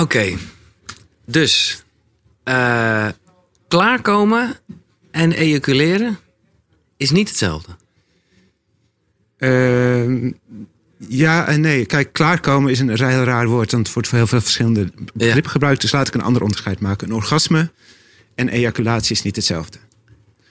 Oké, dus eh, klaarkomen en ejaculeren is niet hetzelfde. Ehm, ja en nee. Kijk, klaarkomen is een heel raar woord. Want het wordt voor heel veel verschillende begrippen gebruikt. Dus laat ik een ander onderscheid maken. Een orgasme en ejaculatie is niet hetzelfde.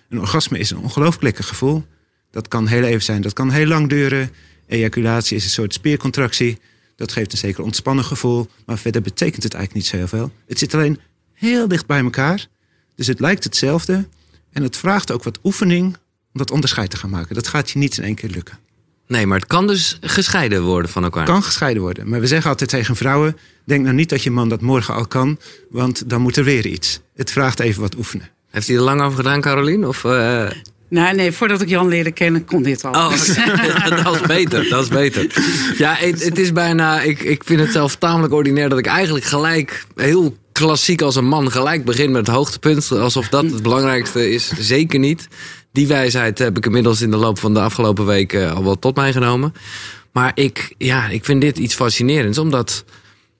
Een orgasme is een ongelooflijk lekker gevoel. Dat kan heel even zijn, dat kan heel lang duren. Ejaculatie is een soort spiercontractie. Dat geeft een zeker ontspannen gevoel. Maar verder betekent het eigenlijk niet zo heel veel. Het zit alleen heel dicht bij elkaar. Dus het lijkt hetzelfde. En het vraagt ook wat oefening om dat onderscheid te gaan maken. Dat gaat je niet in één keer lukken. Nee, maar het kan dus gescheiden worden van elkaar. Kan gescheiden worden. Maar we zeggen altijd tegen vrouwen: denk nou niet dat je man dat morgen al kan, want dan moet er weer iets. Het vraagt even wat oefenen. Heeft hij er lang over gedaan, Carolien? Of, uh... Nee, nee, voordat ik Jan leerde kennen, kon dit al. Oh, dat is beter, dat is beter. Ja, het, het, is bijna, ik, ik vind het zelf tamelijk ordinair dat ik eigenlijk gelijk, heel klassiek als een man, gelijk begin met het hoogtepunt. Alsof dat het belangrijkste is. Zeker niet. Die wijsheid heb ik inmiddels in de loop van de afgelopen weken al wel tot mij genomen. Maar ik, ja, ik vind dit iets fascinerends, omdat,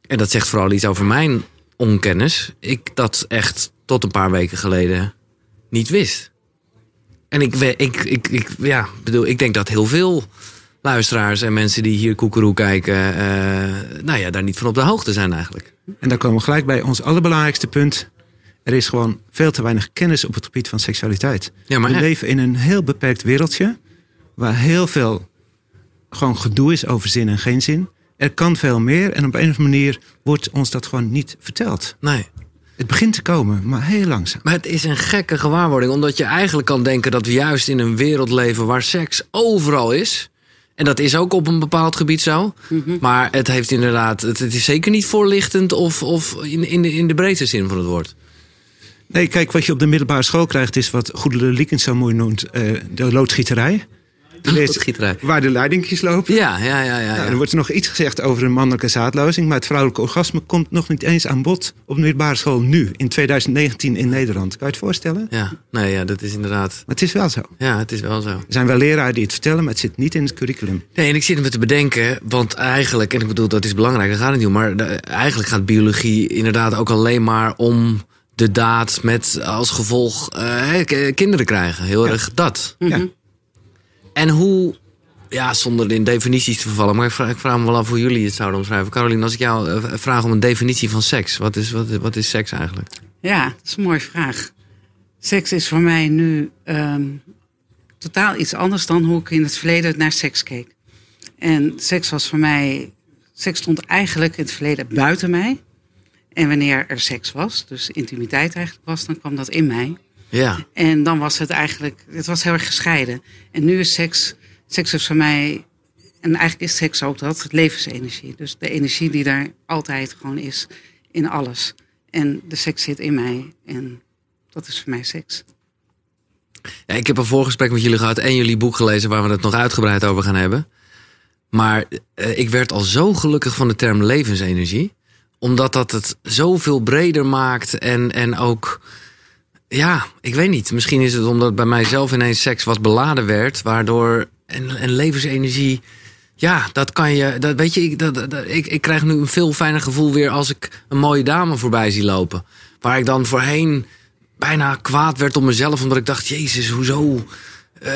en dat zegt vooral iets over mijn onkennis, ik dat echt tot een paar weken geleden niet wist. En ik, ik, ik, ik, ja, bedoel, ik denk dat heel veel luisteraars en mensen die hier koekeroe kijken, uh, nou ja, daar niet van op de hoogte zijn eigenlijk. En dan komen we gelijk bij ons allerbelangrijkste punt. Er is gewoon veel te weinig kennis op het gebied van seksualiteit. Ja, maar we leven in een heel beperkt wereldje. Waar heel veel gewoon gedoe is over zin en geen zin. Er kan veel meer en op een of andere manier wordt ons dat gewoon niet verteld. Nee. Het begint te komen, maar heel langzaam. Maar het is een gekke gewaarwording, omdat je eigenlijk kan denken dat we juist in een wereld leven waar seks overal is. En dat is ook op een bepaald gebied zo. Mhm. Maar het heeft inderdaad, het, is zeker niet voorlichtend of, of in, in, de, in de breedste zin van het woord. Nee, kijk, wat je op de middelbare school krijgt, is wat Goedele Liekens zo mooi noemt: uh, de Waar de leidingjes lopen. Ja, ja, ja. ja, nou, er wordt nog iets gezegd over een mannelijke zaadlozing. Maar het vrouwelijke orgasme komt nog niet eens aan bod op de middelbare school nu, in 2019 in Nederland. Kan je het voorstellen? Ja, nee, ja, dat is inderdaad. Maar het is wel zo. Ja, het is wel zo. Er zijn wel leraren die het vertellen, maar het zit niet in het curriculum. Nee, en ik zit me te bedenken, want eigenlijk, en ik bedoel dat is belangrijk, daar gaat het niet om. Maar eigenlijk gaat biologie inderdaad ook alleen maar om de daad met als gevolg uh, kinderen krijgen. Heel erg dat. Ja. Mhm. En hoe, ja, zonder in definities te vervallen, maar ik vraag, me wel af hoe jullie het zouden omschrijven. Caroline, als ik jou eh, vraag om een definitie van seks, wat is, wat, wat is seks eigenlijk? Ja, dat is een mooie vraag. Seks is voor mij nu ehm, totaal iets anders dan hoe ik in het verleden naar seks keek. En seks was voor mij, seks stond eigenlijk in het verleden buiten mij. En wanneer er seks was, dus intimiteit eigenlijk was, dan kwam dat in mij. Ja. En dan was het eigenlijk, het was heel erg gescheiden. En nu is seks, seks is voor mij, en eigenlijk is seks ook dat, levensenergie. Dus de energie die daar altijd gewoon is in alles. En de seks zit in mij en dat is voor mij seks. Ja, ik heb een voorgesprek met jullie gehad en jullie boek gelezen waar we het nog uitgebreid over gaan hebben. Maar eh, ik werd al zo gelukkig van de term levensenergie. Omdat dat het zoveel breder maakt en, en ook ja, ik weet niet. Misschien is het omdat bij mijzelf ineens seks wat beladen werd, waardoor en, en levensenergie. Ja, dat kan je. Dat, weet je, ik, dat, dat, ik, ik krijg nu een veel fijner gevoel weer als ik een mooie dame voorbij zie lopen. Waar ik dan voorheen bijna kwaad werd op mezelf, omdat ik dacht: Jezus, hoezo uh,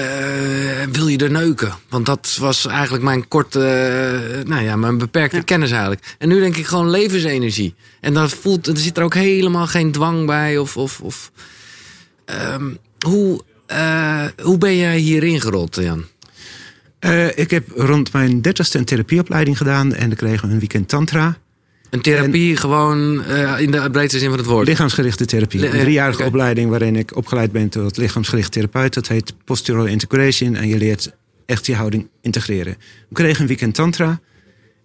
wil je er neuken? Want dat was eigenlijk mijn korte, uh, nou ja, mijn beperkte kennis eigenlijk. En nu denk ik gewoon levensenergie. En dan voelt, er zit er ook helemaal geen dwang bij of. of, of Ehm, hoe, uh, hoe ben jij hierin gerold, Jan? Uh, ik heb rond mijn dertigste een therapieopleiding gedaan en dan kregen we een weekend tantra. Een therapie gewoon uh, in de breedste zin van het woord? Lichaamsgerichte therapie. een driejarige opleiding waarin ik opgeleid ben tot lichaamsgericht therapeut. Dat heet postural integration en je leert echt je houding integreren. We kregen een weekend tantra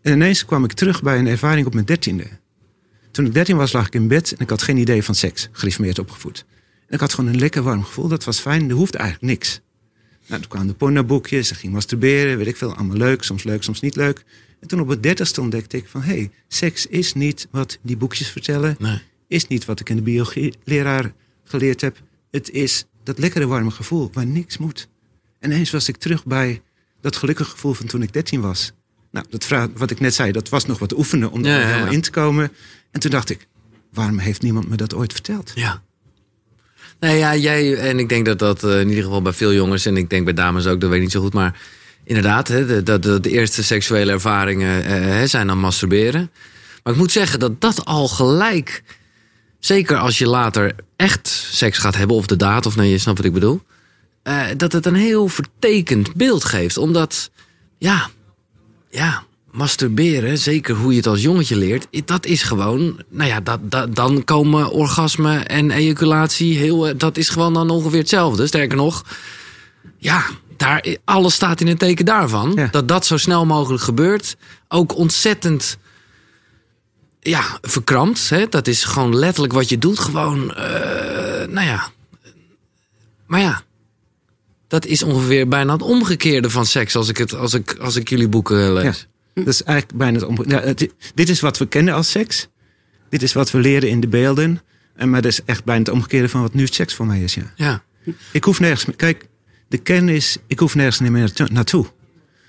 en ineens kwam ik terug bij een ervaring op mijn dertiende. Toen ik dertien was lag ik in bed en ik had geen idee van seks, gereformeerd opgevoed ik had gewoon een lekker warm gevoel. Dat was fijn. Er hoefde eigenlijk niks. Nou, toen kwamen de pornoboekjes. Ze ging masturberen. Weet ik veel. Allemaal leuk. Soms leuk, soms niet leuk. En toen op het dertigste ontdekte ik van... hé, hey, seks is niet wat die boekjes vertellen. Nee. Is niet wat ik in de biologie-leraar geleerd heb. Het is dat lekkere warme gevoel waar niks moet. En ineens was ik terug bij dat gelukkige gevoel van toen ik dertien was. Nou, dat vraag, wat ik net zei, dat was nog wat oefenen om er helemaal in te komen. En toen dacht ik, waarom heeft niemand me dat ooit verteld? Ja. Nou ja, jij en ik denk dat dat uh, in ieder geval bij veel jongens en ik denk bij dames ook, dat weet ik niet zo goed, maar inderdaad, hè, de, de, eerste seksuele ervaringen uh, zijn dan masturberen. Maar ik moet zeggen dat dat al gelijk, zeker als je later echt seks gaat hebben, of de daad, of nee, je snapt wat ik bedoel, dat het een heel vertekend beeld geeft. Omdat, ja, ja, masturberen, zeker hoe je het als jongetje leert, dat is gewoon, nou ja, dat, dat, dan komen orgasme en ejaculatie heel, eh, dat is gewoon dan ongeveer hetzelfde. Sterker nog, ja, daar, alles staat in het teken daarvan. Ja. Dat dat zo snel mogelijk gebeurt. Ook ontzettend, ja, verkrampt. Hè? Dat is gewoon letterlijk wat je doet. Gewoon, uh, nou ja. Maar ja, dat is ongeveer bijna het omgekeerde van seks als ik, het, als ik, als ik jullie boeken lees. Ja. Dat is eigenlijk bijna het omgekeerde. dit is wat we kennen als seks. Dit is wat we leren in de beelden. En, maar dat is echt bijna het omgekeerde van wat nu seks voor mij is. Ja. ja. Ik hoef nergens meer. Kijk, de kern is: ik hoef nergens meer naartoe.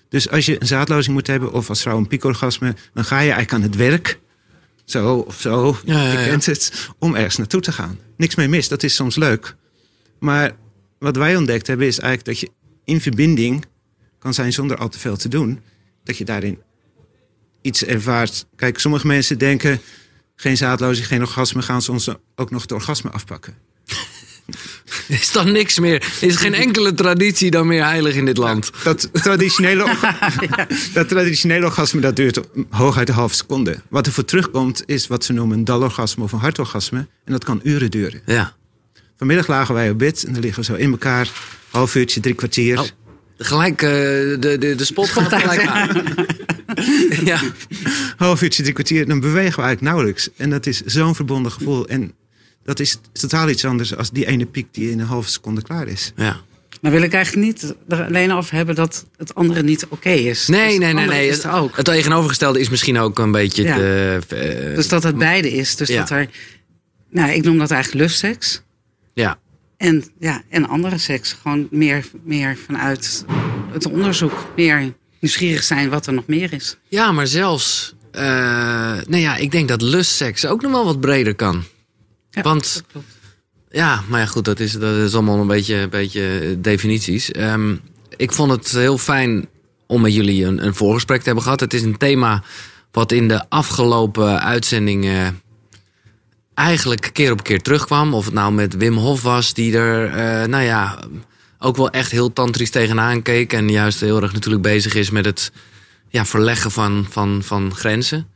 Dus als je een zaadlozing moet hebben of als vrouw een piekorgasme, dan ga je eigenlijk aan het werk. Zo of zo, ja, ja, je kent het, om ergens naartoe te gaan. Niks mee mis, dat is soms leuk. Maar wat wij ontdekt hebben is eigenlijk dat je in verbinding kan zijn zonder al te veel te doen. Dat je daarin iets ervaart. Kijk, sommige mensen denken: geen zaadlozing, geen orgasme, gaan ze ons ook nog het orgasme afpakken. Is dan niks meer? Is geen enkele traditie dan meer heilig in dit land? dat, traditionele, dat traditionele orgasme dat duurt hooguit een halve seconde. Wat er voor terugkomt is wat ze noemen een dalorgasme of een hartorgasme. En dat kan uren duren. Ja. Vanmiddag lagen wij op bed en dan liggen we zo in elkaar. Half uurtje, drie kwartier. Oh, gelijk, uh, de, de, de spot gaat gelijk aan. ja. Half uurtje, drie kwartier. Dan bewegen we eigenlijk nauwelijks. En dat is zo'n verbonden gevoel. En dat is totaal iets anders als die ene piek die in een halve seconde klaar is. Ja. Maar wil ik eigenlijk niet er alleen over hebben dat het andere niet oké is. Nee, dus nee, nee. nee. Het, ook. het tegenovergestelde is misschien ook een beetje. Ja. De, uh, dus dat het beide is. Dus ja. dat er. Nou, ik noem dat eigenlijk lustseks. Ja. En, ja, en andere seks. Gewoon meer, meer vanuit het onderzoek. Meer nieuwsgierig zijn wat er nog meer is. Ja, maar zelfs. Uh, nou ja, ik denk dat lustseks ook nog wel wat breder kan. Ja, Want. Ja, maar ja, goed, dat is, dat is allemaal een beetje, een beetje definities. Um, ik vond het heel fijn om met jullie een, een voorgesprek te hebben gehad. Het is een thema wat in de afgelopen uitzendingen eigenlijk keer op keer terugkwam. Of het nou met Wim Hof was, die er, uh, nou ja, ook wel echt heel tantrisch tegenaan keek. En juist heel erg natuurlijk bezig is met het ja, verleggen van, van, van grenzen.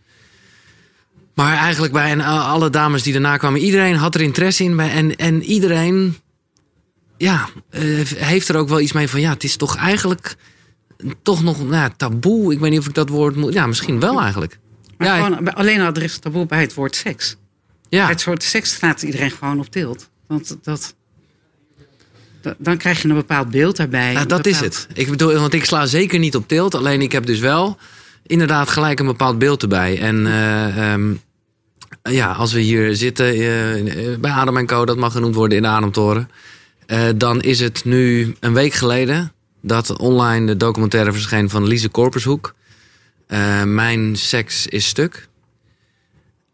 Maar eigenlijk bij alle dames die daarna kwamen, iedereen had er interesse in. En, en iedereen ja, uh, heeft er ook wel iets mee van, ja, het is toch eigenlijk toch nog nou, taboe. Ik weet niet of ik dat woord moet. Ja, misschien wel eigenlijk. Maar ja, gewoon, alleen al er is taboe bij het woord seks. Ja. Het soort seks staat iedereen gewoon op tilt. Want dat, dan krijg je een bepaald beeld daarbij. Nou, dat is het. Ik bedoel, want ik sla zeker niet op tilt. Alleen ik heb dus wel inderdaad gelijk een bepaald beeld erbij. En uh, um, ja, als we hier zitten uh, bij Adem Co, dat mag genoemd worden in de Ademtoren. Uh, dan is het nu een week geleden dat online de documentaire verscheen van Lise Korpershoek. Mijn seks is stuk.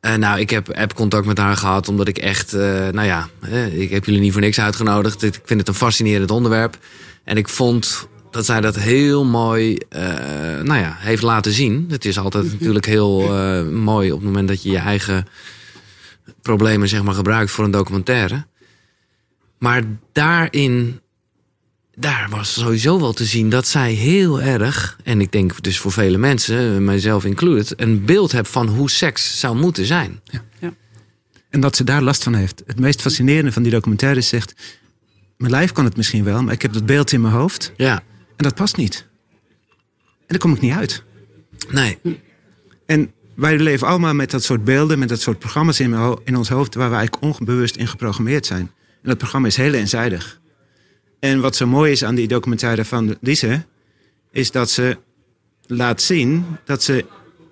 Uh, nou, ik heb, heb contact met haar gehad omdat ik echt, uh, nou ja, uh, ik heb jullie niet voor niks uitgenodigd. Ik vind het een fascinerend onderwerp. En ik vond dat zij dat heel mooi, nou ja, heeft laten zien. Het is altijd natuurlijk heel mooi op het moment dat je je eigen problemen, zeg maar, gebruikt voor een documentaire. Maar daarin daar was sowieso wel te zien dat zij heel erg, en ik denk dus voor vele mensen, mijzelf included, een beeld heeft van hoe seks zou moeten zijn. Ja. ja. En dat ze daar last van heeft. Het meest fascinerende van die documentaire is zegt: Mijn lijf kan het misschien wel, maar ik heb dat beeld in mijn hoofd. Ja. En dat past niet. En daar kom ik niet uit. Nee. En wij leven allemaal met dat soort beelden, met dat soort programma's in, in ons hoofd, waar we eigenlijk onbewust in geprogrammeerd zijn. En dat programma is heel eenzijdig. En wat zo mooi is aan die documentaire van Lise, is dat ze laat zien dat ze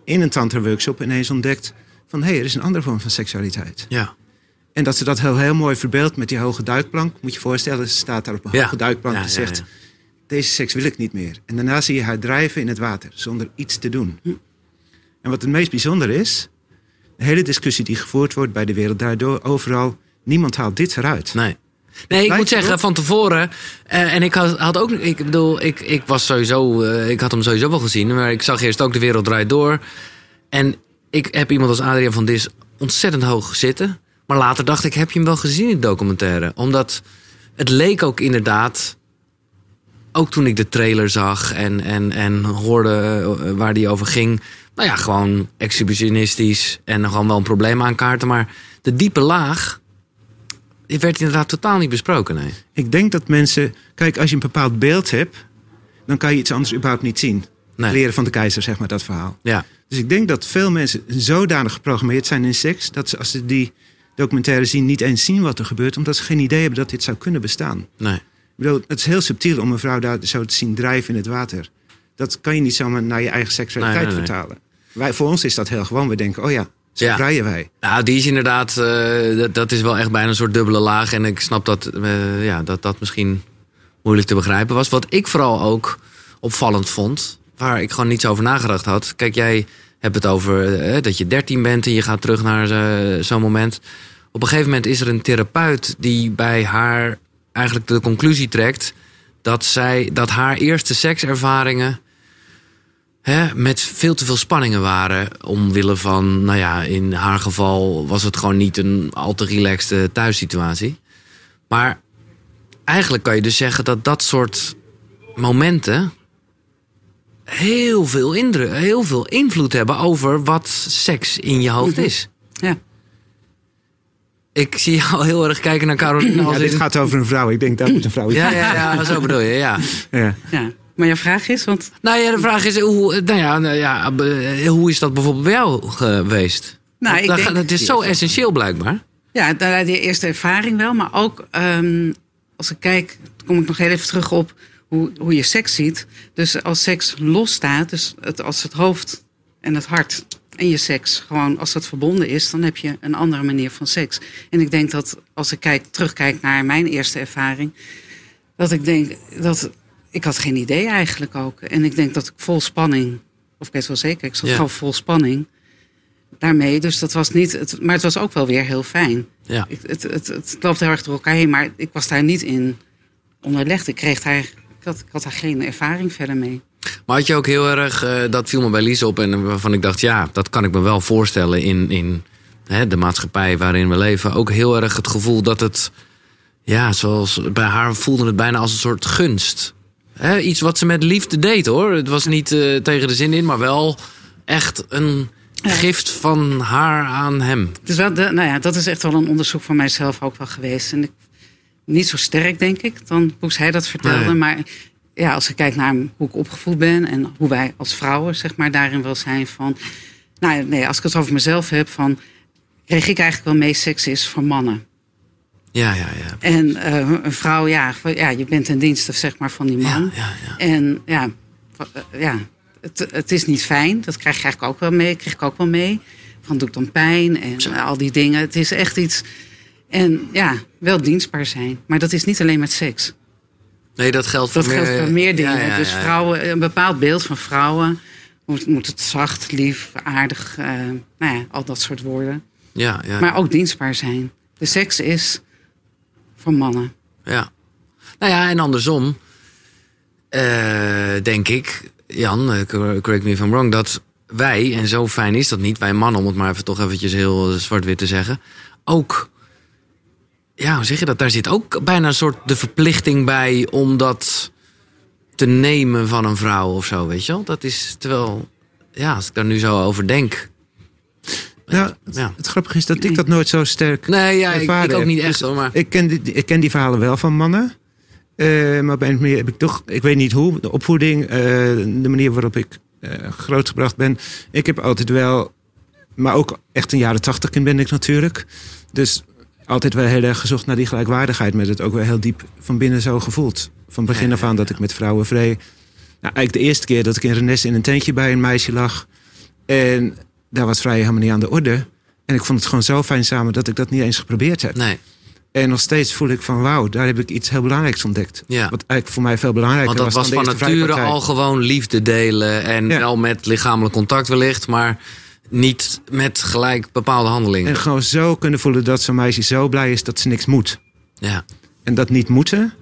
in een tantra-workshop ineens ontdekt van hé, hey, er is een andere vorm van seksualiteit. Ja. En dat ze dat heel, heel mooi verbeeldt met die hoge duikplank. Moet je je voorstellen, ze staat daar op een Ja. hoge duikplank Ja, en zegt... ja. deze seks wil ik niet meer. En daarna zie je haar drijven in het water, zonder iets te doen. En wat het meest bijzonder is... de hele discussie die gevoerd wordt bij de wereld daardoor, overal, niemand haalt dit eruit. Nee. Nee, ik moet zeggen, van tevoren. eh, en ik had, had ook. Ik bedoel, ik, ik was sowieso. eh, ik had hem sowieso wel gezien. Maar ik zag eerst ook De Wereld Draait Door. En ik heb iemand als Adriaan van Dis ontzettend hoog zitten. Maar later dacht ik, heb je hem wel gezien in de documentaire? Omdat het leek ook inderdaad. Ook toen ik de trailer zag en, en, en hoorde eh, waar die over ging. Nou ja, gewoon exhibitionistisch. En gewoon wel een probleem aankaarten. Maar de diepe laag. Werd inderdaad totaal niet besproken, nee. Ik denk dat mensen, kijk, als je een bepaald beeld hebt, dan kan je iets anders überhaupt niet zien. Nee. Leren van de keizer, zeg maar, dat verhaal. Ja, Dus ik denk dat veel mensen zodanig geprogrammeerd zijn in seks, dat ze als ze die documentaire zien, niet eens zien wat er gebeurt, omdat ze geen idee hebben dat dit zou kunnen bestaan. nee. Ik bedoel, het is heel subtiel om een vrouw daar zo te zien drijven in het water. Dat kan je niet zomaar naar je eigen seksualiteit Nee, nee, nee. vertalen. Wij, voor ons is dat heel gewoon. We denken, oh ja, Ja. vrijen wij. Nou, die is inderdaad, eh, dat, dat is wel echt bijna een soort dubbele laag. En ik snap dat eh, ja, dat, dat misschien moeilijk te begrijpen was. Wat ik vooral ook opvallend vond, waar ik gewoon niet zo over nagedacht had. Kijk, jij hebt het over eh, dat je 13 bent en je gaat terug naar zo'n moment. Op een gegeven moment is er een therapeut die bij haar eigenlijk de conclusie trekt dat, zij, dat haar eerste sekservaringen hè, met veel te veel spanningen waren. Omwille van, nou ja, in haar geval was het gewoon niet een al te relaxte thuissituatie. Maar eigenlijk kan je dus zeggen dat dat soort momenten heel veel, indruk, heel veel invloed hebben over wat seks in je hoofd is. Ja. Ik zie jou heel erg kijken naar Caroline. Ja, dit in- gaat over een vrouw. Ik denk, dat moet een vrouw ja, ja, ja, zo bedoel je, ja. Ja. ja. Maar je vraag is, want Nou ja, de vraag is, hoe, nou ja, nou ja, eh, hoe is dat bijvoorbeeld bij jou geweest? Nou, ik daar denk- het is zo essentieel blijkbaar. Ja, daar die eerste ervaring wel. Maar ook ehm, als ik kijk, kom ik nog heel even terug op hoe, hoe je seks ziet. Dus als seks losstaat, dus het, als het hoofd en het hart en je seks gewoon als dat verbonden is, dan heb je een andere manier van seks. En ik denk dat als ik kijk, terugkijk naar mijn eerste ervaring, dat ik denk dat ik had geen idee eigenlijk ook. En ik denk dat ik vol spanning, of ik weet wel zeker, ik zat Ja. gewoon vol spanning daarmee. Dus dat was niet, het, maar het was ook wel weer heel fijn. Ja. Ik, het, het, het loopt heel erg door elkaar heen, maar ik was daar niet in onderlegd. Ik, kreeg daar, ik, had, ik had daar geen ervaring verder mee. Maar had je ook heel erg, eh, dat viel me bij Lies op en waarvan ik dacht, ja, dat kan ik me wel voorstellen in, in hè, de maatschappij waarin we leven. Ook heel erg het gevoel dat het, ja, zoals bij haar voelde het bijna als een soort gunst. Hè, iets wat ze met liefde deed hoor. Het was niet eh, tegen de zin in, maar wel echt een gift van haar aan hem. Dus wel, de, nou ja, dat is echt wel een onderzoek van mijzelf ook wel geweest. En ik, niet zo sterk, denk ik, dan hoe hij dat vertelde. Nee. Maar ja, als ik kijk naar hoe ik opgevoed ben en hoe wij als vrouwen, zeg maar, daarin wel zijn van. Nou ja, nee, als ik het over mezelf heb, van. kreeg ik eigenlijk wel mee seks is voor mannen. Ja, ja, ja. En eh, een vrouw, ja, ja, je bent ten dienste zeg maar, van die man. Ja, ja, ja. En ja, eh, ja het, het is niet fijn. Dat krijg eigenlijk ook wel mee. Kreeg ik ook wel mee. Van doe ik dan pijn en Zo. al die dingen. Het is echt iets. En ja, wel dienstbaar zijn. Maar dat is niet alleen met seks. Nee, dat geldt voor Dat meer, geldt voor meer dingen. Dus vrouwen, een bepaald beeld van vrouwen. Moet, moet het zacht, lief, aardig. eh, nou ja, al dat soort woorden. Ja, ja. Maar ook dienstbaar zijn. De seks is voor mannen. Ja. Nou ja, en andersom, eh, denk ik, Jan, eh, cor- correct me if I'm wrong, dat wij, en zo fijn is dat niet, wij mannen, om het maar even toch eventjes heel zwart-wit te zeggen, ook, ja, hoe zeg je dat? Daar zit ook bijna een soort de verplichting bij om dat te nemen van een vrouw of zo, weet je wel? Dat is terwijl, ja, als ik daar nu zo over denk. Ja. het grappige is dat ik dat nooit zo sterk Nee, ja, ik, ook niet echt Dus hoor, maar. Ik ken, die, ik ken die verhalen wel van mannen. Eh, maar bij meer heb ik toch, ik weet niet hoe, de opvoeding, eh, de manier waarop ik eh, grootgebracht ben. Ik heb altijd wel, maar ook echt een jaren tachtig kind ben ik natuurlijk. Dus altijd wel heel erg gezocht naar die gelijkwaardigheid. Met het ook wel heel diep van binnen zo gevoeld. Van begin af aan dat ik met vrouwen vrij. Nou, eigenlijk de eerste keer dat ik in Renesse in een tentje bij een meisje lag. En daar was vrij helemaal niet aan de orde. En ik vond het gewoon zo fijn samen dat ik dat niet eens geprobeerd heb. Nee, En nog steeds voel ik van wauw, daar heb ik iets heel belangrijks ontdekt. ja. Wat eigenlijk voor mij veel belangrijker Want dat was van nature al gewoon liefde delen. En Ja. wel met lichamelijk contact wellicht. Maar niet met gelijk bepaalde handelingen. En gewoon zo kunnen voelen dat zo'n meisje zo blij is dat ze niks moet. Ja, En dat niet moeten,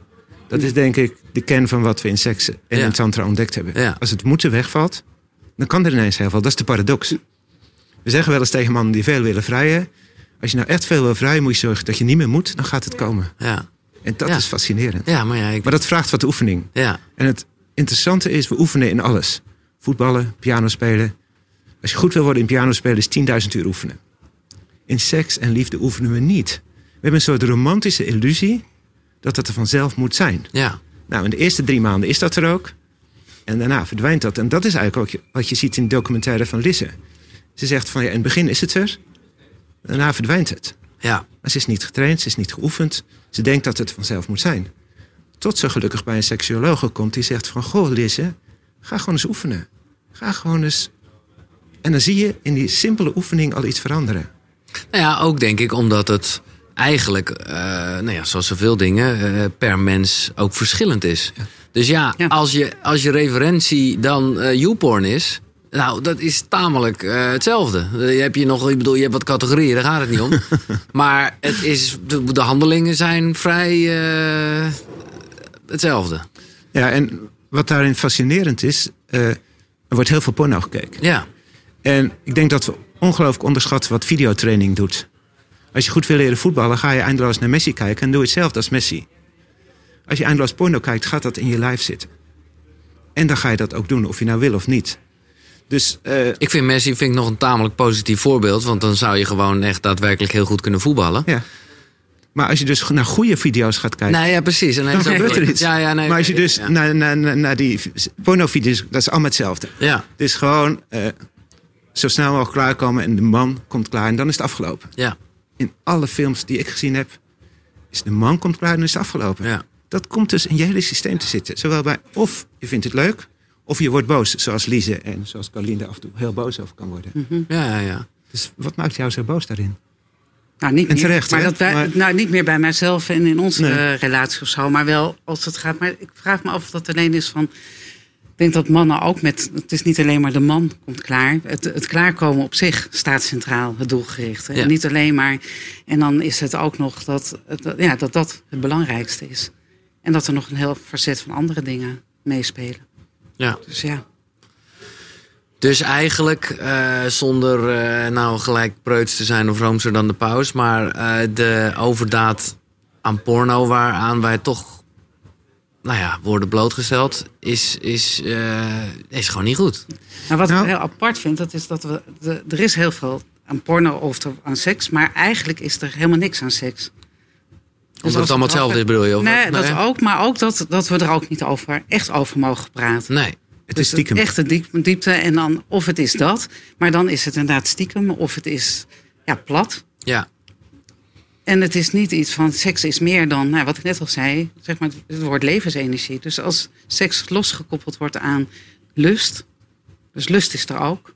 dat is denk ik de kern van wat we in seks en Ja. in tantra ontdekt hebben. Ja. Als het moeten wegvalt, dan kan er ineens heel veel. Dat is de paradox. We zeggen wel eens tegen mannen die veel willen vrijen. Als je nou echt veel wil vrijen, moet je zorgen dat je niet meer moet. Dan gaat het komen. ja. En dat Ja. is fascinerend. ja maar ja, ik, Maar dat vraagt wat oefening. ja, En het interessante is, we oefenen in alles. Voetballen, piano spelen. Als je goed wil worden in piano spelen, is 10.000 uur oefenen. In seks en liefde oefenen we niet. We hebben een soort romantische illusie dat het er vanzelf moet zijn. ja, Nou, in de eerste drie maanden is dat er ook. En daarna verdwijnt dat. En dat is eigenlijk ook wat je ziet in de documentaire van Lisse. Ze zegt van ja, in het begin is het er. Daarna verdwijnt het. ja, Maar ze is niet getraind, ze is niet geoefend. Ze denkt dat het vanzelf moet zijn. Tot ze gelukkig bij een seksuoloog komt die zegt van... Goh, Lisse, ga gewoon eens oefenen. Ga gewoon eens... En dan zie je in die simpele oefening al iets veranderen. Nou ja, ook denk ik omdat het eigenlijk, eh, nou ja, zoals zoveel dingen, eh, per mens ook verschillend is. Dus ja, Ja. Als, je, als je referentie dan eh YouPorn is, nou, dat is tamelijk eh, hetzelfde. Eh, je hebt je nog, ik bedoel, je hebt wat categorieën, daar gaat het niet om. maar het is, de, de handelingen zijn vrij eh, hetzelfde. Ja, en wat daarin fascinerend is... er wordt heel veel porno gekeken. Ja, En ik denk dat we ongelooflijk onderschatten wat videotraining doet. Als je goed wil leren voetballen, ga je eindeloos naar Messi kijken... en doe hetzelfde als Messi. Als je eindeloos porno kijkt, gaat dat in je lijf zitten. En dan ga je dat ook doen, of je nou wil of niet. Dus eh, ik vind Messi vind ik nog een tamelijk positief voorbeeld. Want dan zou je gewoon echt daadwerkelijk heel goed kunnen voetballen. ja. Maar als je dus naar goede video's gaat kijken, Nee, ja, precies. En dan gebeurt er iets. Ja, ja, nee, maar als je dus ja. naar, naar, naar, die pornovideo's, dat is allemaal hetzelfde. Ja, Het is gewoon eh, zo snel mogelijk klaarkomen en de man komt klaar en dan is het afgelopen. ja, In alle films die ik gezien heb, is de man komt klaar en dan is het afgelopen. ja. Dat komt dus in je hele systeem te zitten. Zowel bij of je vindt het leuk, of je wordt boos. Zoals Lise en zoals Carlien er af en toe heel boos over kan worden. Ja, ja, ja. Dus wat maakt jou zo boos daarin? Nou, niet En meer, terecht, maar hè? dat wij, Maar- nou, niet meer bij mijzelf en in onze Nee. relatie of zo. Maar wel als het gaat. Maar ik vraag me af of dat alleen is van. Ik denk dat mannen ook met. Het is niet alleen maar de man komt klaar. Het, het klaarkomen op zich staat centraal, het doelgerichte. Ja. En niet alleen maar. En dan is het ook nog dat, het- ja, dat dat het belangrijkste is. En dat er nog een heel facet van andere dingen meespelen. Ja. Dus ja. Dus eigenlijk, eh, zonder eh, nou gelijk preuts te zijn of roomser dan de paus... maar eh, de overdaad aan porno waaraan wij toch nou ja, worden blootgesteld... is, is, eh, is gewoon niet goed. Maar wat Nou. ik heel apart vind, dat is dat we. De, er is heel veel aan porno of aan seks, maar eigenlijk is er helemaal niks aan seks. Dus Omdat als het allemaal hetzelfde is, bedoel je? Of Nee, dat ook, maar ook dat, dat we er ook niet over, echt over mogen praten. Nee. Het Dus is stiekem. Echt de diep- diepte en dan, of het is dat, maar dan is het inderdaad stiekem, of het is ja, plat. Ja, En het is niet iets van seks is meer dan, nou, wat ik net al zei, zeg maar het woord levensenergie. Dus als seks losgekoppeld wordt aan lust, dus lust is er ook,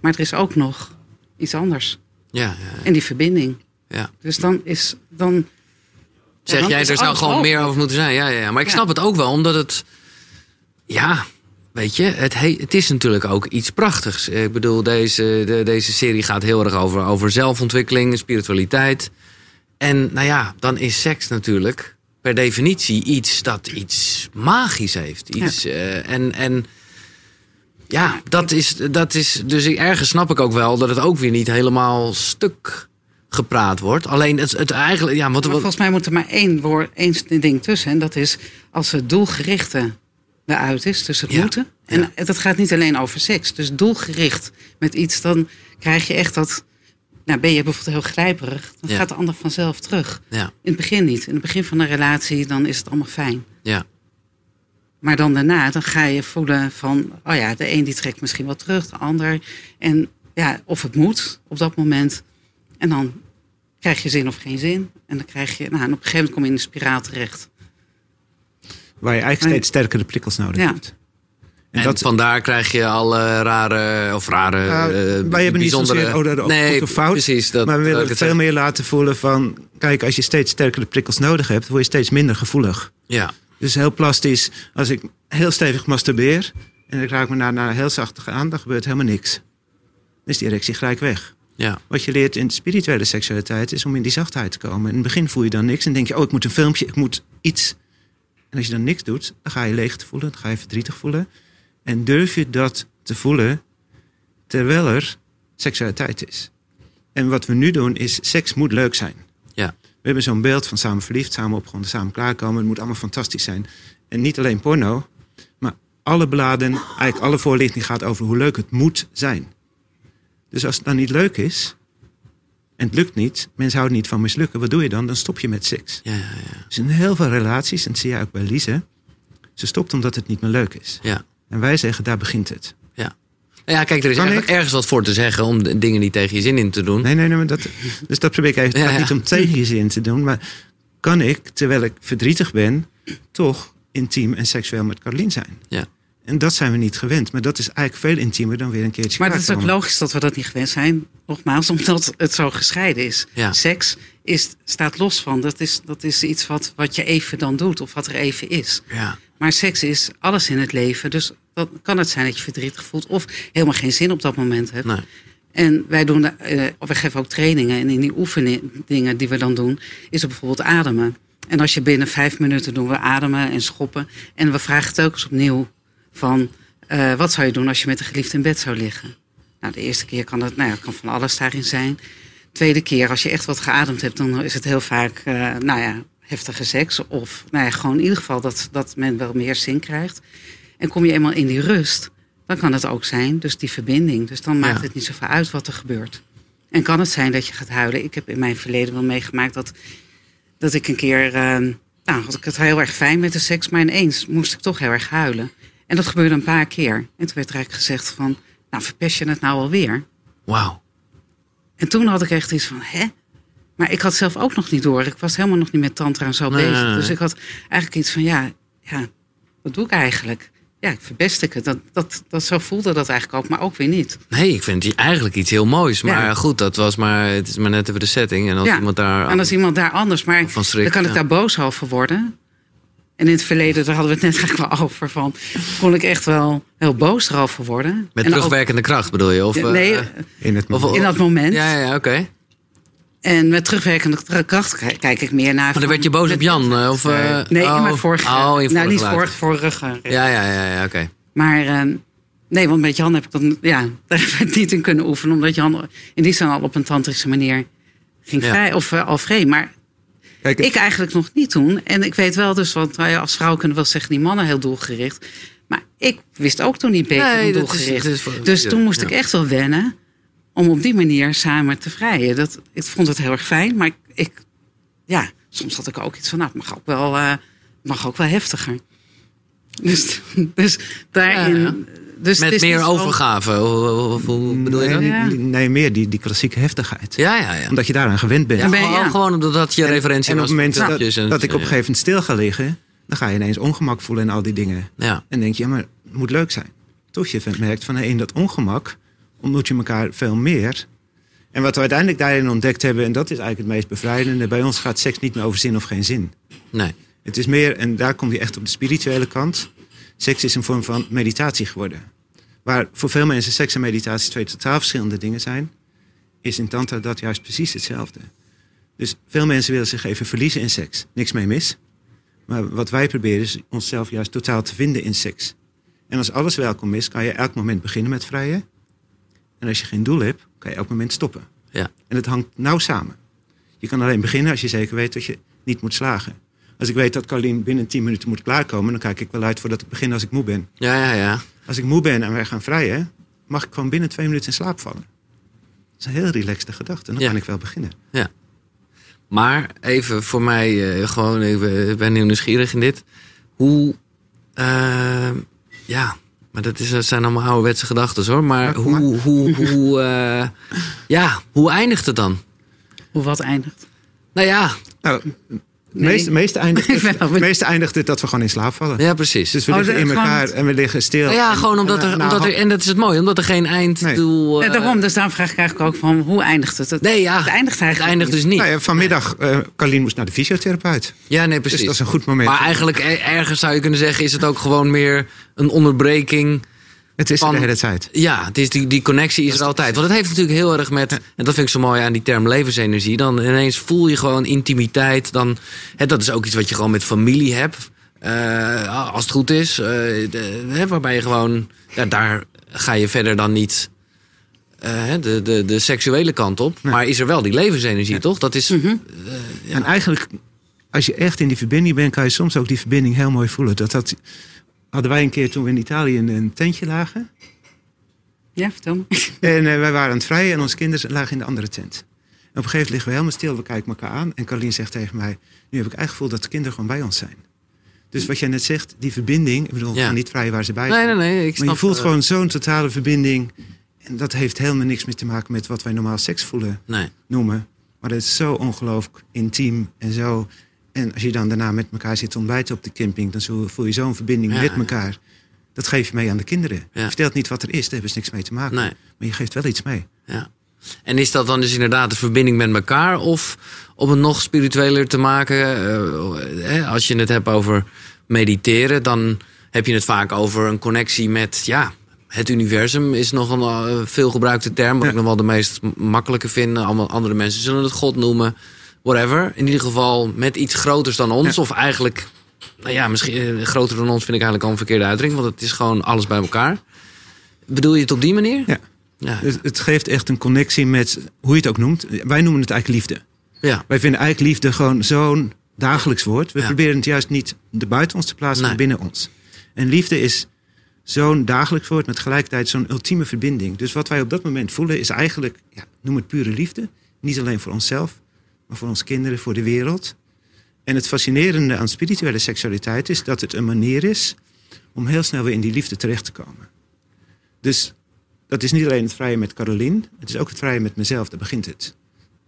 maar er is ook nog iets anders. ja, ja, En die verbinding. ja. Dus dan is dan. Zeg jij, er zou gewoon meer over moeten zijn. Ja, ja, ja. Maar ik snap het ook wel, omdat het... Ja, weet je, het, he- het is natuurlijk ook iets prachtigs. Ik bedoel, deze, de, deze serie gaat heel erg over, over zelfontwikkeling, spiritualiteit. En nou ja, dan is seks natuurlijk per definitie iets dat iets magisch heeft. Iets, eh, en, en ja, dat is, dat is... Dus ik- ergens snap ik ook wel dat het ook weer niet helemaal stuk gepraat wordt. Alleen het, het eigenlijk... Ja, Maar volgens mij moet er maar één, woord, één ding tussen. En dat is als het doelgerichte eruit is, dus het Ja, moeten. En dat gaat niet alleen over seks. Dus doelgericht met iets, dan krijg je echt dat. Nou, ben je bijvoorbeeld heel grijperig, dan Ja. gaat de ander vanzelf terug. ja, In het begin niet. In het begin van een relatie, dan is het allemaal fijn. ja. Maar dan daarna, dan ga je voelen van, oh ja, de een die trekt misschien wel terug, de ander. En ja, of het moet op dat moment. En dan krijg je zin of geen zin. En dan krijg je, nou, en op een gegeven moment kom je in een spiraal terecht. Waar je eigenlijk Nee. steeds sterkere prikkels nodig Ja. hebt. En dat- vandaar krijg je alle rare, of rare, wij hebben niet zozeer oh, dat of goed of fout. precies. Dat, maar we willen het veel meer laten voelen van... Kijk, als je steeds sterkere prikkels nodig hebt... word je steeds minder gevoelig. Ja, Dus heel plastisch. Als ik heel stevig masturbeer... en ik raak me daarna heel zacht aan... dan gebeurt helemaal niks. is die erectie gelijk weg. Ja. Wat je leert in spirituele seksualiteit is om in die zachtheid te komen. In het begin voel je dan niks en denk je, oh, ik moet een filmpje, ik moet iets. En als je dan niks doet, dan ga je leeg te voelen, dan ga je verdrietig voelen. En durf je dat te voelen terwijl er seksualiteit is. En wat we nu doen is, seks moet leuk zijn. Ja. We hebben zo'n beeld van samen verliefd, samen opgewonden, samen klaarkomen. Het moet allemaal fantastisch zijn. En niet alleen porno, maar alle bladen, eigenlijk alle voorlichting gaat over hoe leuk het moet zijn. Dus als het dan niet leuk is, en het lukt niet, mensen houden niet van mislukken, wat doe je dan? Dan stop je met seks. Ja, ja, ja. Dus in heel veel relaties, en dat zie je ook bij Lise, ze stopt omdat het niet meer leuk is. ja. En wij zeggen, daar begint het. ja. Nou ja, kijk, er is Kan ergens, wat voor te zeggen om dingen niet tegen je zin in te doen. Nee, nee, nee, maar dat, dus dat probeer ik Ja, ja. niet om tegen je zin te doen, maar kan ik, terwijl ik verdrietig ben, toch intiem en seksueel met Carolien zijn? Ja. En dat zijn we niet gewend, maar dat is eigenlijk veel intiemer dan weer een keertje Maar het is ook logisch dat we dat niet gewend zijn. Nogmaals, omdat het zo gescheiden is. Ja. Seks is, staat los van. Dat is, dat is iets wat, wat je even dan doet of wat er even is. Ja. Maar seks is alles in het leven. Dus dan kan het zijn dat je verdrietig voelt of helemaal geen zin op dat moment hebt. Nee. En wij doen, eh, we geven ook trainingen. En in die oefeningen die we dan doen, is er bijvoorbeeld ademen. En als je binnen vijf minuten doen we ademen en schoppen. En we vragen telkens opnieuw van, eh, wat zou je doen als je met een geliefde in bed zou liggen? Nou, de eerste keer kan het, nou ja, kan van alles daarin zijn. Tweede keer, als je echt wat geademd hebt, dan is het heel vaak, eh, nou ja, heftige seks. Of nou ja, gewoon in ieder geval dat, dat men wel meer zin krijgt. En kom je eenmaal in die rust, dan kan het ook zijn, dus die verbinding. Dus dan maakt Ja. het niet zoveel uit wat er gebeurt. En kan het zijn dat je gaat huilen. Ik heb in mijn verleden wel meegemaakt dat, dat ik een keer... eh, nou, had ik het heel erg fijn met de seks, maar ineens moest ik toch heel erg huilen. En dat gebeurde een paar keer. En toen werd er eigenlijk gezegd van, nou verpest je het nou alweer? Wauw. En toen had ik echt iets van, hè? Maar ik had zelf ook nog niet door. Ik was helemaal nog niet met tantra en zo Nee, bezig. nee, nee. Dus ik had eigenlijk iets van, ja, ja, wat doe ik eigenlijk? Ja, ik verpest ik het. Dat, dat, dat, zo voelde dat eigenlijk ook, maar ook weer niet. Nee, ik vind het eigenlijk iets heel moois. Maar Ja. goed, dat was maar, het is maar net even de setting. En als ja. iemand daar... En als iemand daar anders, maar dan kan ik ja. daar boos over worden. En in het verleden, daar hadden we het net eigenlijk wel over van, kon ik echt wel heel boos erover worden. Met En ook- terugwerkende kracht bedoel je? Of, eh, nee, In het of- in dat moment. Ja, ja, ja, oké. En met terugwerkende kracht kijk ik meer naar. Maar dan van- werd je boos met- op Jan? eh, Of, eh, Nee, in oh, mijn vorige. Oh, in nou, vorige niet later. vorige, vorige. Ja, ja, ja, ja oké. Maar ehm, nee, want met Jan heb ik dan, ja, daar heb ik niet in kunnen oefenen. Omdat Jan in die zin al op een tantrische manier ging Ja. vrij, of al vrij. Maar Kijk, ik eigenlijk nog niet toen. En ik weet wel dus, want nou ja, als vrouw kunnen we wel zeggen, die mannen heel doelgericht. Maar ik wist ook toen niet beter Nee, is- doelgericht. is dus toen moest ja. ik echt wel wennen om op die manier samen te vrijen. Dat, ik vond het heel erg fijn, maar ik, ik ja, soms had ik ook iets van, nou, het mag ook wel, het mag ook wel heftiger. Dus, dus daarin. Ja. Dus het Met is meer overgave. Hoe, bedoel je nee, dat? Ja. nee, meer die, die klassieke heftigheid. Ja, ja, ja. Omdat je daaraan gewend bent. Ja, ben je- gewoon, ja. gewoon omdat je referentie en op het moment dat, en- dat ik op een gegeven moment stil ga liggen, dan ga je ineens ongemak voelen en al die dingen. Ja, En denk je, ja, maar het moet leuk zijn. Toch je merkt van in dat ongemak ontmoet je elkaar veel meer. En wat we uiteindelijk daarin ontdekt hebben, en dat is eigenlijk het meest bevrijdende, bij ons gaat seks niet meer over zin of geen zin. nee. Het is meer, en daar kom je echt op de spirituele kant. Seks is een vorm van meditatie geworden. Waar voor veel mensen seks en meditatie twee totaal verschillende dingen zijn, is in Tantra dat juist precies hetzelfde. Dus veel mensen willen zich even verliezen in seks. Niks mee mis. Maar wat wij proberen is onszelf juist totaal te vinden in seks. En als alles welkom is, kan je elk moment beginnen met vrijen. En als je geen doel hebt, kan je elk moment stoppen. Ja. En het hangt nauw samen. Je kan alleen beginnen als je zeker weet dat je niet moet slagen. Als ik weet dat Carlien binnen 10 minuten moet klaarkomen, dan kijk ik wel uit voordat ik begin als ik moe ben. Ja, ja, ja. Als ik moe ben en wij gaan vrijen, mag ik gewoon binnen twee minuten in slaap vallen. Dat is een heel relaxte gedachte. En dan Ja. kan ik wel beginnen. Maar even voor mij, eh, gewoon even, ik ben heel nieuwsgierig in dit. Hoe, eh, ja, maar dat, is, dat zijn allemaal ouderwetse gedachten hoor. Maar Ja, hoe, hoe, hoe, eh, ja, hoe eindigt het dan? Hoe wat eindigt. Nou ja, Nou, Nee. meeste, meeste, eindigt het, meeste eindigt het dat we gewoon in slaap vallen. ja precies. Dus we Oh, liggen in elkaar het- en we liggen stil. Nou ja, En- gewoon omdat en, er, nou, omdat er, en dat is het mooie, omdat er geen einddoel... Ja, eh, daarom, dus daarom vraag ik eigenlijk ook van hoe eindigt het? Het, Nee, ja, het eindigt het eigenlijk eindigt dus niet. Nou ja, vanmiddag, eh Carlien moest naar de fysiotherapeut. Ja, nee, precies. Dus dat is een goed moment. Maar eigenlijk ergens zou je kunnen zeggen, is het ook gewoon meer een onderbreking Het is Van- de hele tijd. Ja, het is die, die connectie is er altijd. Want het heeft natuurlijk heel erg met, en dat vind ik zo mooi aan die term levensenergie. Dan ineens voel je gewoon intimiteit. Dan, hè, dat is ook iets wat je gewoon met familie hebt. Eh, als het goed is. eh, de- hè, waarbij je gewoon, ja, daar ga je verder dan niet eh, hè, de, de, de seksuele kant op. Nee. Maar is er wel die levensenergie, toch? Dat is, Mhm. En eigenlijk, als je echt in die verbinding bent, kan je soms ook die verbinding heel mooi voelen. Dat, dat hadden wij een keer toen we in Italië in een tentje lagen. Ja, vertel me. En eh, wij waren aan het vrijen en onze kinderen lagen in de andere tent. En op een gegeven moment liggen we helemaal stil, we kijken elkaar aan. En Carolien zegt tegen mij, nu heb ik eigenlijk het gevoel dat de kinderen gewoon bij ons zijn. Dus wat jij net zegt, die verbinding, ik bedoel, Ja. niet vrijen waar ze bij nee, zijn. nee, nee. Ik Maar snap, je voelt eh, gewoon zo'n totale verbinding. En dat heeft helemaal niks meer te maken met wat wij normaal seks voelen Nee. noemen. Maar het is zo ongelooflijk intiem en zo. En als je dan daarna met elkaar zit te ontbijten op de camping, dan voel je zo'n verbinding Ja, met elkaar. Dat geef je mee aan de kinderen. Ja. Je vertelt niet wat er is, daar hebben ze niks mee te maken. Nee. Maar je geeft wel iets mee. Ja. En is dat dan dus inderdaad de verbinding met elkaar? Of om het nog spiritueler te maken? eh, hè, als je het hebt over mediteren, dan heb je het vaak over een connectie met ja, het universum. Is nog een eh, veelgebruikte term, wat Ja. ik nog wel de meest makkelijke vind. Allemaal andere mensen zullen het God noemen. Whatever. In ieder geval met iets groters dan ons. Ja. Of eigenlijk, nou ja, misschien eh, groter dan ons vind ik eigenlijk al een verkeerde uitdrukking. Want het is gewoon alles bij elkaar. Bedoel je het op die manier? Ja. Ja. Het, het geeft echt een connectie met, hoe je het ook noemt. Wij noemen het eigenlijk liefde. ja. Wij vinden eigenlijk liefde gewoon zo'n dagelijks woord. We Ja. proberen het juist niet er buiten ons te plaatsen, maar binnen ons. En liefde is zo'n dagelijks woord met tegelijkertijd zo'n ultieme verbinding. Dus wat wij op dat moment voelen is eigenlijk, ja, noem het pure liefde. Niet alleen voor onszelf, maar voor onze kinderen, voor de wereld. En het fascinerende aan spirituele seksualiteit is dat het een manier is om heel snel weer in die liefde terecht te komen. Dus dat is niet alleen het vrije met Carolien, het is ook het vrije met mezelf, daar begint het.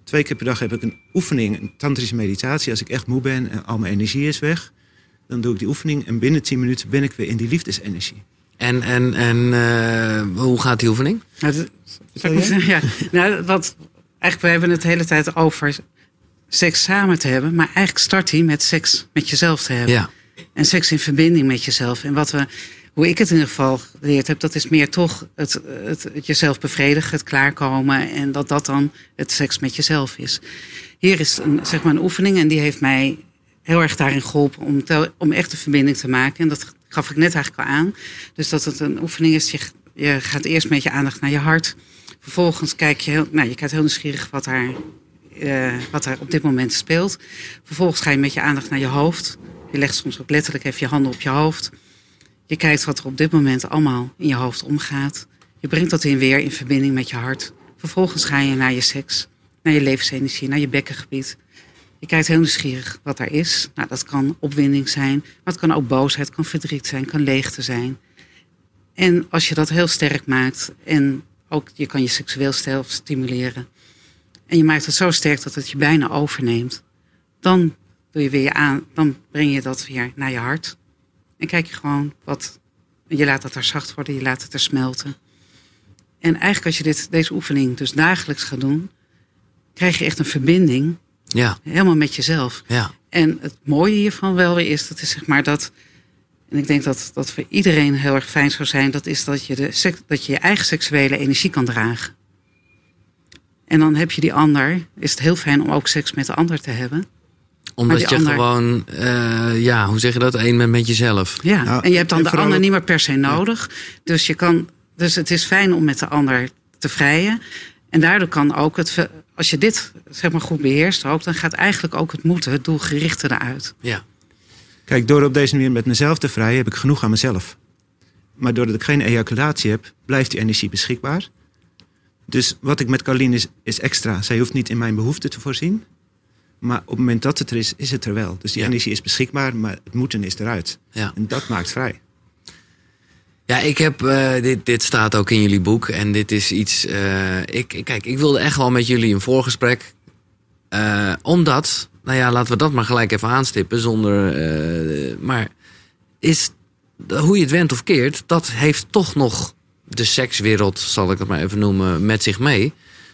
Twee keer per dag heb ik een oefening, een tantrische meditatie. Als ik echt moe ben en al mijn energie is weg, dan doe ik die oefening en binnen 10 minuten ben ik weer in die liefdesenergie. En, en, en eh, hoe gaat die oefening? Nou, dat- ja. nou, wat, eigenlijk, we hebben het de hele tijd over seks samen te hebben. Maar eigenlijk start hij met seks met jezelf te hebben. Ja, En seks in verbinding met jezelf. En wat we, hoe ik het in ieder geval geleerd heb, dat is meer toch het, het, het jezelf bevredigen, het klaarkomen. En dat dat dan het seks met jezelf is. Hier is een, zeg maar een oefening en die heeft mij heel erg daarin geholpen om, om echt een verbinding te maken. En dat gaf ik net eigenlijk al aan. Dus dat het een oefening is, je, je gaat eerst met je aandacht naar je hart. Vervolgens kijk je heel, nou, je kijkt heel nieuwsgierig wat daar, eh, wat daar op dit moment speelt. Vervolgens ga je met je aandacht naar je hoofd. Je legt soms ook letterlijk even je handen op je hoofd. Je kijkt wat er op dit moment allemaal in je hoofd omgaat. Je brengt dat in weer in verbinding met je hart. Vervolgens ga je naar je seks, naar je levensenergie, naar je bekkengebied. Je kijkt heel nieuwsgierig wat daar is. Nou, dat kan opwinding zijn, maar het kan ook boosheid, kan verdriet zijn, kan leegte zijn. En als je dat heel sterk maakt en ook je kan je seksueel stijl stimuleren. En je maakt het zo sterk dat het je bijna overneemt. Dan doe je weer je aan, dan breng je dat weer naar je hart. En kijk je gewoon wat. Je laat het er zacht worden, je laat het er smelten. En eigenlijk als je dit, deze oefening dus dagelijks gaat doen, krijg je echt een verbinding ja, helemaal met jezelf. ja. En het mooie hiervan wel weer is, dat is zeg maar dat. En ik denk dat dat voor iedereen heel erg fijn zou zijn, dat is dat je, de, dat je je eigen seksuele energie kan dragen. En dan heb je die ander, is het heel fijn om ook seks met de ander te hebben. Omdat je ander- gewoon, eh, ja, hoe zeg je dat? Eén bent met jezelf. Ja, Nou, en je hebt dan de ander ook- niet meer per se nodig. Dus, je kan, dus het is fijn om met de ander te vrijen. En daardoor kan ook het, als je dit zeg maar goed beheerst ook, dan gaat eigenlijk ook het moeten, het doelgerichte eruit. Ja, Kijk, door op deze manier met mezelf te vrijen, heb ik genoeg aan mezelf. Maar doordat ik geen ejaculatie heb, blijft die energie beschikbaar. Dus wat ik met Carlien is, is extra. Zij hoeft niet in mijn behoeften te voorzien. Maar op het moment dat het er is, is het er wel. Dus die Ja. energie is beschikbaar, maar het moeten is eruit. ja. En dat maakt vrij. Ja, ik heb, eh, dit, dit staat ook in jullie boek. En dit is iets, eh, ik, kijk, ik wilde echt wel met jullie een voorgesprek. Eh, omdat, nou ja, laten we dat maar gelijk even aanstippen. Zonder, maar is, hoe je het went of keert, dat heeft toch nog de sekswereld, zal ik het maar even noemen, met zich mee.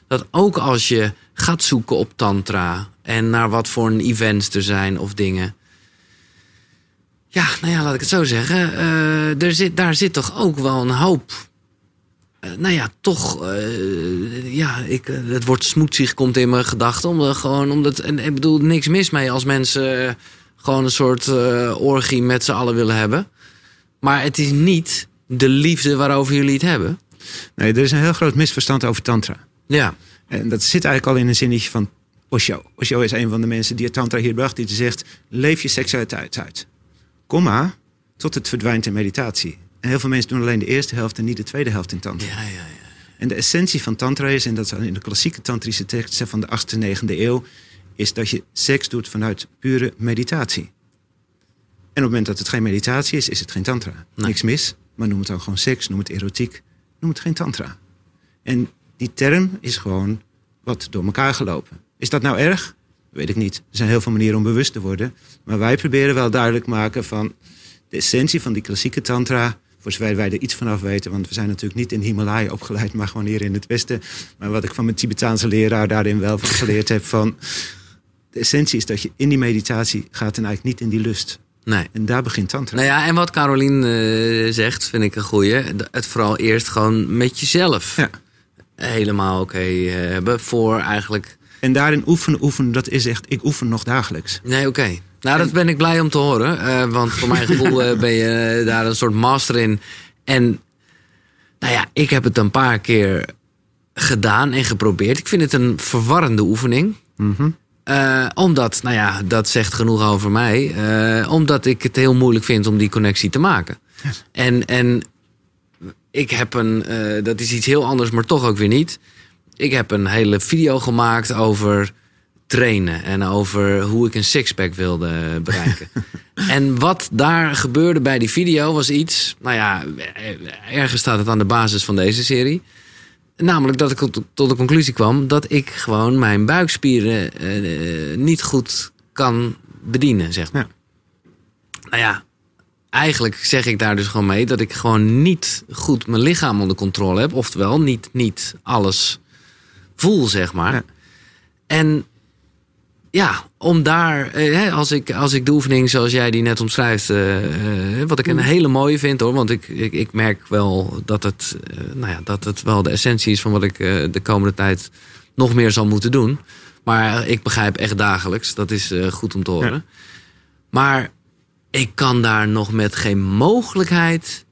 Dat ook als je gaat zoeken op tantra en naar wat voor een events er zijn of dingen. Ja, nou ja, laat ik het zo zeggen. Eh, er zit, daar zit toch ook wel een hoop. eh, nou ja, toch. eh, ja, ik, het woord smoetsig komt in mijn gedachten. Omdat gewoon, omdat. En ik bedoel, niks mis mee als mensen gewoon een soort orgie met z'n allen willen hebben. Maar het is niet de liefde waarover jullie het hebben. Nee, er is een heel groot misverstand over tantra. Ja, En dat zit eigenlijk al in een zinnetje van Osho. Osho is een van de mensen die het tantra hier bracht. Die zegt, leef je seksualiteit uit. Komma, tot het verdwijnt in meditatie. En heel veel mensen doen alleen de eerste helft en niet de tweede helft in tantra. ja, ja. ja. En de essentie van tantra is, en dat is in de klassieke tantrische teksten van de 8e, 9e eeuw, is dat je seks doet vanuit pure meditatie. En op het moment dat het geen meditatie is, is het geen tantra. Nee. Niks mis, maar noem het dan gewoon seks, noem het erotiek, noem het geen tantra. En die term is gewoon wat door elkaar gelopen. Is dat nou erg? Weet ik niet. Er zijn heel veel manieren om bewust te worden. Maar wij proberen wel duidelijk maken van de essentie van die klassieke tantra. Voor zover wij er iets vanaf weten. Want we zijn natuurlijk niet in Himalaya opgeleid, maar gewoon hier in het Westen. Maar wat ik van mijn Tibetaanse leraar daarin wel van geleerd heb. Van de essentie is dat je in die meditatie gaat en eigenlijk niet in die lust. Nee. En daar begint tantra. Nou ja, en wat Carolien eh, zegt, vind ik een goeie. Het vooral eerst gewoon met jezelf Ja. helemaal oké eh, hebben. Voor eigenlijk. En daarin oefenen, oefenen, dat is echt, ik oefen nog dagelijks. Nee, oké. Nou, dat ben ik blij om te horen. eh, want voor mijn gevoel ben je daar een soort master in. En nou ja, ik heb het een paar keer gedaan en geprobeerd. Ik vind het een verwarrende oefening. Mhm. Eh, omdat, nou ja, dat zegt genoeg over mij. eh, omdat ik het heel moeilijk vind om die connectie te maken. En, en ik heb een, eh, dat is iets heel anders, maar toch ook weer niet. Ik heb een hele video gemaakt over trainen en over hoe ik een sixpack wilde bereiken. en wat daar gebeurde bij die video was iets, nou ja, ergens staat het aan de basis van deze serie. Namelijk dat ik tot- de conclusie kwam dat ik gewoon mijn buikspieren eh, niet goed kan bedienen, zeg maar. Ja. Nou ja, eigenlijk zeg ik daar dus gewoon mee dat ik gewoon niet goed mijn lichaam onder controle heb. Oftewel, niet, niet alles voel, zeg maar. Ja. En ja, om daar, eh, als, ik, als ik de oefening zoals jij die net omschrijft, eh, eh, wat ik een hele mooie vind hoor, want ik, ik, ik merk wel dat het, eh, nou ja, dat het wel de essentie is van wat ik eh, de komende tijd nog meer zal moeten doen. Maar ik begrijp echt dagelijks, dat is eh, goed om te horen. Ja. Maar ik kan daar nog met geen mogelijkheid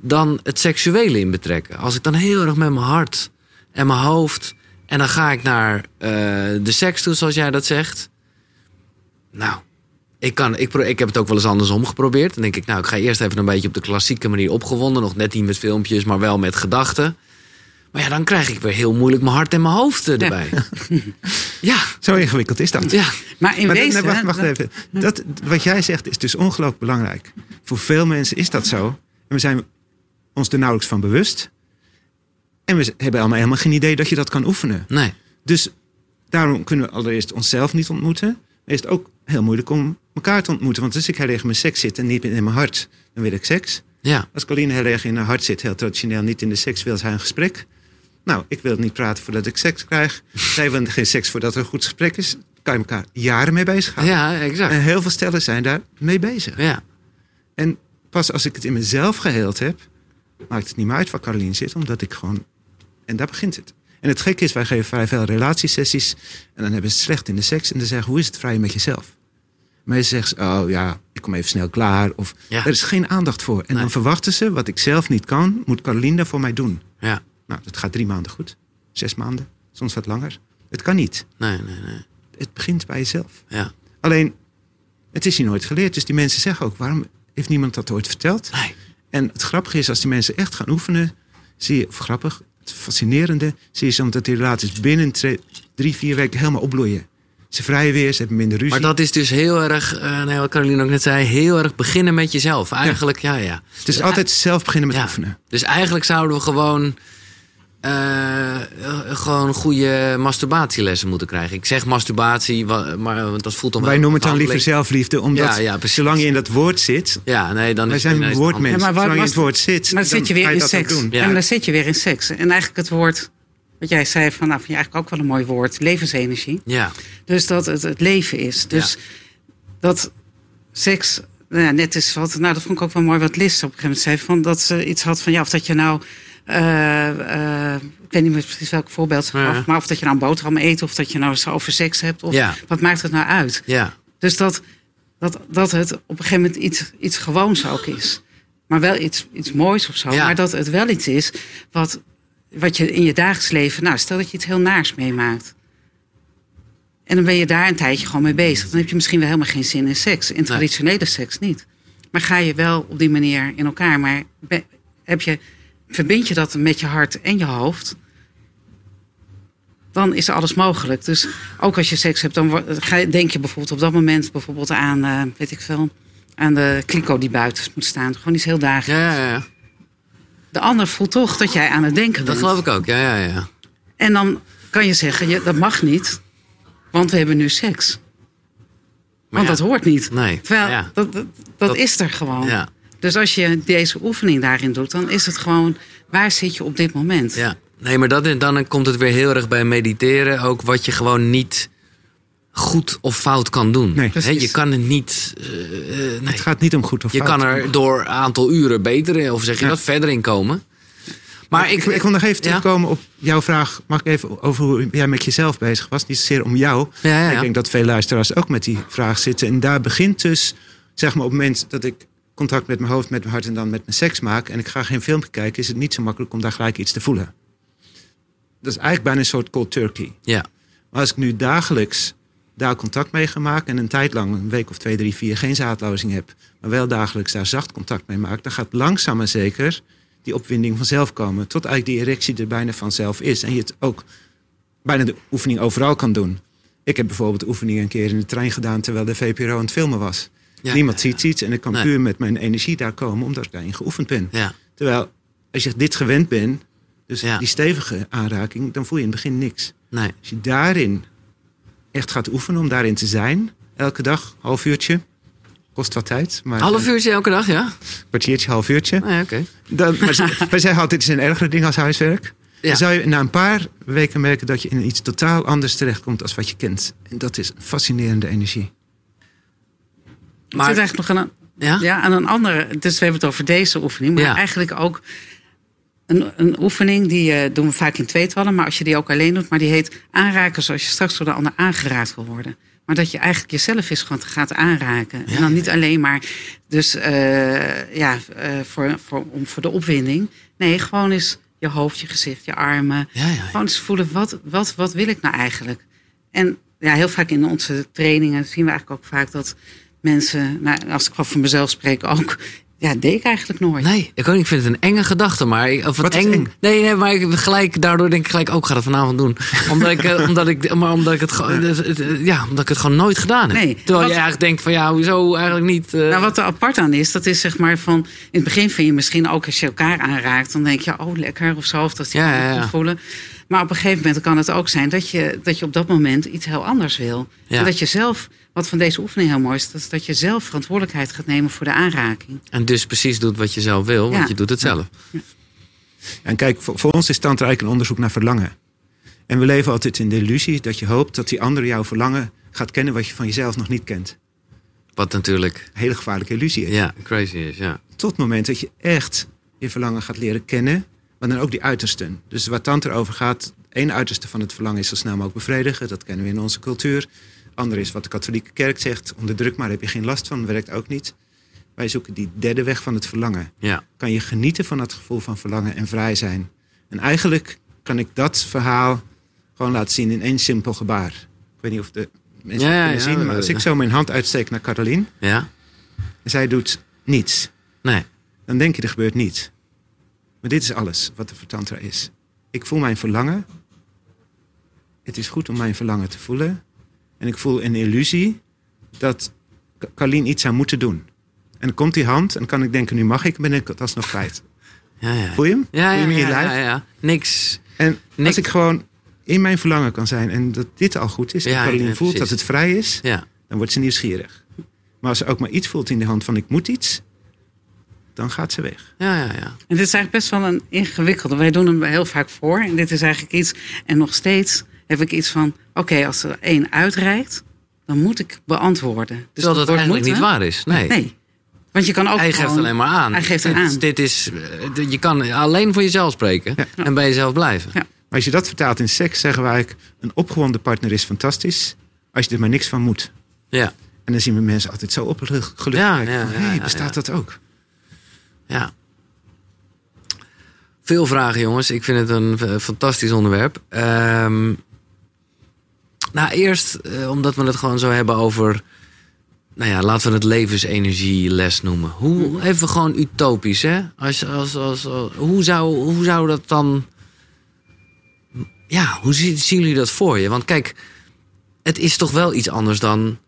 dan het seksuele in betrekken. Als ik dan heel erg met mijn hart en mijn hoofd. En dan ga ik naar de seks toe, zoals jij dat zegt. Nou, ik, kan, ik, pro- ik heb het ook wel eens andersom geprobeerd. Dan denk ik, nou, ik ga eerst even een beetje op de klassieke manier opgewonden. Nog net niet met filmpjes, maar wel met gedachten. Maar ja, dan krijg ik weer heel moeilijk mijn hart en mijn hoofd eh, erbij. Ja, Zo ingewikkeld is dat. ja. Maar in Maar dat- wezen... nee, wacht, wacht dat- even. Dat, wat jij zegt is dus ongelooflijk belangrijk. Voor veel mensen is dat zo. En we zijn ons er nauwelijks van bewust. En we hebben allemaal helemaal geen idee dat je dat kan oefenen. Nee. Dus daarom kunnen we allereerst onszelf niet ontmoeten. Maar is het ook heel moeilijk om elkaar te ontmoeten. Want als ik heel erg in mijn seks zit en niet in mijn hart, dan wil ik seks. Ja, Als Colline heel erg in haar hart zit, heel traditioneel niet in de seks, wil zij een gesprek. Nou, ik wil niet praten voordat ik seks krijg. Zij wil geen seks voordat er een goed gesprek is. Daar kan je elkaar jaren mee bezighouden. ja exact. En heel veel stellen zijn daar mee bezig. Ja. En pas als ik het in mezelf geheeld heb, maakt het niet meer uit waar Caroline zit, omdat ik gewoon. En daar begint het. En het gekke is, wij geven vrij veel relatiesessies. En dan hebben ze het slecht in de seks. En dan zeggen hoe is het vrij met jezelf? Meestal zeggen ze, oh ja, ik kom even snel klaar. Of Ja. er is geen aandacht voor. En Nee. dan verwachten ze, wat ik zelf niet kan, moet Caroline dat voor mij doen. Ja. Nou, dat gaat drie maanden goed. Zes maanden, soms wat langer. Het kan niet. Nee, nee, nee. Het begint bij jezelf. Ja. Alleen, het is hier nooit geleerd. Dus die mensen zeggen ook, waarom heeft niemand dat ooit verteld? Nee. En het grappige is, als die mensen echt gaan oefenen, zie je, of grappig, het fascinerende, zie je soms dat die relaties binnen drie, vier weken helemaal opbloeien. Ze vrijen weer, ze hebben minder ruzie. Maar dat is dus heel erg, eh nee, wat Caroline ook net zei, heel erg beginnen met jezelf. Eigenlijk, ja, ja. het is altijd zelf beginnen met Ja. oefenen. Dus eigenlijk zouden we gewoon, eh, gewoon goede masturbatielessen moeten krijgen. Ik zeg masturbatie, maar want dat voelt dan wel... Wij noemen het dan liever zelfliefde, omdat Ja, ja, precies. zolang je in dat woord zit, Ja, nee, dan wij is zijn woordmensen, Ja, maar waar zolang je in het woord zit, Maar dan zit je weer in seks. doen. En dan zit je weer in seks. En eigenlijk het woord, wat jij zei, van, nou, vind je eigenlijk ook wel een mooi woord, levensenergie. Ja, Dus dat het het leven is. Dus dat seks nou ja, net is wat, nou dat vond ik ook wel mooi wat Liz op een gegeven moment zei, van dat ze iets had van ja, of dat je nou, uh, ik weet niet meer precies welk voorbeeld ze gaf, Ja. maar of dat je nou een boterham eet of dat je nou over seks hebt, of Ja. wat maakt het nou uit? Ja, Dus dat, dat, dat het op een gegeven moment iets, iets gewoons ook is. Maar wel iets, iets moois of zo. Maar dat het wel iets is wat, wat je in je dagelijks leven... Nou, stel dat je iets heel naars meemaakt. En dan ben je daar een tijdje gewoon mee bezig. Dan heb je misschien wel helemaal geen zin in seks. In traditionele seks niet. Maar ga je wel op die manier in elkaar. Maar heb je, verbind je dat met je hart en je hoofd... dan is alles mogelijk. Dus ook als je seks hebt, dan denk je bijvoorbeeld op dat moment bijvoorbeeld aan, eh, weet ik veel, aan de kliko die buiten moet staan. Gewoon iets heel dagelijks. ja, ja, ja. De ander voelt toch dat jij aan het denken dat bent. geloof ik ook. Ja, ja, ja. En dan kan je zeggen, je, dat mag niet, want we hebben nu seks. Want dat hoort niet. Nee, Terwijl, dat, dat, dat Dat- is er gewoon. Ja, Dus als je deze oefening daarin doet, dan is het gewoon, waar zit je op dit moment? ja. Nee, maar dat, dan komt het weer heel erg bij mediteren. Ook wat je gewoon niet goed of fout kan doen. Nee. Hè, je kan het niet... eh, eh, nee. Het gaat niet om goed of Je fout. kan er door een aantal uren beter, of zeg je Ja. dat, verder in komen. Maar ik, ik wil nog even terugkomen op jouw vraag. Mag ik even over hoe jij met jezelf bezig was? Niet zozeer om jou. Ja, ja, ja. Ik denk dat veel luisteraars ook met die vraag zitten. En daar begint dus, zeg maar op het moment dat ik contact met mijn hoofd, met mijn hart en dan met mijn seks maak. En ik ga geen filmpje kijken, is het niet zo makkelijk om daar gelijk iets te voelen. Dat is eigenlijk bijna een soort cold turkey. Ja, Maar als ik nu dagelijks daar contact mee ga maken en een tijd lang, een week of twee, drie, vier, geen zaadlozing heb, maar wel dagelijks daar zacht contact mee maak, dan gaat langzaam maar zeker die opwinding vanzelf komen. Tot eigenlijk die erectie er bijna vanzelf is. En je het ook bijna de oefening overal kan doen. Ik heb bijvoorbeeld de oefening een keer in de trein gedaan terwijl de VPRO aan het filmen was. Ja, Niemand ja, ja. ziet iets en ik kan Nee. puur met mijn energie daar komen omdat ik daarin geoefend ben. ja, Terwijl als je dit gewend bent, dus Ja. die stevige aanraking, dan voel je in het begin niks. nee. Als je daarin echt gaat oefenen om daarin te zijn, elke dag, half uurtje, kost wat tijd. Maar Half uurtje elke dag, ja? kwartiertje, half uurtje. Nee, oké. Dan, maar wij zeggen altijd, het is een ergere ding als huiswerk. Ja. Dan zou je na een paar weken merken dat je in iets totaal anders terechtkomt als wat je kent. En dat is een fascinerende energie. Het Maar, zit eigenlijk nog aan een, ja? ja, aan een andere. Dus we hebben het over deze oefening. Maar Ja. eigenlijk ook een, een oefening die eh, doen we vaak in tweetallen. Maar als je die ook alleen doet, maar die heet aanraken zoals je straks door de ander aangeraakt wil worden. Maar dat je eigenlijk jezelf is gewoon gaat aanraken. Ja, en dan niet alleen maar dus, eh, ja, eh, voor, voor, om, voor de opwinding. Nee, gewoon eens je hoofd, je gezicht, je armen. Ja, ja, ja. Gewoon eens voelen, wat, wat, wat wil ik nou eigenlijk? En ja, heel vaak in onze trainingen zien we eigenlijk ook vaak dat mensen, nou, als ik wel voor mezelf spreek ook, ja, deed ik eigenlijk nooit. Nee, ik, ook, niet. ik vind het een enge gedachte, maar of Wat eng. eng? Nee, nee, maar ik gelijk daardoor denk ik gelijk ook ik ga het vanavond doen, omdat ik, eh, omdat ik, maar omdat ik het, gewoon- het- het- ja, omdat ik het gewoon nooit gedaan heb. Nee, Terwijl wat- je eigenlijk denkt van ja, hoezo eigenlijk niet? eh, Nou, wat er apart aan is, dat is zeg maar van... In het begin vind je misschien ook als je elkaar aanraakt... dan denk je, oh, lekker of zo, of dat je Ja, je ja, ja. voelen. Maar op een gegeven moment kan het ook zijn... dat je, dat je op dat moment iets heel anders wil. Ja. En dat je zelf, wat van deze oefening heel mooi is... dat, is dat je zelf verantwoordelijkheid gaat nemen voor de aanraking. En dus precies doet wat je zelf wil, want Ja. je doet het zelf. En kijk, voor, voor ons is tantra eigenlijk een onderzoek naar verlangen. En we leven altijd in de illusie dat je hoopt dat die ander jouw verlangen gaat kennen wat je van jezelf nog niet kent. Wat natuurlijk, Een hele gevaarlijke illusie is. ja, crazy is, ja. Tot het moment dat je echt je verlangen gaat leren kennen, maar dan ook die uitersten. Dus waar tantra over gaat, één uiterste van het verlangen is zo snel mogelijk bevredigen. Dat kennen we in onze cultuur. Ander is wat de katholieke kerk zegt, onderdruk maar, heb je geen last van, werkt ook niet. Wij zoeken die derde weg van het verlangen. Ja, Kan je genieten van dat gevoel van verlangen en vrij zijn. En eigenlijk kan ik dat verhaal gewoon laten zien in één simpel gebaar. Ik weet niet of de mensen Ja, kunnen ja, zien, maar als ik zo mijn hand uitsteek naar Caroline ja, en zij doet niets, nee, dan denk je er gebeurt niets. Maar dit is alles wat de tantra is. Ik voel mijn verlangen. Het is goed om mijn verlangen te voelen. En ik voel een illusie dat Carlien iets zou moeten doen. En dan komt die hand en kan ik denken, nu mag ik, ben ik het alsnog kwijt. ja, ja. Voel je hem? Ja, Voel je ja, hem in je ja, lijf? ja, ja. Niks. En Niks. als ik gewoon in mijn verlangen kan zijn en dat dit al goed is, en Ja, Carolien ja, voelt dat het vrij is, Ja, dan wordt ze nieuwsgierig. Maar als ze ook maar iets voelt in de hand van ik moet iets, dan gaat ze weg. ja, ja, ja. En dit is eigenlijk best wel een ingewikkelde. Wij doen hem heel vaak voor. En dit is eigenlijk iets. En nog steeds heb ik iets van: oké, als er één uitreikt, dan moet ik beantwoorden. Dus Terwijl dat woord eigenlijk niet waar is. Nee. Nee. Want je kan ook Hij geeft alleen maar aan. Hij geeft dit, aan. Dit is, eh, je kan alleen voor jezelf spreken en bij jezelf blijven. Ja. Maar als je dat vertaalt in seks, zeggen eigenlijk... een opgewonden partner is fantastisch... als je er maar niks van moet. Ja. En dan zien we mensen altijd zo opgelucht gelukkig Ja, kijken ja, ja, hey, bestaat dat ook? Ja. Veel vragen, jongens. Ik vind het een eh, fantastisch onderwerp. Ehm, nou, eerst eh, omdat we het gewoon zo hebben over. Nou ja, laten we het levensenergieles noemen. Hoe, even gewoon utopisch, hè? Als, als, als, als- hoe, zou, hoe zou dat dan. Ja, hoe zien, zien jullie dat voor je? Want kijk, het is toch wel iets anders dan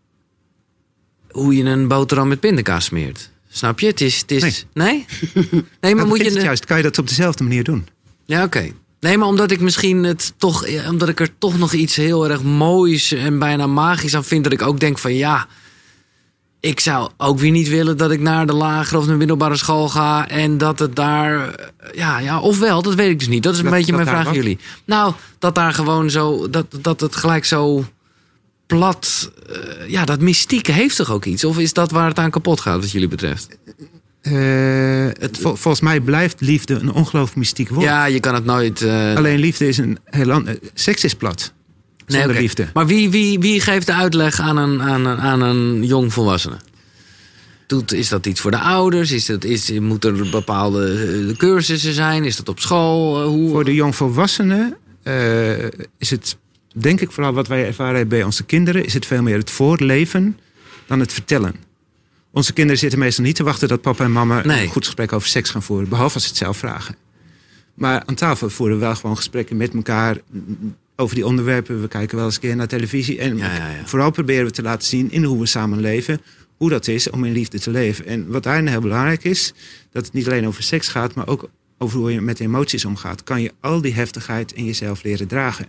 hoe je een boterham met pindakaas smeert. Snap je? Het is. Het is nee? Nee, maar Maar moet je. het juist, kan je dat op dezelfde manier doen? Ja, oké. Nee, maar omdat ik misschien het toch, omdat ik er toch nog iets heel erg moois en bijna magisch aan vind, dat ik ook denk van ja, ik zou ook weer niet willen dat ik naar de lagere of de middelbare school ga en dat het daar, eh, ja, ja, ofwel, dat weet ik dus niet. Dat is een Dat- beetje dat mijn vraag aan jullie. Nou, dat daar gewoon zo, dat, dat het gelijk zo plat, eh, ja, dat mystieke heeft toch ook iets? Of is dat waar het aan kapot gaat, wat jullie betreft? Eh, vol- volgens mij blijft liefde een ongelooflijk mystiek woord. Ja, je kan het nooit. eh, Alleen liefde is een heel ander... Seks is plat. Nee, liefde. Maar wie, wie, wie geeft de uitleg aan een, aan een, aan een jong volwassene? Doet, is dat iets voor de ouders? Is dat, is, moet er bepaalde cursussen zijn? Is dat op school? Hoe? Voor de jongvolwassenen eh is het, denk ik vooral wat wij ervaren bij onze kinderen... is het veel meer het voorleven dan het vertellen. Onze kinderen zitten meestal niet te wachten dat papa en mama Nee. een goed gesprek over seks gaan voeren. Behalve als ze het zelf vragen. Maar aan tafel voeren we wel gewoon gesprekken met elkaar over die onderwerpen. We kijken wel eens een keer naar televisie. En Ja, ja, ja. vooral proberen we te laten zien in hoe we samen leven. Hoe dat is om in liefde te leven. En wat daarin heel belangrijk is, dat het niet alleen over seks gaat, maar ook over hoe je met emoties omgaat. Kan je al die heftigheid in jezelf leren dragen.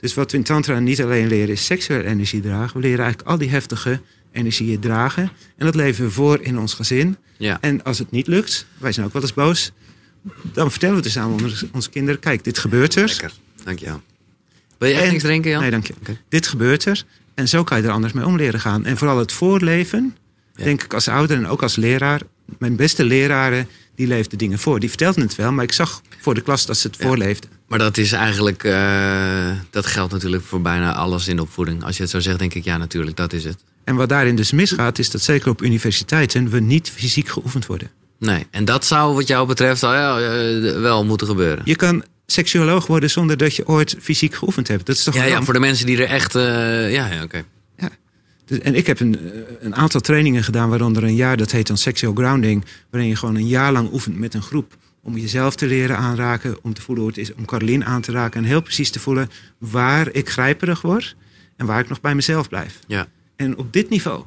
Dus wat we in Tantra niet alleen leren is seksuele energie dragen. We leren eigenlijk al die heftige energieën dragen. En dat leven we voor in ons gezin. Ja. En als het niet lukt, wij zijn ook wel eens boos. Dan vertellen we het dus aan onze, onze kinderen. Kijk, dit gebeurt er. Lekker, dankjewel. Wil je echt En- niks drinken, Jan? Nee, dank je. Oké. Dit gebeurt er. En zo kan je er anders mee om leren gaan. En vooral het voorleven, Ja. denk ik als ouder en ook als leraar. Mijn beste leraren, die leefden dingen voor. Die vertelden het wel, maar ik zag voor de klas dat ze het Ja. voorleefden. Maar dat is eigenlijk, eh, dat geldt natuurlijk voor bijna alles in de opvoeding. Als je het zo zegt, denk ik, ja, natuurlijk, dat is het. En wat daarin dus misgaat, is dat zeker op universiteiten we niet fysiek geoefend worden. Nee, en dat zou wat jou betreft al, ja, eh, wel moeten gebeuren. Je kan seksuoloog worden zonder dat je ooit fysiek geoefend hebt. Dat is toch Ja, ja, voor de mensen die er echt, eh, ja, ja oké. Dus- En ik heb een, een aantal trainingen gedaan, waaronder een jaar, dat heet dan sexual grounding, waarin je gewoon een jaar lang oefent met een groep. Om jezelf te leren aanraken, om te voelen hoe het is om Carolien aan te raken. En heel precies te voelen waar ik grijperig word en waar ik nog bij mezelf blijf. Ja. En op dit niveau.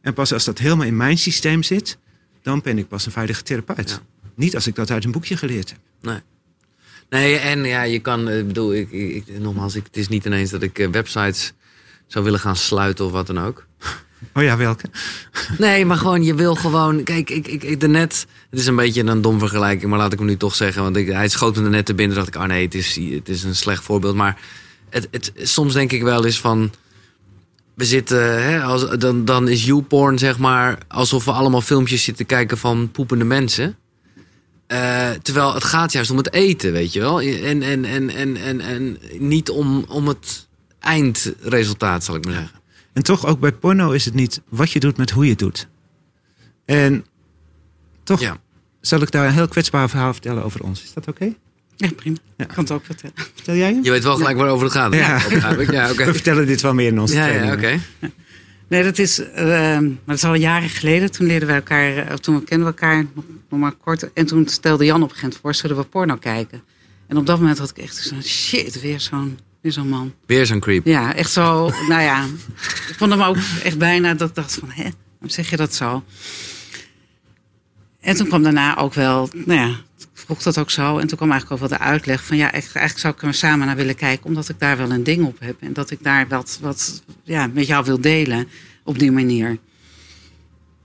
En pas als dat helemaal in mijn systeem zit, dan ben ik pas een veilige therapeut. Ja. Niet als ik dat uit een boekje geleerd heb. Nee. Nee, en ja, je kan, ik bedoel, ik, ik, ik- nogmaals, ik, het is niet ineens dat ik eh, websites zou willen gaan sluiten of wat dan ook. Oh ja, welke? Nee, maar gewoon, je wil gewoon, kijk, ik, ik, ik net, het is een beetje een dom vergelijking, maar laat ik hem nu toch zeggen, want ik, hij schoot me net te binnen, dacht ik, oh nee, het is, het is een slecht voorbeeld, maar het, het, soms denk ik wel eens van, we zitten, hè, als, dan, dan is YouPorn zeg maar, alsof we allemaal filmpjes zitten kijken van poepende mensen. Eh, terwijl het gaat juist om het eten, weet je wel. En, en, en, en, en, en niet om, om het eindresultaat, zal ik maar zeggen. En toch, ook bij porno is het niet wat je doet met hoe je het doet. En toch Ja. zal ik daar een heel kwetsbaar verhaal vertellen over ons. Is dat oké? Ja, prima. Ja. Ik kan het ook vertellen. Vertel jij hem? Je weet wel gelijk waarover het gaat. Ja. Ja. We vertellen dit wel meer in onze Ja, ja, oké. Nee, dat is, maar dat is al jaren geleden. Toen leerden we elkaar, eh, toen kenden we elkaar nog, nog maar kort. En toen stelde Jan op een gegeven moment voor, zullen we porno kijken? En op dat moment had ik echt zo'n shit, weer zo'n weer zo'n man. Weer zo'n creep. Ja, echt zo, nou ja. Ik vond hem ook echt bijna dat ik dacht van, hè, waarom zeg je dat zo? En toen kwam daarna ook wel, nou ja, vroeg dat ook zo. En toen kwam eigenlijk ook wel de uitleg van, ja, eigenlijk zou ik er samen naar willen kijken. Omdat ik daar wel een ding op heb. En dat ik daar wat, wat ja, met jou wil delen op die manier.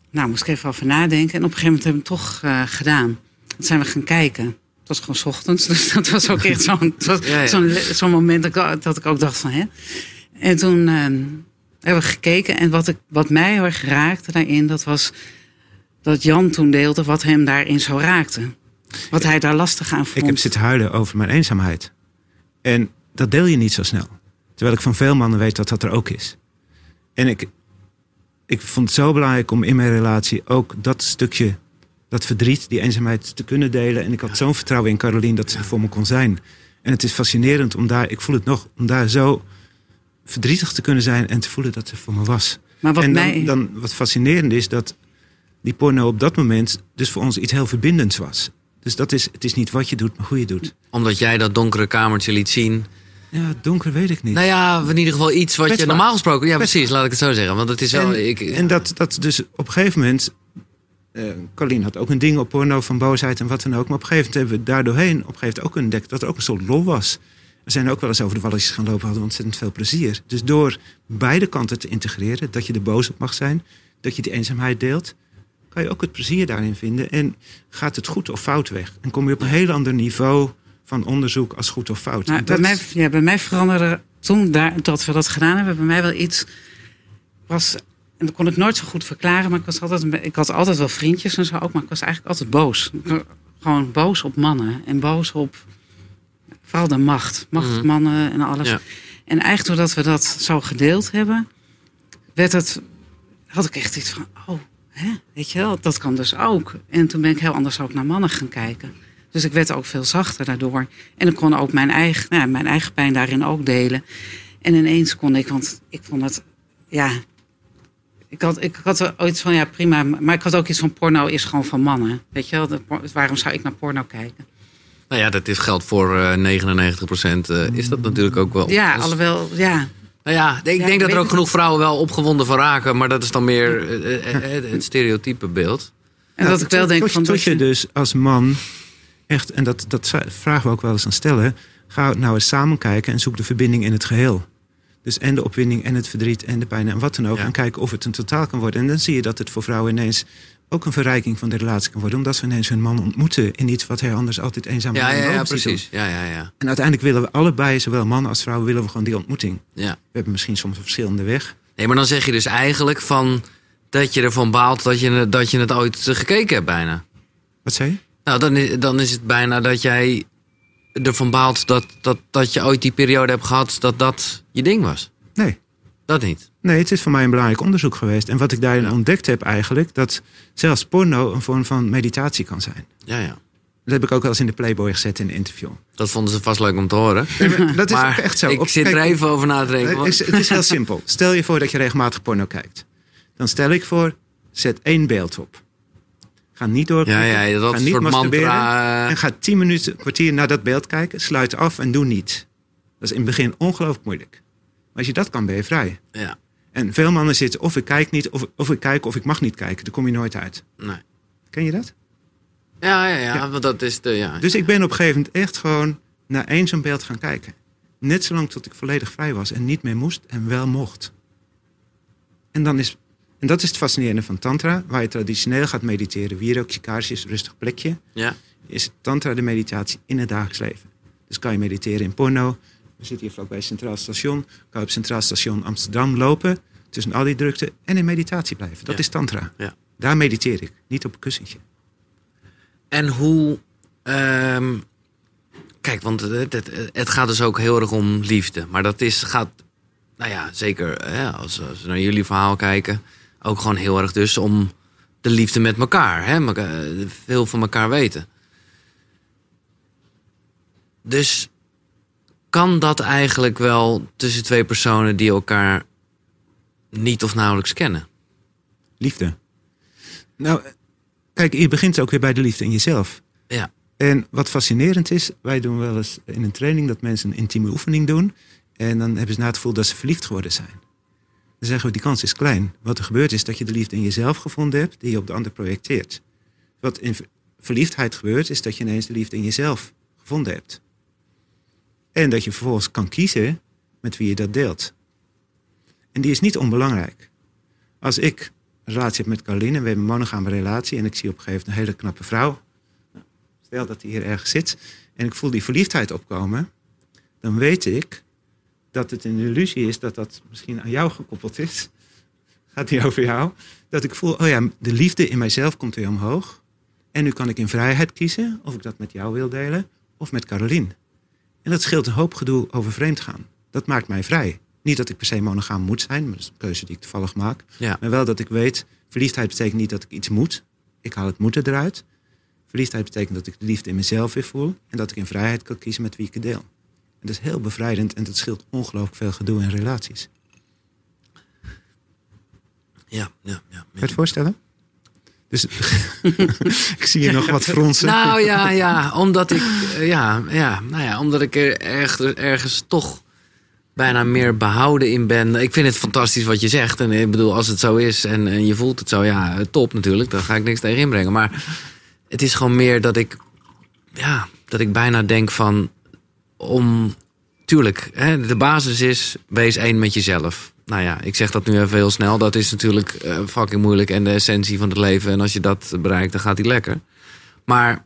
Nou, moest ik even over nadenken. En op een gegeven moment hebben we het toch eh, gedaan. Toen zijn we gaan kijken. Het was gewoon 's ochtends, dus dat was ook echt zo'n Ja, ja. zo'n moment dat ik, dat ik ook dacht van, hè. En toen ehm, hebben we gekeken. En wat, ik, wat mij heel erg raakte daarin, dat was dat Jan toen deelde wat hem daarin zo raakte. Wat hij daar lastig aan vond. Ik heb zitten huilen over mijn eenzaamheid. En dat deel je niet zo snel. Terwijl ik van veel mannen weet dat dat er ook is. En ik, ik vond het zo belangrijk om in mijn relatie ook dat stukje, dat verdriet, die eenzaamheid te kunnen delen. En ik had zo'n vertrouwen in Caroline dat ze er voor me kon zijn. En het is fascinerend om daar, ik voel het nog, om daar zo verdrietig te kunnen zijn en te voelen dat ze voor me was. Maar wat en dan, mij... dan wat fascinerend is dat die porno op dat moment dus voor ons iets heel verbindends was. Dus dat is, het is niet wat je doet, maar hoe je doet. Omdat jij dat donkere kamertje liet zien. Ja, donker weet ik niet. Nou ja, in ieder geval iets wat je normaal gesproken... Ja, precies, laat ik het zo zeggen. Want het is wel... en, ik, en dat, dat dus op een gegeven moment. Eh Colleen had ook een ding op porno van boosheid en wat dan ook. Maar op een gegeven moment hebben we daardoorheen op een gegeven moment ook ontdekt dat er ook een soort lol was. We zijn ook wel eens over de walletjes gaan lopen, hadden ontzettend veel plezier. Dus door beide kanten te integreren, dat je er boos op mag zijn, dat je die eenzaamheid deelt, kan je ook het plezier daarin vinden. En gaat het goed of fout weg? En kom je op een heel ander niveau van onderzoek als goed of fout. Nou, bij, mij, ja, bij mij veranderde toen daar, dat we dat gedaan hebben, bij mij wel iets. Was, en dat kon ik nooit zo goed verklaren, maar ik, was altijd, ik had altijd wel vriendjes en zo ook, maar ik was eigenlijk altijd boos. Gewoon boos op mannen en boos op vooral de macht. Macht, mannen en alles. Ja. En eigenlijk doordat we dat zo gedeeld hebben, werd het, had ik echt iets van, oh, hè, weet je wel, dat kan dus ook. En toen ben ik heel anders ook naar mannen gaan kijken. Dus ik werd ook veel zachter daardoor. En ik kon ook mijn eigen, nou, mijn eigen pijn daarin ook delen. En ineens kon ik, want ik vond het, ja. Ik had, ik had er ooit van, ja prima, maar ik had ook iets van porno is gewoon van mannen. Weet je wel, de waarom zou ik naar porno kijken? nou ja, dat is, geldt voor eh 99 procent. is dat natuurlijk ook wel. Ja, Dus- alhoewel, ja. Nou ja, ik Ja, ik denk dat er ook genoeg vrouwen wel opgewonden van raken. Maar dat is dan meer eh, eh, eh, het stereotype beeld. En dat ik wel denk tot, van... tot dat je dus als man echt, en dat, dat vragen we ook wel eens aan stellen, ga nou eens samen kijken en zoek de verbinding in het geheel. Dus en de opwinding en het verdriet en de pijn en wat dan ook. Ja. En kijken of het een totaal kan worden. En dan zie je dat het voor vrouwen ineens ook een verrijking van de relatie kan worden. Omdat ze ineens hun man ontmoeten in iets wat hij anders altijd eenzaam Ja, ja, ja, precies. Ja, ja, ja. En uiteindelijk willen we allebei, zowel mannen als vrouwen, willen we gewoon die ontmoeting. ja. We hebben misschien soms een verschillende weg. Nee, maar dan zeg je dus eigenlijk van dat je ervan baalt dat je, dat je het ooit gekeken hebt bijna. Wat zei je? Nou, dan is, dan is het bijna dat jij ervan baalt dat, dat, dat je ooit die periode hebt gehad dat dat je ding was. Nee. Dat niet. Nee, het is voor mij een belangrijk onderzoek geweest. En wat ik daarin ontdekt heb eigenlijk, dat zelfs porno een vorm van meditatie kan zijn. Ja, ja. Dat heb ik ook wel eens in de Playboy gezet in een interview. Dat vonden ze vast leuk om te horen. Dat is maar echt zo. ik Op- zit er even over na te. Het is, het is heel simpel. Stel je voor dat je regelmatig porno kijkt. Dan stel ik voor, zet één beeld op. Ga niet door. Ja, ja, dat ga niet soort masturberen. mantra. En ga tien minuten, kwartier naar dat beeld kijken. Sluit af en doe niet. Dat is in het begin ongelooflijk moeilijk. Maar als je dat kan, ben je vrij. Ja, En veel mannen zitten of ik kijk niet, of, of ik kijk of ik mag niet kijken. Daar kom je nooit uit. nee. Ken je dat? Ja, ja, ja, Ja. want dat is de. Ja. Dus ik ben op een gegeven moment echt gewoon naar één zo'n beeld gaan kijken. Net zolang tot ik volledig vrij was en niet meer moest en wel mocht. En, dan is, en dat is het fascinerende van Tantra, waar je traditioneel gaat mediteren. Wierookje, kaarsjes, rustig plekje. ja. Is Tantra de meditatie in het dagelijks leven. Dus kan je mediteren in porno. We zitten hier vlakbij Centraal Station. Kan je op Centraal Station Amsterdam lopen. Tussen al die drukte. En in meditatie blijven. Dat Ja. is Tantra. Ja. Daar mediteer ik. Niet op een kussentje. En hoe. ehm, kijk, want het, het, het gaat dus ook heel erg om liefde. Maar dat is, gaat. Nou ja, zeker hè, als, als we naar jullie verhaal kijken. Ook gewoon heel erg dus om de liefde met elkaar. Hè, veel van elkaar weten. Dus kan dat eigenlijk wel tussen twee personen die elkaar niet of nauwelijks kennen? Liefde. Nou, kijk, je begint ook weer bij de liefde in jezelf. Ja. En wat fascinerend is, wij doen wel eens in een training dat mensen een intieme oefening doen. En dan hebben ze na het gevoel dat ze verliefd geworden zijn. Dan zeggen we, die kans is klein. Wat er gebeurt is dat je de liefde in jezelf gevonden hebt, die je op de ander projecteert. Wat in ver- verliefdheid gebeurt, is dat je ineens de liefde in jezelf gevonden hebt. En dat je vervolgens kan kiezen met wie je dat deelt. En die is niet onbelangrijk. Als ik een relatie heb met Caroline en we hebben een monogame relatie en ik zie op een gegeven moment een hele knappe vrouw. Stel dat die hier ergens zit en ik voel die verliefdheid opkomen, dan weet ik dat het een illusie is dat dat misschien aan jou gekoppeld is. gaat niet over jou. Dat ik voel, oh ja, de liefde in mijzelf komt weer omhoog. En nu kan ik in vrijheid kiezen of ik dat met jou wil delen of met Carolien. En dat scheelt een hoop gedoe over vreemd gaan. Dat maakt mij vrij. Niet dat ik per se monogaam moet zijn, maar dat is een keuze die ik toevallig maak. Ja. Maar wel dat ik weet, verliefdheid betekent niet dat ik iets moet. Ik haal het moeten eruit. Verliefdheid betekent dat ik de liefde in mezelf weer voel. En dat ik in vrijheid kan kiezen met wie ik het deel. Dat is heel bevrijdend en dat scheelt ongelooflijk veel gedoe in relaties. Ja, ja, ja. Kan je het voorstellen? Dus ik zie je nog wat fronsen. Nou ja, ja, omdat ik, eh, ja, ja, nou ja, omdat ik er ergens, ergens toch bijna meer behouden in ben. Ik vind het fantastisch wat je zegt. En ik bedoel, als het zo is en, en je voelt het zo, ja, top natuurlijk. Daar ga ik niks tegen inbrengen. Maar het is gewoon meer dat ik, ja, dat ik bijna denk van, om, tuurlijk, hè, de basis is, wees één met jezelf. Nou ja, ik zeg dat nu even heel snel. Dat is natuurlijk eh, fucking moeilijk en de essentie van het leven. En als je dat bereikt, dan gaat hij lekker. Maar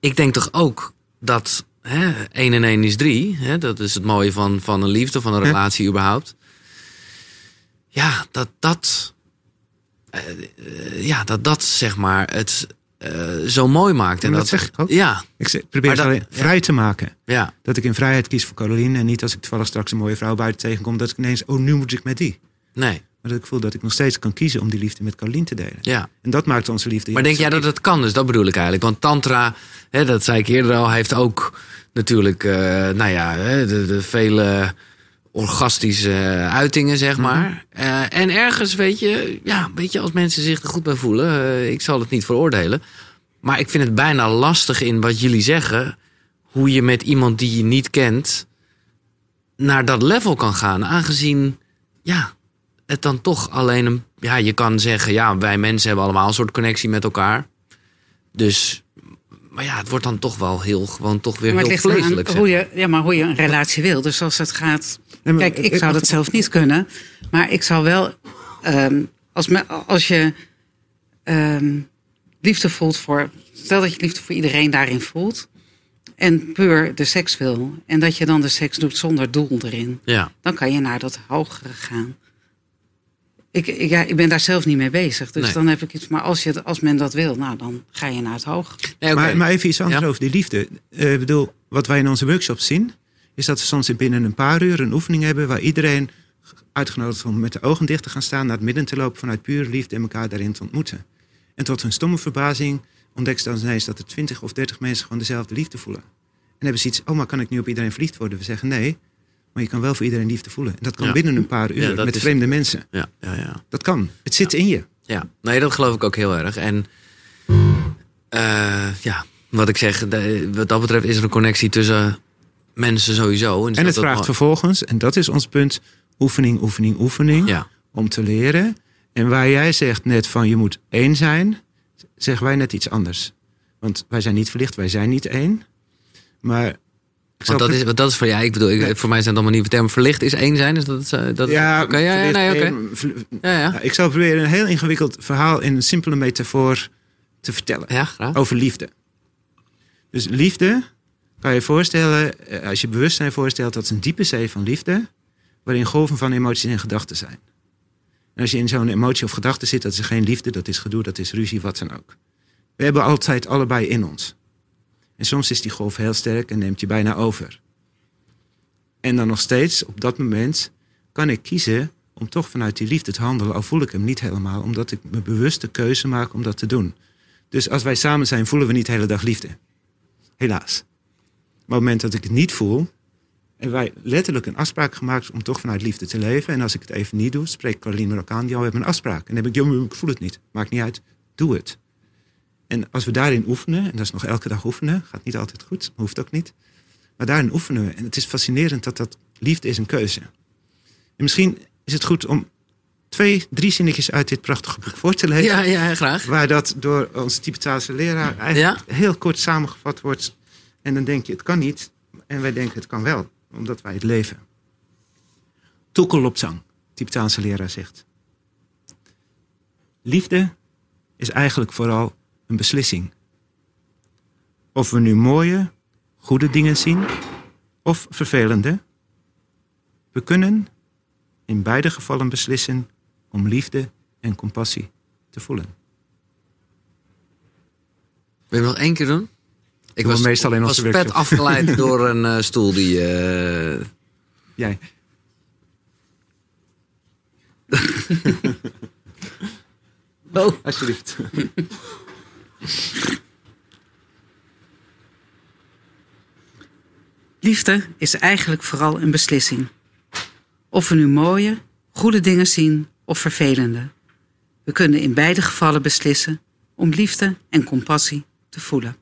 ik denk toch ook dat hè, 1 en 1 is 3. Hè, dat is het mooie van, van een liefde, van een Ja. relatie überhaupt. Ja, dat dat... eh, eh, ja, dat dat zeg maar het eh, zo mooi maakt. En dat zeg ik ook. Ja, Ik probeer het dat- alleen vrij te maken. ja, Dat ik in vrijheid kies voor Caroline. En niet als ik toevallig straks een mooie vrouw buiten tegenkom. Dat ik ineens, oh nu moet ik met die. nee, Maar dat ik voel dat ik nog steeds kan kiezen om die liefde met Caroline te delen. ja. En dat maakt onze liefde. Maar denk jij dat het kan? Dus dat bedoel ik eigenlijk. Want Tantra, hè, dat zei ik eerder al, heeft ook natuurlijk, eh, nou ja, de, de vele orgastische uitingen, zeg maar. Eh, en ergens, weet je, ja, weet je, als mensen zich er goed bij voelen, eh, ik zal het niet veroordelen. Maar ik vind het bijna lastig in wat jullie zeggen, hoe je met iemand die je niet kent naar dat level kan gaan. Aangezien, ja, het dan toch alleen een. Ja, je kan zeggen, ja, wij mensen hebben allemaal een soort connectie met elkaar. Dus, maar ja, het wordt dan toch wel heel, gewoon toch weer Maar het heel vleeselijk. zeg. hoe je, ja, maar hoe je een relatie wil. Dus als het gaat. Nee, maar- Kijk, ik zou dat zelf niet kunnen. Maar ik zou wel. ehm, als, me, als je ehm, liefde voelt voor. Stel dat je liefde voor iedereen daarin voelt. En puur de seks wil. En dat je dan de seks doet zonder doel erin. Ja, Dan kan je naar dat hogere gaan. Ik, ik, ja, ik ben daar zelf niet mee bezig. Dus Nee. dan heb ik iets. Maar als, je, als men dat wil, nou, dan ga je naar het hoog. nee, maar, maar even iets anders Ja. over die liefde. Eh, Ik bedoel, wat wij in onze workshops zien, is dat we soms binnen een paar uur een oefening hebben waar iedereen uitgenodigd is om met de ogen dicht te gaan staan, naar het midden te lopen vanuit pure liefde en elkaar daarin te ontmoeten. En tot hun stomme verbazing ontdekken ze dan ineens dat er twintig of dertig mensen gewoon dezelfde liefde voelen. En hebben ze iets, oh maar kan ik nu op iedereen verliefd worden? We zeggen nee, maar je kan wel voor iedereen liefde voelen. En dat kan Ja. binnen een paar uur Ja, met is- vreemde mensen. ja, ja, ja. Dat kan. Het zit in je. Ja, nee, dat geloof ik ook heel erg. En eh, ja, wat ik zeg, wat dat betreft is er een connectie tussen mensen sowieso. En het vraagt vervolgens, en dat is ons punt, oefening, oefening, oefening. Ja, om te leren. En waar jij zegt net van je moet één zijn, zeggen wij net iets anders. Want wij zijn niet verlicht, wij zijn niet één. Maar want dat is, want dat is voor jij, ik bedoel, ik, Nee. voor mij zijn het allemaal nieuwe termen. Verlicht is één zijn, is dat eh, Dat, ja, oké, ja, nee, Ja, ja. Ja, ik zal proberen een heel ingewikkeld verhaal in een simpele metafoor te vertellen. Ja, graag. Over liefde. Dus liefde kan je voorstellen, eh, als je bewustzijn voorstelt, dat is een diepe zee van liefde, waarin golven van emoties en gedachten zijn. En als je in zo'n emotie of gedachte zit, dat is geen liefde, dat is gedoe, dat is ruzie, wat dan ook. We hebben altijd allebei in ons. En soms is die golf heel sterk en neemt je bijna over. En dan nog steeds, op dat moment, kan ik kiezen om toch vanuit die liefde te handelen, al voel ik hem niet helemaal, omdat ik me bewust de keuze maak om dat te doen. Dus als wij samen zijn, voelen we niet de hele dag liefde. Helaas. Maar op het moment dat ik het niet voel, hebben wij letterlijk een afspraak gemaakt om toch vanuit liefde te leven. En als ik het even niet doe, spreekt Caroline me ook aan, jou, hebben een afspraak. En dan heb ik, "Jo, ik voel het niet. Maakt niet uit, doe het. En als we daarin oefenen, en dat is nog elke dag oefenen, gaat niet altijd goed, hoeft ook niet. Maar daarin oefenen we. En het is fascinerend dat dat liefde is een keuze. En misschien is het goed om twee, drie zinnetjes uit dit prachtige boek voor te lezen. Ja, ja, graag. Waar dat door onze Tibetaanse leraar eigenlijk heel kort samengevat wordt. En dan denk je, het kan niet. En wij denken, het kan wel. Omdat wij het leven. Toekelopzang, Tibetaanse leraar zegt. Liefde is eigenlijk vooral een beslissing. Of we nu mooie, goede dingen zien of vervelende. We kunnen in beide gevallen beslissen om liefde en compassie te voelen. Wil je nog één keer doen? Ik we meestal in was onze pet workshop. afgeleid door een eh, stoel die... eh, Jij. Oh. Alsjeblieft. Liefde is eigenlijk vooral een beslissing. Of we nu mooie, goede dingen zien of vervelende. We kunnen in beide gevallen beslissen om liefde en compassie te voelen.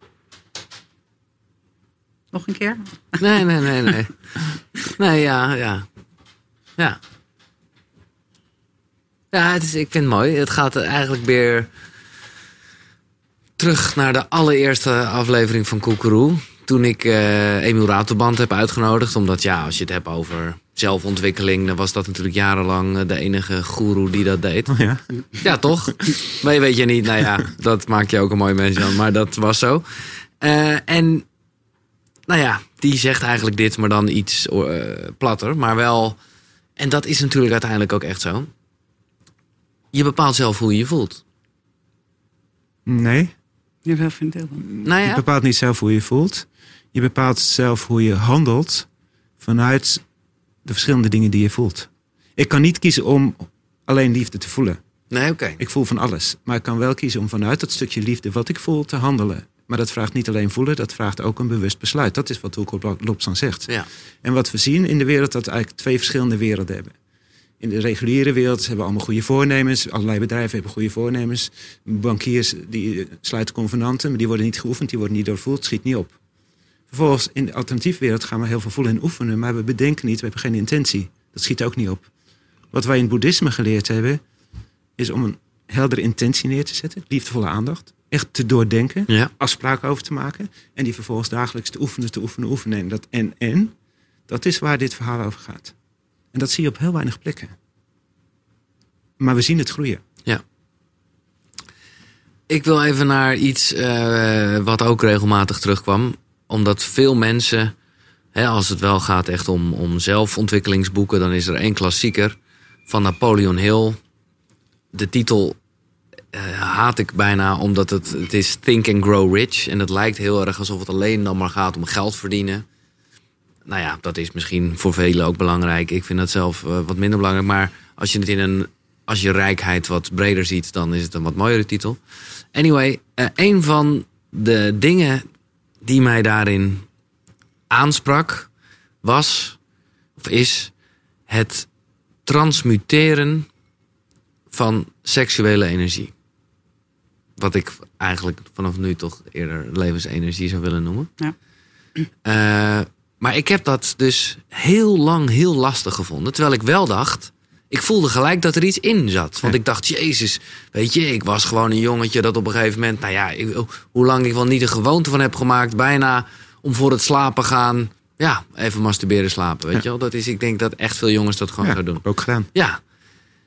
Nog een keer? Nee, nee, nee, nee. Nee, ja, ja. Ja. Ja, het is, ik vind het mooi. Het gaat eigenlijk weer terug naar de allereerste aflevering van Koekeroe. Toen ik eh Emiel heb uitgenodigd. Omdat ja, als je het hebt over zelfontwikkeling... dan was dat natuurlijk jarenlang eh, de enige goeroe die dat deed. Oh ja. Ja, toch? Maar je weet je niet, nou ja, dat maakt je ook een mooi mens, Jan. Maar dat was zo. Eh, en, nou ja, die zegt eigenlijk dit, maar dan iets platter. Maar wel, en dat is natuurlijk uiteindelijk ook echt zo. Je bepaalt zelf hoe je je voelt. Nee, Jawel, vind ik wel. Nou je bepaalt niet zelf hoe je voelt. Je bepaalt zelf hoe je handelt vanuit de verschillende dingen die je voelt. Ik kan niet kiezen om alleen liefde te voelen. nee, oké. Ik voel van alles. Maar ik kan wel kiezen om vanuit dat stukje liefde wat ik voel te handelen. Maar dat vraagt niet alleen voelen, dat vraagt ook een bewust besluit. Dat is wat Lobsang zegt. Ja, En wat we zien in de wereld, dat we eigenlijk twee verschillende werelden hebben. In de reguliere wereld hebben we allemaal goede voornemens. Allerlei bedrijven hebben goede voornemens. Bankiers die eh, sluiten convenanten, maar die worden niet geoefend, die worden niet doorvoeld, schiet niet op. Vervolgens in de alternatieve wereld gaan we heel veel voelen en oefenen, maar we bedenken niet, we hebben geen intentie. Dat schiet ook niet op. Wat wij in het boeddhisme geleerd hebben, is om een heldere intentie neer te zetten, liefdevolle aandacht, echt te doordenken, ja. afspraken over te maken en die vervolgens dagelijks te oefenen, te oefenen, oefenen. En dat en en, dat is waar dit verhaal over gaat. En dat zie je op heel weinig plekken. Maar we zien het groeien. Ik wil even naar iets eh, wat ook regelmatig terugkwam. Omdat veel mensen, hè, als het wel gaat echt om, om zelfontwikkelingsboeken, dan is er één klassieker van Napoleon Hill. De titel eh, haat ik bijna omdat het, het is Think and Grow Rich. En het lijkt heel erg alsof het alleen dan maar gaat om geld verdienen. Nou ja, dat is misschien voor velen ook belangrijk. Ik vind dat zelf eh, wat minder belangrijk. Maar als je het in een. Als je rijkheid wat breder ziet, dan is het een wat mooiere titel. Anyway, eh, een van de dingen die mij daarin aansprak was, of is, het transmuteren van seksuele energie. Wat ik eigenlijk vanaf nu toch eerder levensenergie zou willen noemen. Ja. Eh, maar ik heb dat dus heel lang heel lastig gevonden. Terwijl ik wel dacht, ik voelde gelijk dat er iets in zat. Want Ja. ik dacht, jezus, weet je, ik was gewoon een jongetje dat op een gegeven moment, nou ja, ik- hoe lang ik wel niet een gewoonte van heb gemaakt, bijna om voor het slapen gaan, ja, even masturberen slapen, weet Ja. je wel. Dat is, ik denk dat echt veel jongens dat gewoon Ja, gaan doen. ook gedaan. Ja.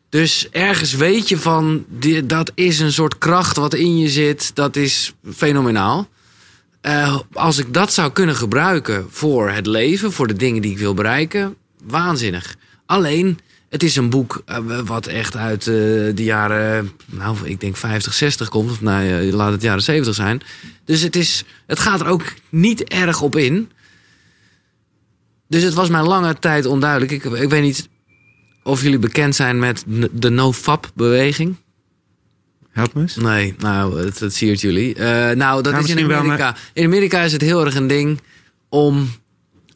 Dus ergens weet je van, dat is een soort kracht wat in je zit. Dat is fenomenaal. Eh, als ik dat zou kunnen gebruiken voor het leven, voor de dingen die ik wil bereiken, waanzinnig. Alleen, het is een boek eh, wat echt uit eh, de jaren, nou, ik denk 50, 60 komt. Of nou, laat het jaren 70 zijn. Dus het, is, het gaat er ook niet erg op in. Dus het was mij lange tijd onduidelijk. Ik, ik weet niet of jullie bekend zijn met de NoFap-beweging. Help me eens. Nee, nou, het, het siert jullie. Eh, nou, dat Nou, is in wel, Amerika. In Amerika is het heel erg een ding om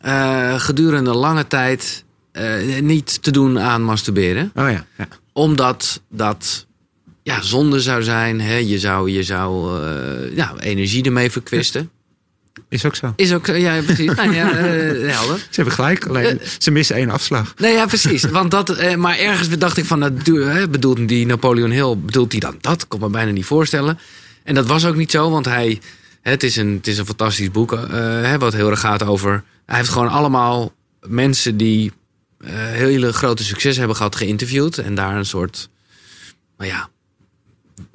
eh, gedurende lange tijd eh, niet te doen aan masturberen. Oh ja, ja. Omdat dat ja, zonde zou zijn. Hè? Je zou, je zou ja, energie ermee verkwisten. Is ook zo. Is ook, ja, precies. nou, ja, eh, helder. Ze hebben gelijk, alleen ze missen één afslag. Nee, ja, precies. Want dat, eh, maar ergens dacht ik van, hè, bedoelt die Napoleon Hill, bedoelt hij dan dat? Ik kon me bijna niet voorstellen. En dat was ook niet zo, want hij, het, is een, het is een fantastisch boek, eh, wat heel erg gaat over. Hij heeft gewoon allemaal mensen die eh, hele grote succes hebben gehad geïnterviewd en daar een soort, nou ja,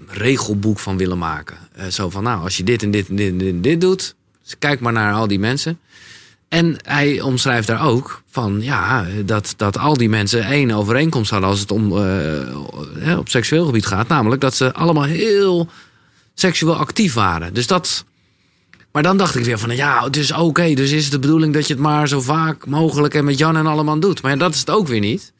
regelboek van willen maken. Eh, zo van, nou, als je dit en dit en dit, en dit doet, dus kijk maar naar al die mensen. En hij omschrijft daar ook van ja, dat, dat al die mensen één overeenkomst hadden als het om uh, op seksueel gebied gaat. Namelijk dat ze allemaal heel seksueel actief waren. Dus dat. Maar dan dacht ik weer van ja, het is oké. dus is het de bedoeling dat je het maar zo vaak mogelijk en met Jan en allemaal doet. Maar dat is het ook weer niet.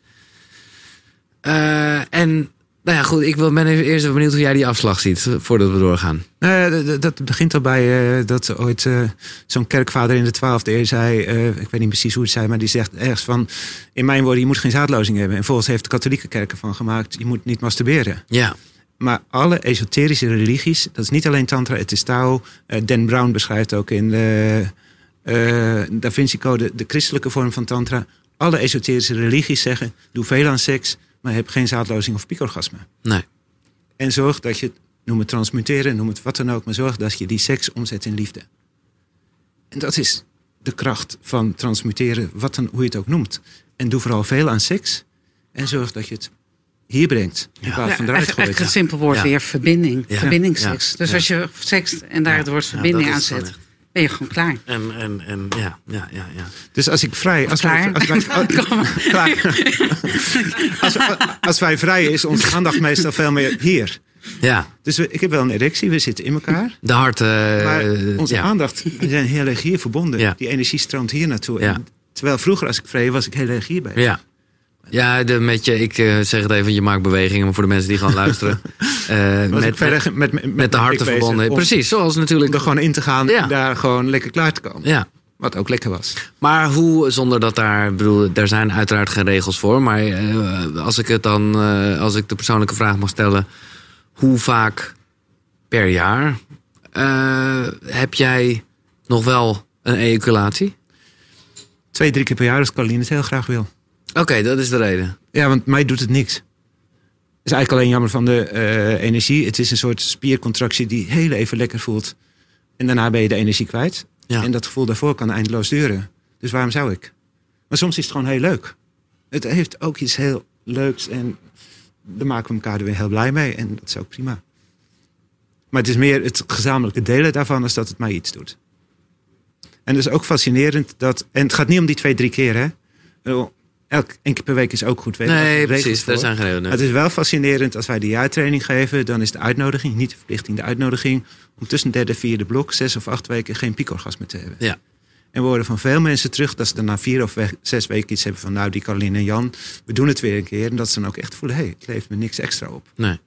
Uh, en nou ja, goed, ik ben even eerst even benieuwd hoe jij die afslag ziet eh, voordat we doorgaan. Uh, dat begint al bij uh, dat ooit uh, zo'n kerkvader in de twaalfde eeuw zei, ik weet niet precies hoe het zei, maar die zegt ergens van, in mijn woorden, je moet geen zaadlozing hebben. En volgens heeft de katholieke kerk ervan gemaakt, je moet niet masturberen. Ja. Maar alle esoterische religies, dat is niet alleen Tantra, het is Tao. Dan Brown beschrijft ook in de Da Vinci Code de christelijke vorm van Tantra. Alle esoterische religies zeggen, doe veel aan seks, maar heb geen zaadlozing of piekorgasme. Nee. En zorg dat je, noem het transmuteren, noem het wat dan ook, maar zorg dat je die seks omzet in liefde. En dat is de kracht van transmuteren, wat dan, hoe je het ook noemt. En doe vooral veel aan seks en zorg dat je het hier brengt. In plaats van eruit gooit. een simpel woord weer, verbinding. Verbindingsseks. Dus als je seks en daar het woord verbinding aan zet ben je gewoon klaar. En, en, en ja, ja, ja, ja. Dus als ik vrij. Als wij, als, wij, als, als, wij vrij is onze aandacht meestal veel meer hier. Ja. Dus we, ik heb wel een erectie, we zitten in elkaar. De hart. Uh, maar onze aandacht, we zijn heel erg hier verbonden. Ja. Die energie stroomt hier naartoe. Ja. terwijl vroeger, als ik vrij was, ik heel erg hierbij. Ja. Ja, de, met je, ik uh, zeg het even, je maakt bewegingen maar voor de mensen die gaan luisteren. Uh, met, met, met, met, de harten verbonden. Om, Precies, zoals natuurlijk. Om er gewoon in te gaan en daar gewoon lekker klaar te komen. Ja. Wat ook lekker was. Maar hoe, zonder dat daar, bedoel, daar zijn uiteraard geen regels voor. Maar uh, als ik het dan, als ik de persoonlijke vraag mag stellen, hoe vaak per jaar heb jij nog wel een ejaculatie? Twee, drie keer per jaar als Caroline het heel graag wil. Oké, dat is de reden. Ja, want mij doet het niks. Het is eigenlijk alleen jammer van de uh, energie. Het is een soort spiercontractie die heel even lekker voelt. En daarna ben je de energie kwijt. Ja. En dat gevoel daarvoor kan eindeloos duren. Dus waarom zou ik? Maar soms is het gewoon heel leuk. Het heeft ook iets heel leuks. En daar maken we elkaar er weer heel blij mee. En dat is ook prima. Maar het is meer het gezamenlijke delen daarvan... als dat het mij iets doet. En het is ook fascinerend dat... En het gaat niet om die twee, drie keer, hè elk één keer per week is ook goed. Weet nee, precies. Daar zijn geen Het is wel fascinerend als wij de jaartraining geven. Dan is de uitnodiging, niet de verplichting, de uitnodiging... om tussen derde en vierde blok, zes of acht weken... geen piekorgasme te hebben. Ja. En we horen van veel mensen terug dat ze dan na vier of zes weken iets hebben van... nou, die Caroline en Jan, we doen het weer een keer. En dat ze dan ook echt voelen, hé, hey, het levert me niks extra op. Nee.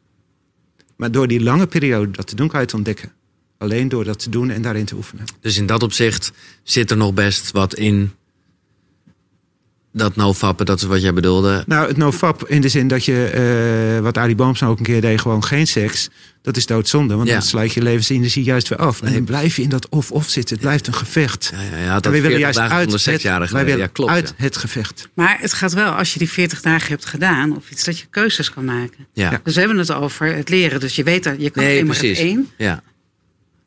Maar door die lange periode dat te doen, kan je het ontdekken. Alleen door dat te doen en daarin te oefenen. Dus in dat opzicht zit er nog best wat in dat nofappen, dat is wat jij bedoelde. Nou, het nofap in de zin dat je, uh, wat Arie Boomsma ook een keer deed, gewoon geen seks. Dat is doodzonde, want dan sluit je levensenergie juist weer af. En dan blijf je in dat of-of zitten. Het blijft een gevecht. Ja, ja, ja, dat wij willen juist uit, het, wij willen ja, klopt, uit het gevecht. Maar het gaat wel, als je die 40 dagen hebt gedaan, of iets dat je keuzes kan maken. Ja. Dus we hebben het over het leren. Dus je weet dat je kan nee, eenmaal het één. Ja.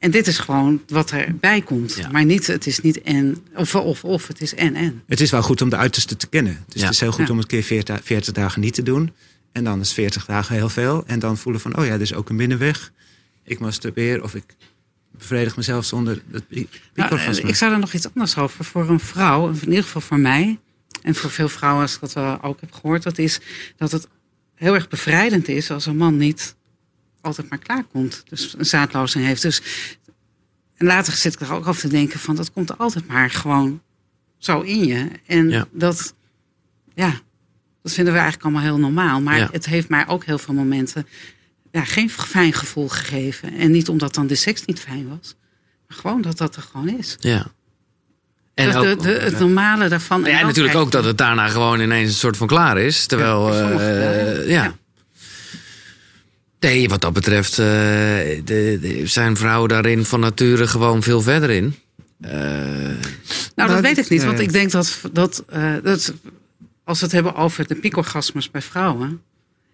En dit is gewoon wat erbij komt. Maar niet, het is niet en, of, of, of, het is en, en. Het is wel goed om de uiterste te kennen. Dus het is heel goed om het keer 40, 40, dagen niet te doen. En dan is 40 dagen heel veel. En dan voelen van, oh ja, er is ook een binnenweg. Ik masturbeer of ik bevredig mezelf zonder het nou, Ik zou er nog iets anders over. Voor een vrouw, in ieder geval voor mij... en voor veel vrouwen, als ik dat ook heb gehoord... dat is dat het heel erg bevrijdend is als een man niet altijd maar klaar komt. Dus een zaadlozing heeft. Dus, en later zit ik er ook over te denken van dat komt altijd maar gewoon zo in je. En dat, ja, dat vinden we eigenlijk allemaal heel normaal. Maar het heeft mij ook heel veel momenten ja, geen fijn gevoel gegeven. En niet omdat dan de seks niet fijn was. Maar gewoon dat dat er gewoon is. Ja. En dus ook, de, het normale daarvan. Ja, en natuurlijk ook dat het daarna gewoon ineens een soort van klaar is. Terwijl, ja. Uh, ja. Nee, wat dat betreft uh, de, de, zijn vrouwen daarin van nature gewoon veel verder in. Uh, nou, dat weet ik niet. Want ik denk dat, dat, uh, dat als we het hebben over de piekorgasmes bij vrouwen.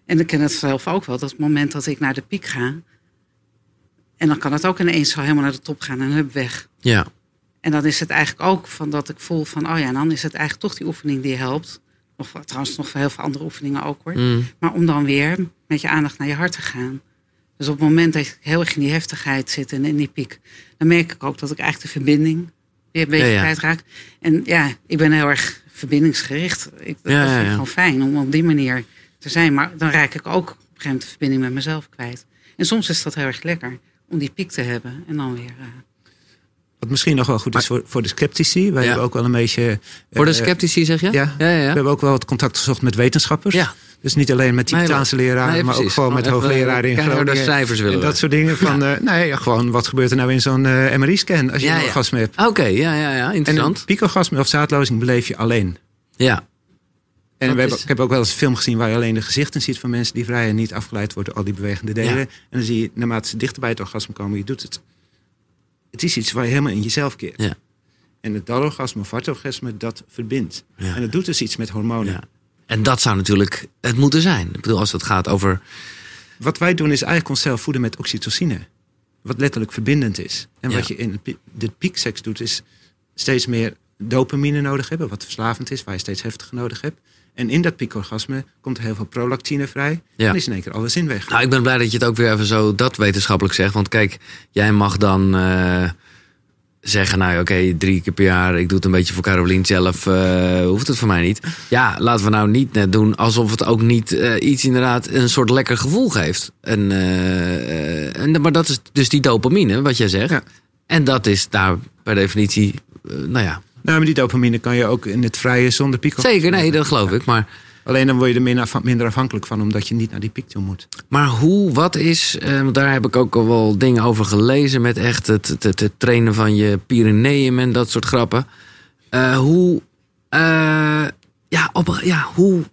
En ik ken het zelf ook wel. Dat het moment dat ik naar de piek ga. En dan kan het ook ineens zo helemaal naar de top gaan en hup weg. Ja. En dan is het eigenlijk ook van dat ik voel van, oh ja, en dan is het eigenlijk toch die oefening die helpt. Nog, trouwens nog heel veel andere oefeningen ook hoor. Mm. Maar om dan weer met je aandacht naar je hart te gaan. Dus op het moment dat ik heel erg in die heftigheid zit en in die piek, dan merk ik ook dat ik eigenlijk de verbinding weer een beetje Ja, ja. kwijtraak. En ja, ik ben heel erg verbindingsgericht. Ik, dat Ja, vind ik gewoon fijn om op die manier te zijn. Maar dan raak ik ook op een gegeven moment de verbinding met mezelf kwijt. En soms is dat heel erg lekker om die piek te hebben. En dan weer... eh, Wat misschien nog wel goed is voor, voor de sceptici. Wij Ja. hebben ook wel een beetje... Voor de eh, sceptici zeg je? ja. ja, ja. We hebben ook wel wat contact gezocht met wetenschappers. Ja. Dus niet alleen met Nee, Tibetaanse leraren, nee, maar ook gewoon met even hoogleraren in Groningen. cijfers willen en we. dat soort dingen. Van, eh, nee, ja, gewoon wat gebeurt er nou in zo'n eh, MRI-scan als je een orgasme hebt. Oké, ja, ja, ja, En interessant. een piekorgasme of zaadlozing beleef je alleen. Ja, En we hebben, ik heb ook wel eens een film gezien waar je alleen de gezichten ziet van mensen die vrij en niet afgeleid worden door al die bewegende delen. En dan zie je, naarmate ze dichter bij het orgasme komen, je doet het. Het is iets waar je helemaal in jezelf keert. Ja. En het dalorgasme of hartorgasme, dat verbindt. Ja. En dat doet dus iets met hormonen. ja. En dat zou natuurlijk het moeten zijn. Ik bedoel, als het gaat over... Wat wij doen is eigenlijk onszelf voeden met oxytocine. Wat letterlijk verbindend is. En wat je in de piekseks doet, is steeds meer dopamine nodig hebben. Wat verslavend is, waar je steeds heftiger nodig hebt. En in dat piekorgasme komt heel veel prolactine vrij. Ja. En is in één keer alle zin weg. Nou, ik ben blij dat je het ook weer even zo dat wetenschappelijk zegt. Want kijk, jij mag dan eh, zeggen, nou oké, drie keer per jaar, ik doe het een beetje voor Carolien zelf, eh, hoeft het voor mij niet. Ja, laten we nou niet net doen alsof het ook niet eh, iets inderdaad een soort lekker gevoel geeft. En, en, maar dat is dus die dopamine, wat jij zegt. Ja. En dat is daar per definitie, nou ja, Nou, maar die dopamine kan je ook in het vrije zonder piekorgasme. zeker, nee, dat geloof ik. Maar Alleen dan word je er minder, minder afhankelijk van, omdat je niet naar die piek toe moet. Maar hoe, wat is, eh, daar heb ik ook al wel dingen over gelezen met echt het, het, het, het trainen van je Pyreneeën en dat soort grappen. Eh, hoe, eh, ja, op, ja, hoe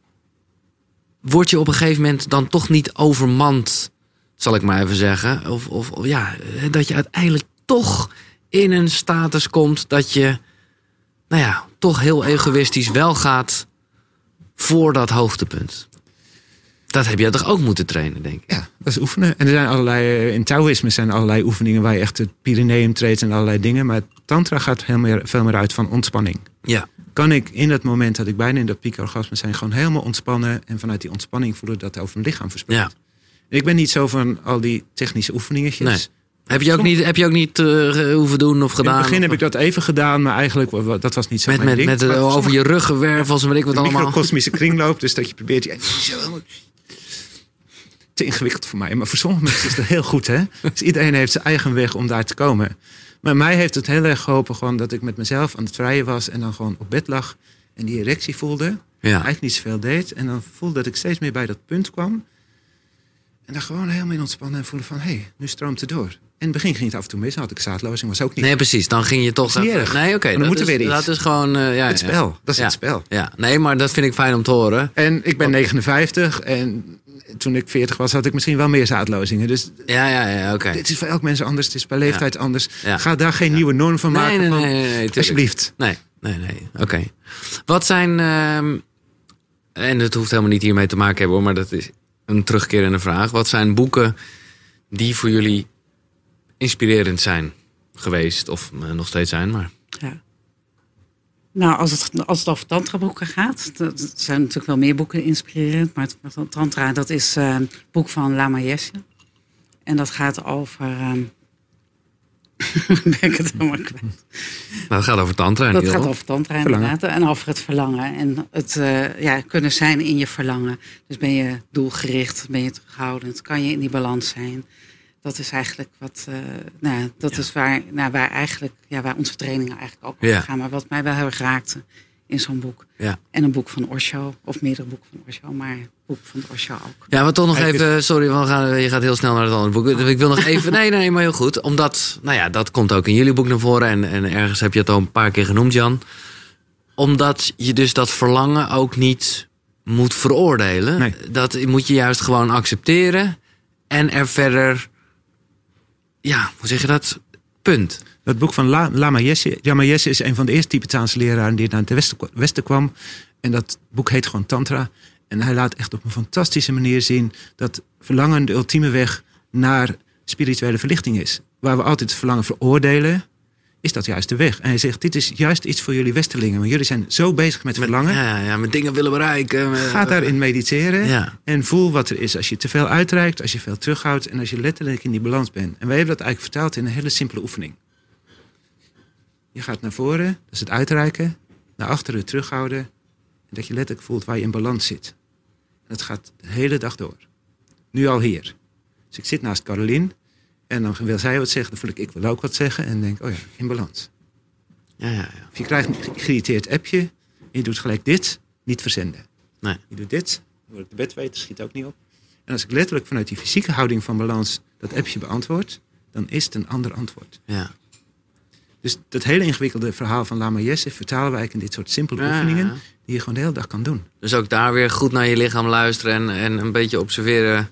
word je op een gegeven moment dan toch niet overmand, zal ik maar even zeggen. Of, of, of ja, eh, dat je uiteindelijk toch in een status komt dat je, nou ja, toch heel egoïstisch wel gaat voor dat hoogtepunt. Dat heb je toch ook moeten trainen, denk ik. Ja, dat is oefenen. En er zijn allerlei, eh, in Taoïsme zijn allerlei oefeningen waar je echt het Pyreneeum treedt en allerlei dingen. Maar Tantra gaat veel meer, veel meer uit van ontspanning. Ja, Kan ik in dat moment dat ik bijna in dat piekorgasme zijn, gewoon helemaal ontspannen. En vanuit die ontspanning voelen dat over mijn lichaam verspreidt. ja. Ik ben niet zo van al die technische oefeningetjes. Nee. Heb je ook niet, heb je ook niet eh, hoeven doen of In gedaan? het begin heb ik dat even gedaan, maar eigenlijk dat was niet zo met, mijn met, ding. met eh, over je ruggenwervels en weet ik wat de allemaal. microcosmische kringloop. Dus dat je probeert je zo helemaal- te ingewikkeld voor mij. Maar voor sommige mensen is dat heel goed, hè? Dus iedereen heeft zijn eigen weg om daar te komen. Maar mij heeft het heel erg geholpen gewoon dat ik met mezelf aan het vrijen was en dan gewoon op bed lag en die erectie voelde. Ja. Eigenlijk niet zoveel deed. En dan voelde dat ik steeds meer bij dat punt kwam. En dan gewoon helemaal in ontspannen en voelen van, hé, hey, nu stroomt het door. In het begin ging het af en toe mis, had ik zaadlozing, was ook niet Nee, precies. Dan ging je toch. Nee, oké. Maar dan dat moet er is- weer iets. Dat is gewoon. eh, ja, het ja. spel. Dat is Ja. het spel. Ja, nee, maar dat vind ik fijn om te horen. En ik ben 59 en toen ik 40 was, had ik misschien wel meer zaadlozingen. Dus Ja, ja, ja, oké. dit is voor elk mens anders, het is per leeftijd anders. Ga daar geen nieuwe norm van Nee, maken. nee, van, nee, nee, alsjeblieft. Nee, nee, nee. Oké. Wat zijn. ehm, en het hoeft helemaal niet hiermee te maken hebben hoor, maar dat is een terugkerende vraag. Wat zijn boeken die voor jullie inspirerend zijn geweest? Of eh, nog steeds zijn, maar. Ja. Nou, als het, als het over tantra-boeken gaat, dat dat zijn natuurlijk wel meer boeken inspirerend, maar het, tantra, dat is eh, een boek van Lama Yeshe. En dat gaat over. ehm ben ik het helemaal kwijt. Nou, het gaat over tantra. Dat gaat over tantra inderdaad. En over het verlangen. En het eh, ja, kunnen zijn in je verlangen. Dus ben je doelgericht, ben je terughoudend, kan je in die balans zijn. Dat is eigenlijk wat, eh, nou, ja, dat is waar, nou, waar eigenlijk, ja, waar onze trainingen eigenlijk ook over Ja. gaan. Maar wat mij wel heel erg raakte in zo'n boek. Ja. En een boek van Osho, of meerdere boeken van Osho, maar een boek van Osho ook. Ja, maar toch nog even. Sorry, we gaan, je gaat heel snel naar het andere boek. Ik wil nog even. Nee, nee, maar heel goed. Omdat, nou ja, dat komt ook in jullie boek naar voren. En, en ergens heb je het al een paar keer genoemd, Jan. Omdat je dus dat verlangen ook niet moet veroordelen. Nee. Dat moet je juist gewoon accepteren. En er verder. Ja, hoe zeg je dat? Punt. Dat boek van La- Lama Yeshe. Lama Yeshe is een van de eerste Tibetaanse leraren die naar het westen, kwam. En dat boek heet gewoon Tantra. En hij laat echt op een fantastische manier zien dat verlangen de ultieme weg naar spirituele verlichting is. Waar we altijd verlangen veroordelen, is dat juist de weg. En hij zegt, dit is juist iets voor jullie Westerlingen. Want jullie zijn zo bezig met, verlangen. Ja, ja, met dingen willen bereiken. Ga daarin mediteren Ja. en voel wat er is als je te veel uitreikt, als je veel terughoudt en als je letterlijk in die balans bent. En wij hebben dat eigenlijk vertaald in een hele simpele oefening. Je gaat naar voren, dat is het uitreiken. Naar achteren terughouden. En dat je letterlijk voelt waar je in balans zit. En dat gaat de hele dag door. Nu al hier. Dus ik zit naast Carolien. En dan wil zij wat zeggen, dan voel ik, ik wil ook wat zeggen. En denk, oh ja, in balans. Ja, ja, ja. Of je krijgt een geïrriteerd appje. En je doet gelijk dit, niet verzenden. Nee. Je doet dit, dan word ik de bedweter, schiet ook niet op. En als ik letterlijk vanuit die fysieke houding van balans dat appje beantwoord, dan is het een ander antwoord. ja. Dus dat hele ingewikkelde verhaal van Lama Jesse vertalen wij in dit soort simpele Ja, oefeningen die je gewoon de hele dag kan doen. Dus ook daar weer goed naar je lichaam luisteren en, en een beetje observeren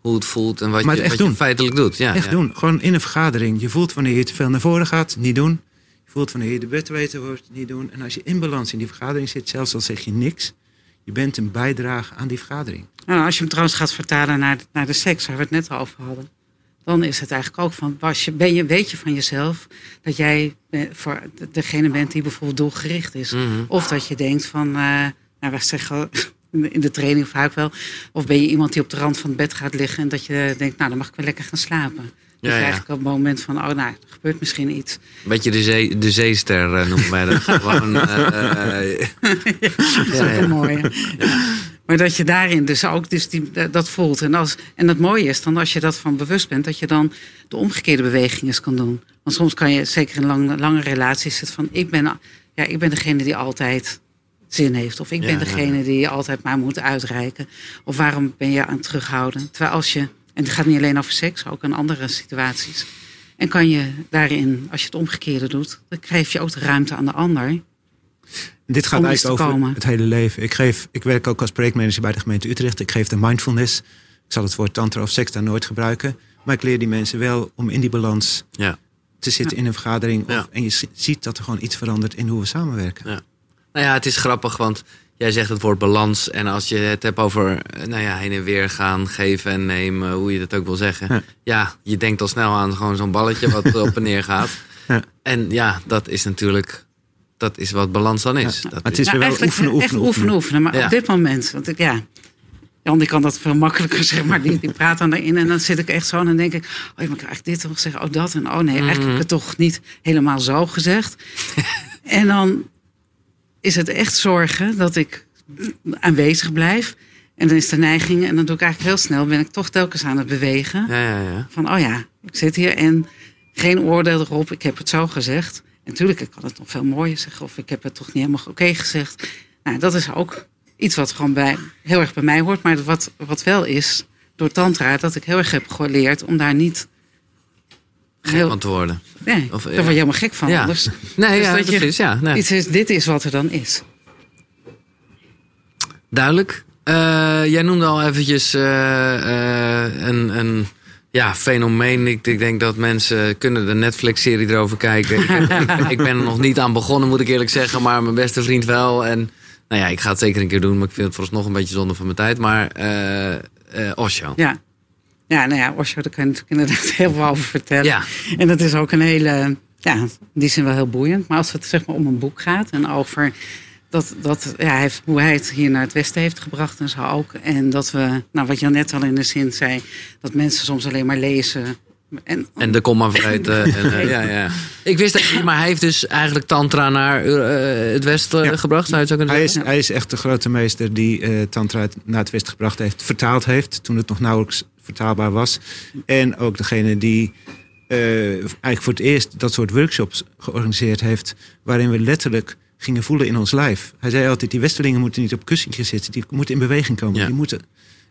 hoe het voelt en wat, Maar je, echt wat je doen. feitelijk doet. Ja, Echt ja. doen. Gewoon in een vergadering. Je voelt wanneer je te veel naar voren gaat, niet doen. Je voelt wanneer je de bedweter wordt, niet doen. En als je in balans in die vergadering zit, zelfs al zeg je niks, je bent een bijdrage aan die vergadering. Nou, als je hem trouwens gaat vertalen naar, naar de seks, waar we het net al over hadden. Dan is het eigenlijk ook van, was je, ben je, weet je van jezelf dat jij eh, voor de- degene bent die bijvoorbeeld doelgericht is. Mhm. Of dat je denkt van, eh, nou wij zeggen in de- in de training vaak wel. Of ben je iemand die op de rand van het bed gaat liggen en dat je denkt, nou dan mag ik wel lekker gaan slapen. Dus Ja, ja. eigenlijk op het moment van, oh nou, er gebeurt misschien iets. Een beetje de, zee, de zeester noemen wij dat. Gewoon, eh, eh, Dat is ook een mooie. Maar dat je daarin dus ook dus die, dat voelt. En, als, en het mooie is dan als je dat van bewust bent, dat je dan de omgekeerde beweging eens kan doen. Want soms kan je, zeker in lange, lange relaties, het van ik ben, ja, ik ben degene die altijd zin heeft. Of ik ben Ja, degene die altijd maar moet uitreiken. Of waarom ben je aan het terughouden? Terwijl als je, en het gaat niet alleen over seks, ook in andere situaties. En kan je daarin, als je het omgekeerde doet, dan geef je ook de ruimte aan de ander. Dit gaat Om eigenlijk over komen. het hele leven. Ik, geef, ik werk ook als projectmanager bij de gemeente Utrecht. Ik geef de mindfulness. Ik zal het woord tantra of seks daar nooit gebruiken. Maar ik leer die mensen wel om in die balans ja. te zitten in een vergadering. Of, Ja. En je zi- ziet dat er gewoon iets verandert in hoe we samenwerken. Nou ja, het is grappig, want jij zegt het woord balans. En als je het hebt over eh, nou ja, heen en weer gaan, geven en nemen, hoe je dat ook wil zeggen. Ja, Ja. je denkt al snel aan gewoon zo'n balletje wat op en neer gaat. Ja. En ja, dat is natuurlijk, dat is wat balans dan is. Ja. Dat Maar het is weer wel eigenlijk oefenen, echt oefenen, oefenen, oefenen. Maar Ja. op dit moment, want ik, ja, Jan die kan dat veel makkelijker zeggen, maar die, die praat dan erin. En dan zit ik echt zo en dan denk ik, oh, je mag eigenlijk dit toch zeggen, oh dat. En oh nee, eigenlijk heb ik het toch niet helemaal zo gezegd. en dan is het echt zorgen dat ik aanwezig blijf. En dan is de neiging, en dan doe ik eigenlijk heel snel, ben ik toch telkens aan het bewegen. Ja, ja, ja. Van, oh ja, ik zit hier en geen oordeel erop. Ik heb het zo gezegd. En natuurlijk, ik kan het nog veel mooier zeggen. Of ik heb het toch niet helemaal oké gezegd. Nou, dat is ook iets wat gewoon bij, heel erg bij mij hoort. Maar wat, wat wel is, door tantra, dat ik heel erg heb geleerd om daar niet... Gek van te worden. Nee, Of, daar word je helemaal gek van. Ja. anders. Nee, Dus ja, dat je precies. Ja, nee. Iets is, dit is wat er dan is. Duidelijk. Eh, jij noemde al eventjes eh, eh, een, een ja, fenomeen. Ik, ik denk dat mensen kunnen de Netflix-serie erover kijken. ik, ik, ik ben er nog niet aan begonnen, moet ik eerlijk zeggen. Maar mijn beste vriend wel. En nou ja, ik ga het zeker een keer doen. Maar ik vind het vooralsnog een beetje zonde van mijn tijd. Maar Osho. Ja. Ja, nou ja, Osho, daar kan je natuurlijk inderdaad heel veel over vertellen. Ja. En dat is ook een hele, ja, in die zin wel heel boeiend. Maar als het zeg maar om een boek gaat en over dat, dat, ja, hij heeft, hoe hij het hier naar het Westen heeft gebracht en zo ook. En dat we, nou wat Jan net al in de zin zei, dat mensen soms alleen maar lezen. En, En de komma vergeten. en, eh, ja, ja. Ik wist het niet, maar hij heeft dus eigenlijk Tantra naar eh, het Westen Ja. gebracht. Zou je het zo kunnen Hij is, hij is echt de grote meester die eh, Tantra naar het Westen gebracht heeft, vertaald heeft, toen het nog nauwelijks vertaalbaar was. En ook degene die eh, eigenlijk voor het eerst dat soort workshops georganiseerd heeft, waarin we letterlijk gingen voelen in ons lijf. Hij zei altijd, die Westerlingen moeten niet op kussentjes zitten, die moeten in beweging komen. Ja. Die moeten...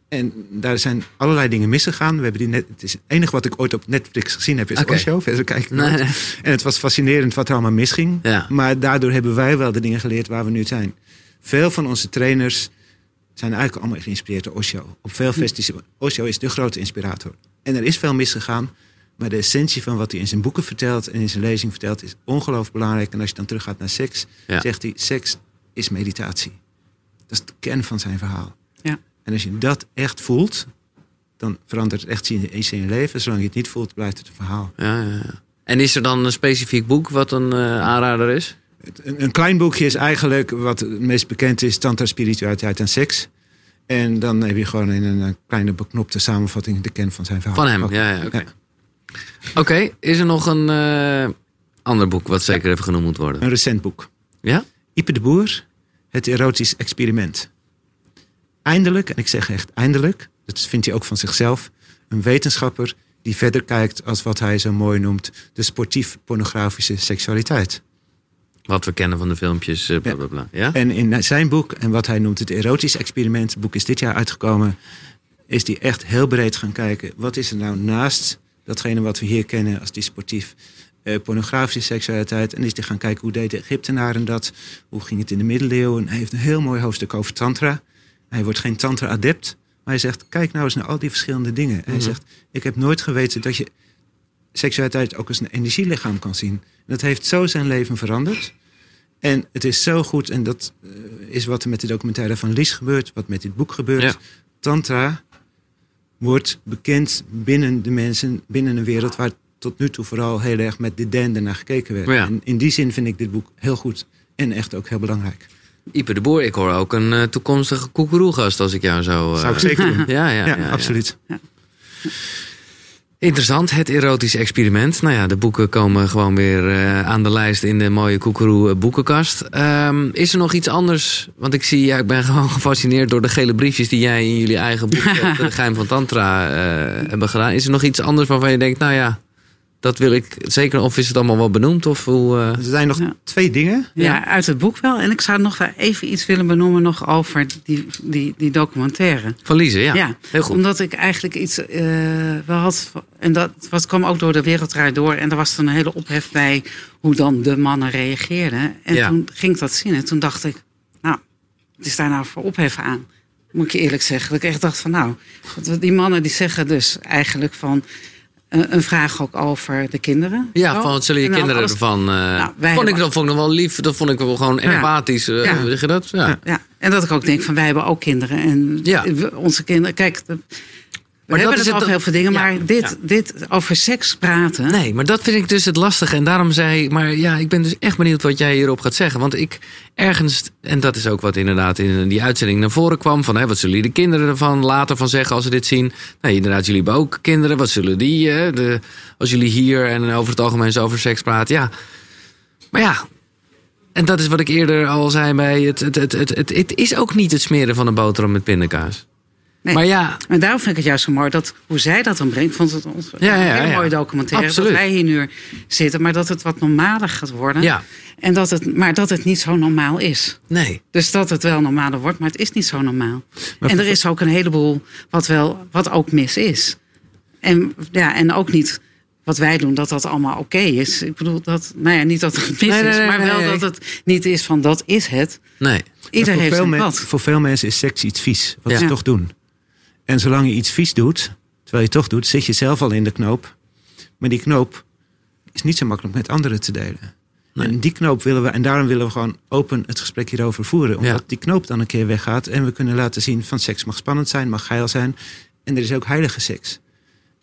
En daar zijn allerlei dingen misgegaan. We hebben die net, het is het enige wat ik ooit op Netflix gezien heb, is Oké. Osho. Verder kijk Nee, nee. En het was fascinerend wat er allemaal misging. Ja. Maar daardoor hebben wij wel de dingen geleerd waar we nu zijn. Veel van onze trainers zijn eigenlijk allemaal geïnspireerd door Osho. Op veel festivals. Osho is de grote inspirator. En er is veel misgegaan. Maar de essentie van wat hij in zijn boeken vertelt en in zijn lezing vertelt is ongelooflijk belangrijk. En als je dan teruggaat naar seks, Ja. zegt hij: seks is meditatie. Dat is de kern van zijn verhaal. Ja. En als je dat echt voelt, dan verandert het echt iets in je leven. Zolang je het niet voelt, blijft het een verhaal. Ja, ja, ja. En is er dan een specifiek boek wat een eh, aanrader is? Een, een klein boekje is eigenlijk wat het meest bekend is: Tantra, Spiritualiteit en Seks. En dan heb je gewoon in een, kleine beknopte samenvatting de kern van zijn verhaal. Van hem, Ook- ja, ja oké. Ja. Oké, is er nog een eh, Ander boek wat zeker even genoemd moet worden. Een recent boek. Ja? Ipe de Boer, Het erotisch experiment. Eindelijk, en ik zeg echt eindelijk, dat vindt hij ook van zichzelf, een wetenschapper die verder kijkt als wat hij zo mooi noemt de sportief-pornografische seksualiteit. Wat we kennen van de filmpjes, eh, bla bla bla. Ja? En in zijn boek, en wat hij noemt het erotisch experiment, het boek is dit jaar uitgekomen, is die echt heel breed gaan kijken. Wat is er nou naast datgene wat we hier kennen als die sportief eh, pornografische seksualiteit. En is die gaan kijken hoe deden de Egyptenaren dat, hoe ging het in de middeleeuwen. Hij heeft een heel mooi hoofdstuk over tantra. Hij wordt geen tantra-adept, maar hij zegt, kijk nou eens naar al die verschillende dingen. Hij Mhm. zegt, ik heb nooit geweten dat je seksualiteit ook als een energielichaam kan zien. En dat heeft zo zijn leven veranderd. En het is zo goed, en dat eh, is wat er met de documentaire van Lies gebeurt, wat met dit boek gebeurt. Ja. Tantra wordt bekend binnen de mensen, binnen een wereld waar tot nu toe vooral heel erg met de dende naar gekeken werd. Ja. En in die zin vind ik dit boek heel goed en echt ook heel belangrijk. Ipe de Boer, ik hoor ook een eh, toekomstige koekeroegast als ik jou zo... eh, Zou ik zeker doen. Ja, ja, Ja, ja, ja. absoluut. Interessant, het erotisch experiment. Nou ja, de boeken komen gewoon weer eh, aan de lijst in de mooie Koekeroe boekenkast. Ehm, is er nog iets anders? Want ik zie, ja, ik ben gewoon gefascineerd door de gele briefjes die jij in jullie eigen boek, eh, De Geheim van Tantra, eh, hebben gedaan. Is er nog iets anders waarvan je denkt, nou ja, dat wil ik zeker, of is het allemaal wel benoemd? Of hoe, eh, Er zijn nog Ja. twee dingen. Ja, uit het boek wel. En ik zou nog wel even iets willen benoemen nog over die, die, die documentaire. van Lize, ja. Ja, Heel goed. omdat ik eigenlijk iets eh, wel had. En dat was, kwam ook door de wereldrijd door. En er was een hele ophef bij hoe dan de mannen reageerden. En Ja. toen ging ik dat zien. En toen dacht ik, nou, wat is daar nou voor ophef aan? Moet ik je eerlijk zeggen. Dat ik echt dacht van, nou, dat- die mannen die zeggen dus eigenlijk van. Een vraag ook over de kinderen. Ja, Zo. van wat zullen je kinderen alles- ervan... Nou, wij vond ik, dat vond ik nog wel lief. Dat vond ik wel gewoon empathisch. eh, Ja. Zeg je dat? Ja. Ja, en dat ik ook denk van wij hebben ook kinderen. En onze kinderen, kijk, de- we dat hebben is het over heel veel dingen, Ja, maar dit, ja. dit over seks praten. Nee, maar dat vind ik dus het lastige. En daarom zei ik, maar ja, ik ben dus echt benieuwd wat jij hierop gaat zeggen. Want ik ergens, en dat is ook wat inderdaad in die uitzending naar voren kwam. Van hè, wat zullen jullie de kinderen ervan later van zeggen als ze dit zien? Nee, inderdaad, jullie hebben ook kinderen. Wat zullen die, hè, de, als jullie hier en over het algemeen zo over seks praten? Ja, maar ja. En dat is wat ik eerder al zei bij het, het, het, het, het, het is ook niet het smeren van een boterham met pindakaas. Nee. Maar ja, En daarom vind ik het juist zo mooi dat hoe zij dat dan brengt. Ik vond het ons Ja, ja, een hele ja. mooie documentaire. Absoluut. Dat wij hier nu zitten, maar dat het wat normaler gaat worden. ja, En dat het, maar dat het niet zo normaal is. nee. Dus dat het wel normaler wordt, maar het is niet zo normaal. Maar en er is ook een heleboel wat, wel, wat ook mis is. En, ja, en ook niet wat wij doen, dat dat allemaal oké is. Ik bedoel, dat, nou ja, niet dat het mis Nee, nee, is, maar nee, wel nee. dat het niet is van dat is het. Nee. Ieder voor, heeft veel men- voor veel mensen is seks iets vies. Wat Ja. ze toch doen. En zolang je iets vies doet, terwijl je het toch doet, zit je zelf al in de knoop. Maar die knoop is niet zo makkelijk met anderen te delen. Nee. En die knoop willen we, en daarom willen we gewoon open het gesprek hierover voeren. Omdat Ja. die knoop dan een keer weggaat. En we kunnen laten zien van seks mag spannend zijn, mag geil zijn. En er is ook heilige seks.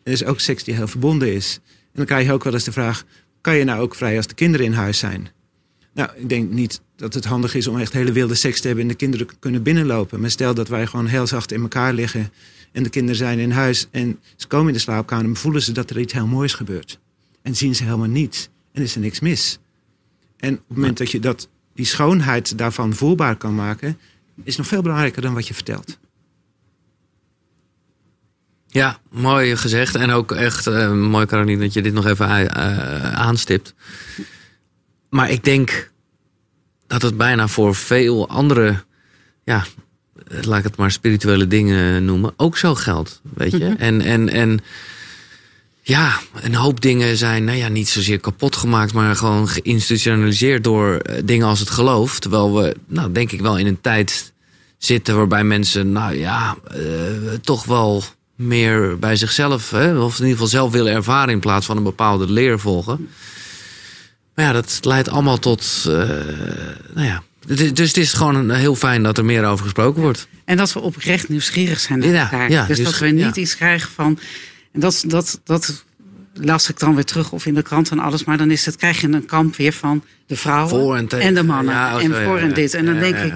Er is ook seks die heel verbonden is. En dan krijg je ook wel eens de vraag: kan je nou ook vrij als de kinderen in huis zijn? Nou, ik denk niet dat het handig is om echt hele wilde seks te hebben en de kinderen kunnen binnenlopen. Maar stel dat wij gewoon heel zacht in elkaar liggen en de kinderen zijn in huis en ze komen in de slaapkamer en voelen ze dat er iets heel moois gebeurt. En zien ze helemaal niets en is er niks mis. En op het moment dat je dat, die schoonheid daarvan voelbaar kan maken, is nog veel belangrijker dan wat je vertelt. Ja, mooi gezegd. En ook echt eh, mooi, Caroline, dat je dit nog even eh, aanstipt. Maar ik denk dat het bijna voor veel andere, ja, laat ik het maar spirituele dingen noemen, ook zo geldt. Weet je? En, en, en ja, een hoop dingen zijn, nou ja, niet zozeer kapot gemaakt, maar gewoon geïnstitutionaliseerd door eh, dingen als het geloof. Terwijl we, nou, denk ik wel in een tijd zitten waarbij mensen, nou ja, eh, toch wel meer bij zichzelf, hè, of in ieder geval zelf willen ervaren in plaats van een bepaalde leer volgen. Maar ja, dat leidt allemaal tot, eh, nou ja. Dus het is gewoon heel fijn dat er meer over gesproken wordt. En dat we oprecht nieuwsgierig zijn naar Ja, elkaar. ja, dus dus- dat we niet ja. iets krijgen van. En dat, dat, dat las ik dan weer terug of in de krant en alles. Maar dan is het, krijg je een kamp weer van de vrouwen en de mannen. Oh, en voor en dit. En dan denk ik,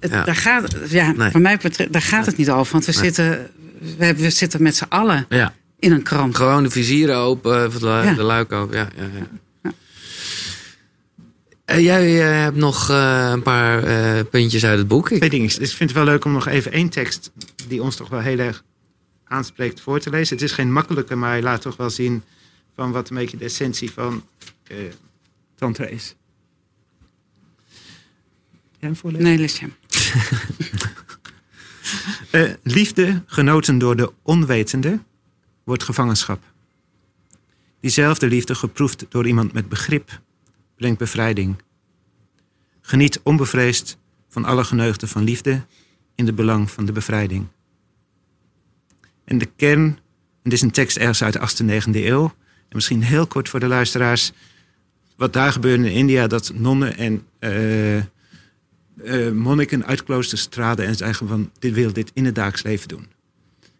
het, daar gaat, ja, Nee. voor mij betreft, daar gaat het niet over. Want we, zitten, we, hebben- we zitten met z'n allen in een kramp. gewoon de vizieren open, de, luik open. Ja, ja, ja. Eh, jij eh, hebt nog eh, een paar eh, puntjes uit het boek. Ik- Twee dingen. Ik vind het wel leuk om nog even één tekst die ons toch wel heel erg aanspreekt voor te lezen. Het is geen makkelijke, maar hij laat toch wel zien van wat een beetje de essentie van eh tantra is. Jij hem voorlezen? Nee, lees hem. Eh, liefde, genoten door de onwetende, wordt gevangenschap. Diezelfde liefde, geproefd door iemand met begrip, brengt bevrijding. Geniet onbevreesd van alle geneugten van liefde in de belang van de bevrijding. En de kern, en dit is een tekst ergens uit de 8e, 9e eeuw, en misschien heel kort voor de luisteraars, wat daar gebeurde in India, dat nonnen en eh, eh, monniken uit kloosters traden en zeiden van dit wil dit in het dagelijks leven doen.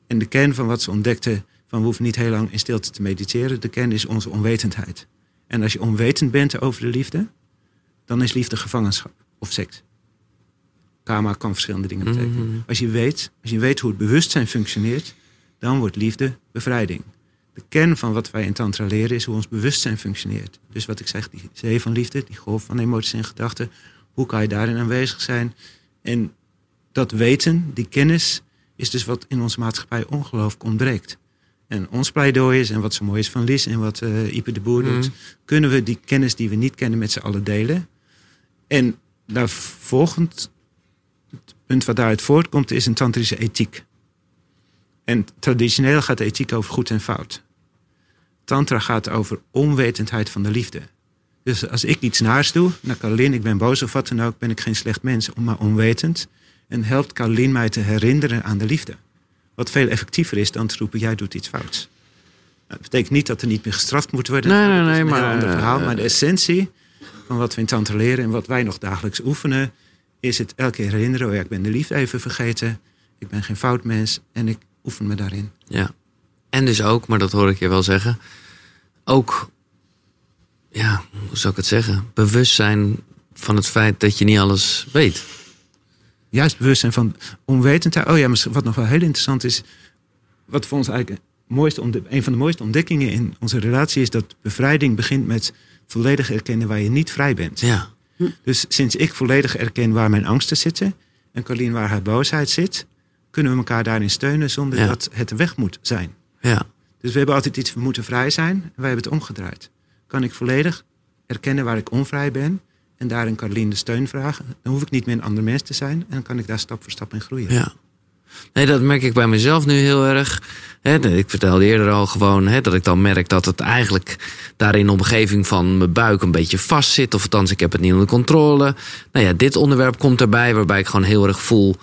En de kern van wat ze ontdekten, van we hoeven niet heel lang in stilte te mediteren, de kern is onze onwetendheid. En als je onwetend bent over de liefde, dan is liefde gevangenschap of sect. Karma kan verschillende dingen betekenen. Mhm. Als je weet, als je weet hoe het bewustzijn functioneert, dan wordt liefde bevrijding. De kern van wat wij in Tantra leren is hoe ons bewustzijn functioneert. Dus wat ik zeg, die zee van liefde, die golf van emoties en gedachten, hoe kan je daarin aanwezig zijn? En dat weten, die kennis, is dus wat in onze maatschappij ongelooflijk ontbreekt. En ons pleidooi is, en wat zo mooi is van Lies en wat eh Ipe de Boer doet, Mhm. kunnen we die kennis die we niet kennen met z'n allen delen. En daar volgend, het punt wat daaruit voortkomt, is een tantrische ethiek. En traditioneel gaat de ethiek over goed en fout. Tantra gaat over onwetendheid van de liefde. Dus als ik iets naars doe, naar Carolien, ik ben boos of wat dan ook, ben ik geen slecht mens, maar onwetend. En helpt Carolien mij te herinneren aan de liefde. Wat veel effectiever is dan te roepen, jij doet iets fouts. Nou, Dat betekent niet dat er niet meer gestraft moet worden. Nee, nee, nee, een maar, ander verhaal. eh, Maar de essentie van wat we in Tantra leren en wat wij nog dagelijks oefenen, is het elke keer herinneren, oh ja, ik ben de liefde even vergeten. Ik ben geen fout mens en ik oefen me daarin. Ja. En dus ook, maar dat hoor ik je wel zeggen, ook, ja, hoe zou ik het zeggen? Bewust zijn van het feit dat je niet alles weet. Juist bewustzijn van onwetendheid. Oh ja, maar wat nog wel heel interessant is, wat voor ons eigenlijk het mooiste ontde- een van de mooiste ontdekkingen in onze relatie is dat bevrijding begint met volledig erkennen waar je niet vrij bent. Ja. Dus sinds ik volledig erken waar mijn angsten zitten en Carlien waar haar boosheid zit, kunnen we elkaar daarin steunen zonder Ja. dat het weg moet zijn. Ja. Dus we hebben altijd iets, we moeten vrij zijn en wij hebben het omgedraaid. Kan ik volledig erkennen waar ik onvrij ben en daarin Carlien de steun vragen, dan hoef ik niet meer een ander mens te zijn en dan kan ik daar stap voor stap in groeien. Ja. Nee, dat merk ik bij mezelf nu heel erg. Ik vertelde eerder al gewoon dat ik dan merk dat het eigenlijk daar in de omgeving van mijn buik een beetje vast zit. Of althans, ik heb het niet onder controle. Nou ja, dit onderwerp komt erbij waarbij ik gewoon heel erg voel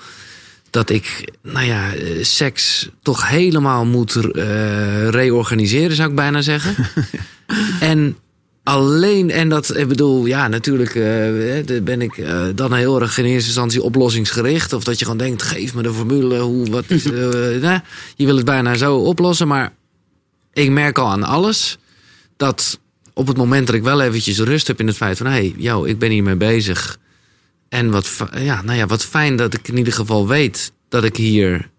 dat ik, nou ja, eh, seks toch helemaal moet eh, reorganiseren, zou ik bijna zeggen. en alleen, en dat, ik bedoel, ja, natuurlijk eh, ben ik eh, dan heel erg in eerste instantie oplossingsgericht. Of dat je gewoon denkt, geef me de formule, hoe, wat is, eh, je wil het bijna zo oplossen. Maar ik merk al aan alles dat op het moment dat ik wel eventjes rust heb in het feit van, hé, hey, jou, ik ben hiermee bezig. En wat, ja, nou ja, wat fijn dat ik in ieder geval weet dat ik hier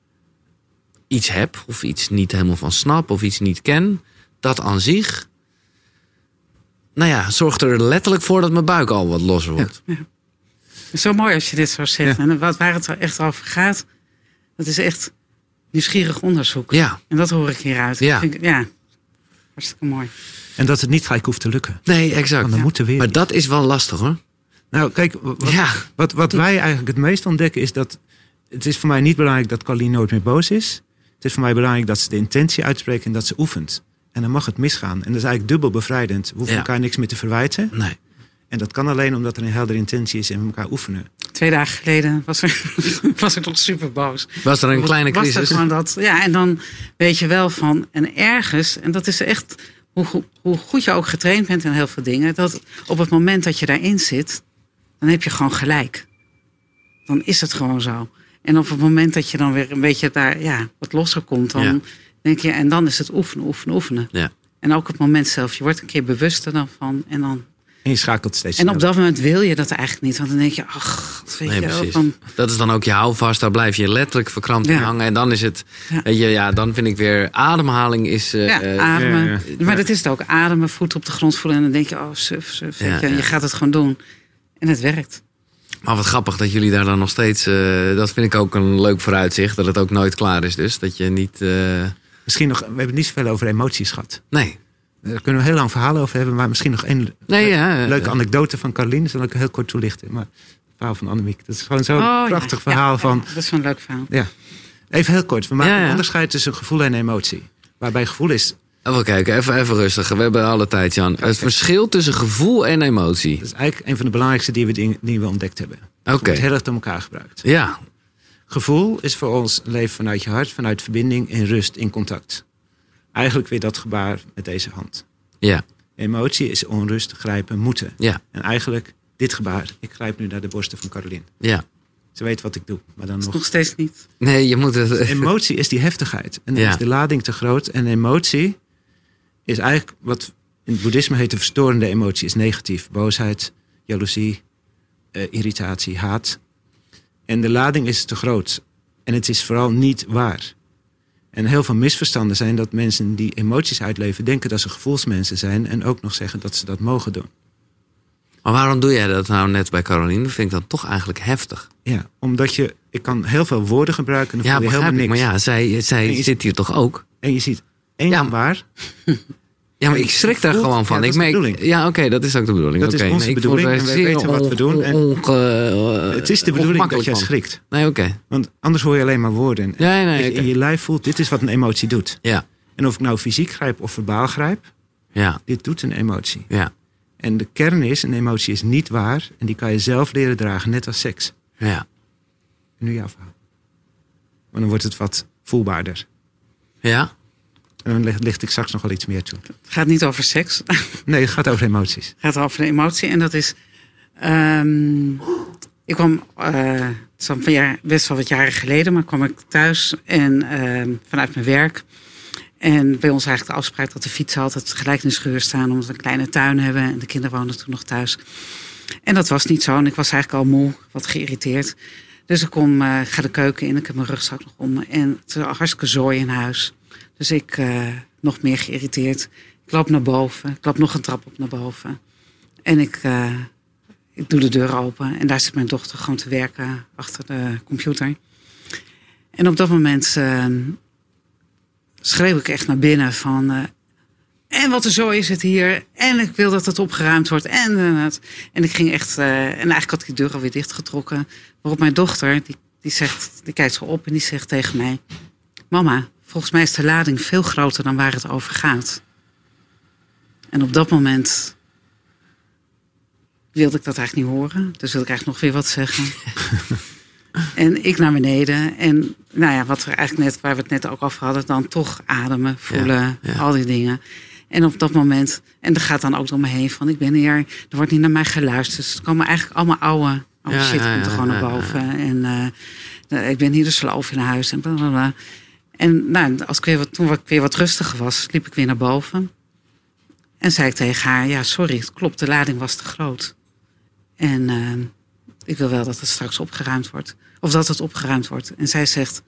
iets heb, of iets niet helemaal van snap, of iets niet ken. Dat aan zich, nou ja, zorgt er letterlijk voor dat mijn buik al wat losser wordt. Het is zo mooi als je dit zo zegt. En wat, waar het er echt over gaat, dat is echt nieuwsgierig onderzoek. Ja, En dat hoor ik hieruit. Ja. Ik vind- ja. Hartstikke mooi. En dat het niet gelijk hoeft te lukken. nee, exact. Want dan moet er weer. Maar dat is wel lastig hoor. Nou, kijk, wat, Ja, wat, wat wij eigenlijk het meest ontdekken is dat. Het is voor mij niet belangrijk dat Carlien nooit meer boos is. Het is voor mij belangrijk dat ze de intentie uitspreekt en dat ze oefent. En dan mag het misgaan. En dat is eigenlijk dubbel bevrijdend. We hoeven Ja. elkaar niks meer te verwijten. nee. En dat kan alleen omdat er een heldere intentie is en we elkaar oefenen. Twee dagen geleden was, er, was ik nog super boos. Was er een kleine Was er crisis? gewoon dat, ja, en dan weet je wel van, en ergens, en dat is echt, hoe, hoe goed je ook getraind bent in heel veel dingen, dat op het moment dat je daarin zit, dan heb je gewoon gelijk. Dan is het gewoon zo. En op het moment dat je dan weer een beetje daar, ja, wat losser komt, dan Ja. Denk je, en dan is het oefenen, oefenen, oefenen. Ja. En ook het moment zelf, je wordt een keer bewuster dan van, en dan En je schakelt steeds en op dat moment wil je dat eigenlijk niet. Want dan denk je, ach, weet Nee, je wel. precies. Van, Dat is dan ook je houvast. Daar blijf je letterlijk verkrampt in Ja. hangen. En dan is het, Ja. weet je, ja, dan vind ik weer ademhaling is. eh, ja, eh, ademen. ja, Maar dat is het ook. Ademen, voet op de grond voelen. En dan denk je, oh, suf, suf. weet Ja, je, en ja. je gaat het gewoon doen. En het werkt. Maar wat grappig dat jullie daar dan nog steeds... eh, dat vind ik ook een leuk vooruitzicht. Dat het ook nooit klaar is dus. Dat je niet... eh, Misschien nog, we hebben het niet zoveel over emoties gehad. nee. Daar kunnen we heel lang verhalen over hebben. Maar misschien nog één Nee, ja. eh, leuke anekdote van Caroline. Zal ik heel kort toelichten. Maar het verhaal van Annemiek. Dat is gewoon zo'n Oh, prachtig Ja, verhaal ja, van... Dat is zo'n leuk verhaal. Ja. Even heel kort. We maken een onderscheid tussen gevoel en emotie. Waarbij gevoel is... Even kijken, even, even rustig. We hebben alle tijd, Jan. Het verschil tussen gevoel en emotie. Dat is eigenlijk een van de belangrijkste die we, die, we ontdekt hebben. Het Oké. wordt heel erg door elkaar gebruikt. Ja, Gevoel is voor ons leven vanuit je hart, vanuit verbinding, in rust, in contact. Eigenlijk weer dat gebaar met deze hand. ja, Emotie is onrust, grijpen, moeten. ja, En eigenlijk dit gebaar. Ik grijp nu naar de borsten van Caroline. ja. Ze weet wat ik doe, maar dan nog. nog steeds niet. Nee, je moet het... Emotie is die heftigheid. En dan Ja. is de lading te groot. En emotie is eigenlijk wat in het boeddhisme heet de verstorende emotie. Is negatief. Boosheid, jaloezie, eh, irritatie, haat. En de lading is te groot. En het is vooral niet waar. En heel veel misverstanden zijn dat mensen die emoties uitleven... denken dat ze gevoelsmensen zijn... en ook nog zeggen dat ze dat mogen doen. Maar waarom doe jij dat nou net bij Caroline? Dat vind ik dan toch eigenlijk heftig. Ja, omdat je... Ik kan heel veel woorden gebruiken en dan Ja, voel je helemaal ik. niks. Maar ja, zij, zij je- zit hier toch ook? En je ziet één Ja, waar... Ja, maar ik schrik daar gewoon van. ja, dat ik merk, ja, oké, dat is ook de bedoeling. Dat is onze nee, bedoeling en wij weten wat we doen en- on- onge- Het is de bedoeling dat jij van. schrikt. Nee, oké. Want anders hoor je alleen maar woorden. Ja, nee, Als je lijf voelt, dit is wat een emotie doet. Ja, En of ik nou fysiek grijp of verbaal grijp, ja, dit doet een emotie. ja, En de kern is, een emotie is niet waar. En die kan je zelf leren dragen, net als seks. ja. En nu jouw verhaal. Want dan wordt het wat voelbaarder. Ja? En dan licht, ik straks nog wel iets meer toe. Het gaat niet over seks. Nee, het gaat over emoties. Het gaat over de emotie. En dat is. ehm, ik kwam. het is jaar, best wel wat jaren geleden, maar kwam ik thuis en ehm, vanuit mijn werk. En bij ons eigenlijk de afspraak dat de fietsen altijd gelijk in de schuur staan, omdat we een kleine tuin hebben. En de kinderen woonden toen nog thuis. En dat was niet zo. En ik was eigenlijk al moe, wat geïrriteerd. Dus ik kom, eh, ga de keuken in, ik heb mijn rugzak nog om. En het is hartstikke zooi in huis. Dus ik eh, nog meer geïrriteerd. Ik loop naar boven. Ik loop nog een trap op naar boven. En ik, eh, ik doe de deur open. En daar zit mijn dochter gewoon te werken achter de computer. En op dat moment eh, schreeuw ik echt naar binnen van... eh, en wat een zooi is het hier. En ik wil dat het opgeruimd wordt. En, en ik ging echt... en eigenlijk had ik die deur alweer dichtgetrokken. Waarop mijn dochter, die, die, zegt, die kijkt zo op en die zegt tegen mij... Mama, volgens mij is de lading veel groter dan waar het over gaat. En op dat moment wilde ik dat eigenlijk niet horen. Dus wilde ik eigenlijk nog weer wat zeggen. en ik naar beneden. En nou ja, wat er eigenlijk net, waar we het net ook over hadden, dan toch ademen, voelen, ja. al die dingen. En op dat moment, en er gaat dan ook door me heen van, ik ben hier, er wordt niet naar mij geluisterd. Dus er komen eigenlijk allemaal oude, oude Ja, shit komt er gewoon naar boven. En eh, ik ben hier de sloof in huis en blablabla. En nou, als ik weer wat, toen ik weer wat rustiger was, liep ik weer naar boven. En zei ik tegen haar, ja sorry, het klopt, de lading was te groot. En eh, ik wil wel dat het straks opgeruimd wordt. Of dat het opgeruimd wordt. En zij zegt,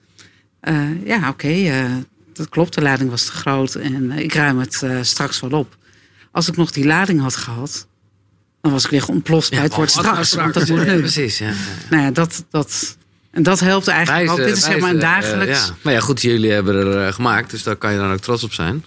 eh, ja oké, eh, dat klopt, de lading was te groot. En ik ruim het straks wel op. Als ik nog die lading had gehad, dan was ik weer ontploft bij het woord straks. Want dat Ja, nu. Precies, ja. Nou ja, dat, dat, en dat helpt eigenlijk ook. Dit is zeg maar een eh, dagelijks... ja. Maar ja, goed, jullie hebben er eh, gemaakt, dus daar kan je dan ook trots op zijn.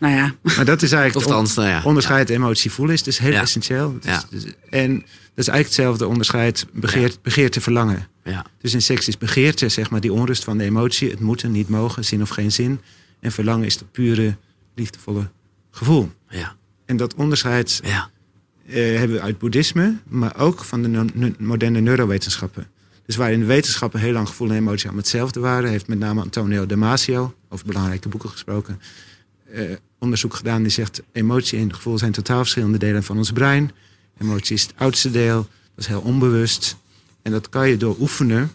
Nou ja, Maar dat is eigenlijk Of het althans, nou ja. onderscheid emotie voelen. Is dus heel Ja. essentieel. Het Ja. dus- en dat is eigenlijk hetzelfde onderscheid begeert, begeerte verlangen. Ja, Dus in seks is begeerte, zeg maar, die onrust van de emotie. Het moeten, niet mogen, zin of geen zin. En verlangen is dat pure, liefdevolle gevoel. ja, En dat onderscheid ja. eh, hebben we uit boeddhisme, maar ook van de no- moderne neurowetenschappen. Dus waar in de wetenschappen heel lang gevoel en emotie allemaal hetzelfde waren, heeft met name Antonio Damasio, over belangrijke boeken gesproken, eh, onderzoek gedaan die zegt: emotie en gevoel zijn totaal verschillende delen van ons brein. Emotie is het oudste deel, dat is heel onbewust. En dat kan je door oefenen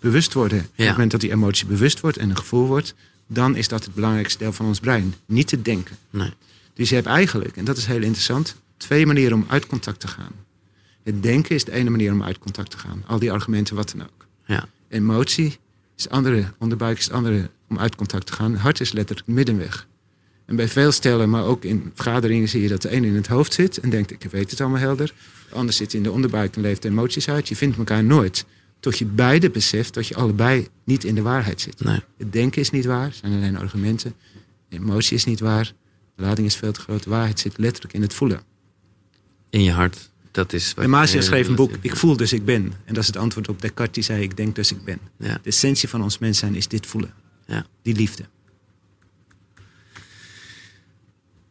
bewust worden. Op het moment dat die emotie bewust wordt en een gevoel wordt, dan is dat het belangrijkste deel van ons brein. Niet te denken. Nee. Dus je hebt eigenlijk, en dat is heel interessant, twee manieren om uit contact te gaan. Het denken is de ene manier om uit contact te gaan. Al die argumenten, wat dan ook. Ja. Emotie is de andere, onderbuik is de andere om uit contact te gaan. Hart is letterlijk de middenweg. En bij veel stellen, maar ook in vergaderingen zie je dat de een in het hoofd zit en denkt ik weet het allemaal helder. De ander zit in de onderbuik en leeft emoties uit. Je vindt elkaar nooit. Tot je beide beseft dat je allebei niet in de waarheid zit. Nee. Het denken is niet waar, het zijn alleen argumenten. De emotie is niet waar, de lading is veel te groot. De waarheid zit letterlijk in het voelen. In je hart. Dat is wat En Masia je- schreef een boek, Ik voel dus ik ben. En dat is het antwoord op Descartes, die zei, ik denk dus ik ben. Ja. De essentie van ons mens zijn is dit voelen. Ja. Die liefde.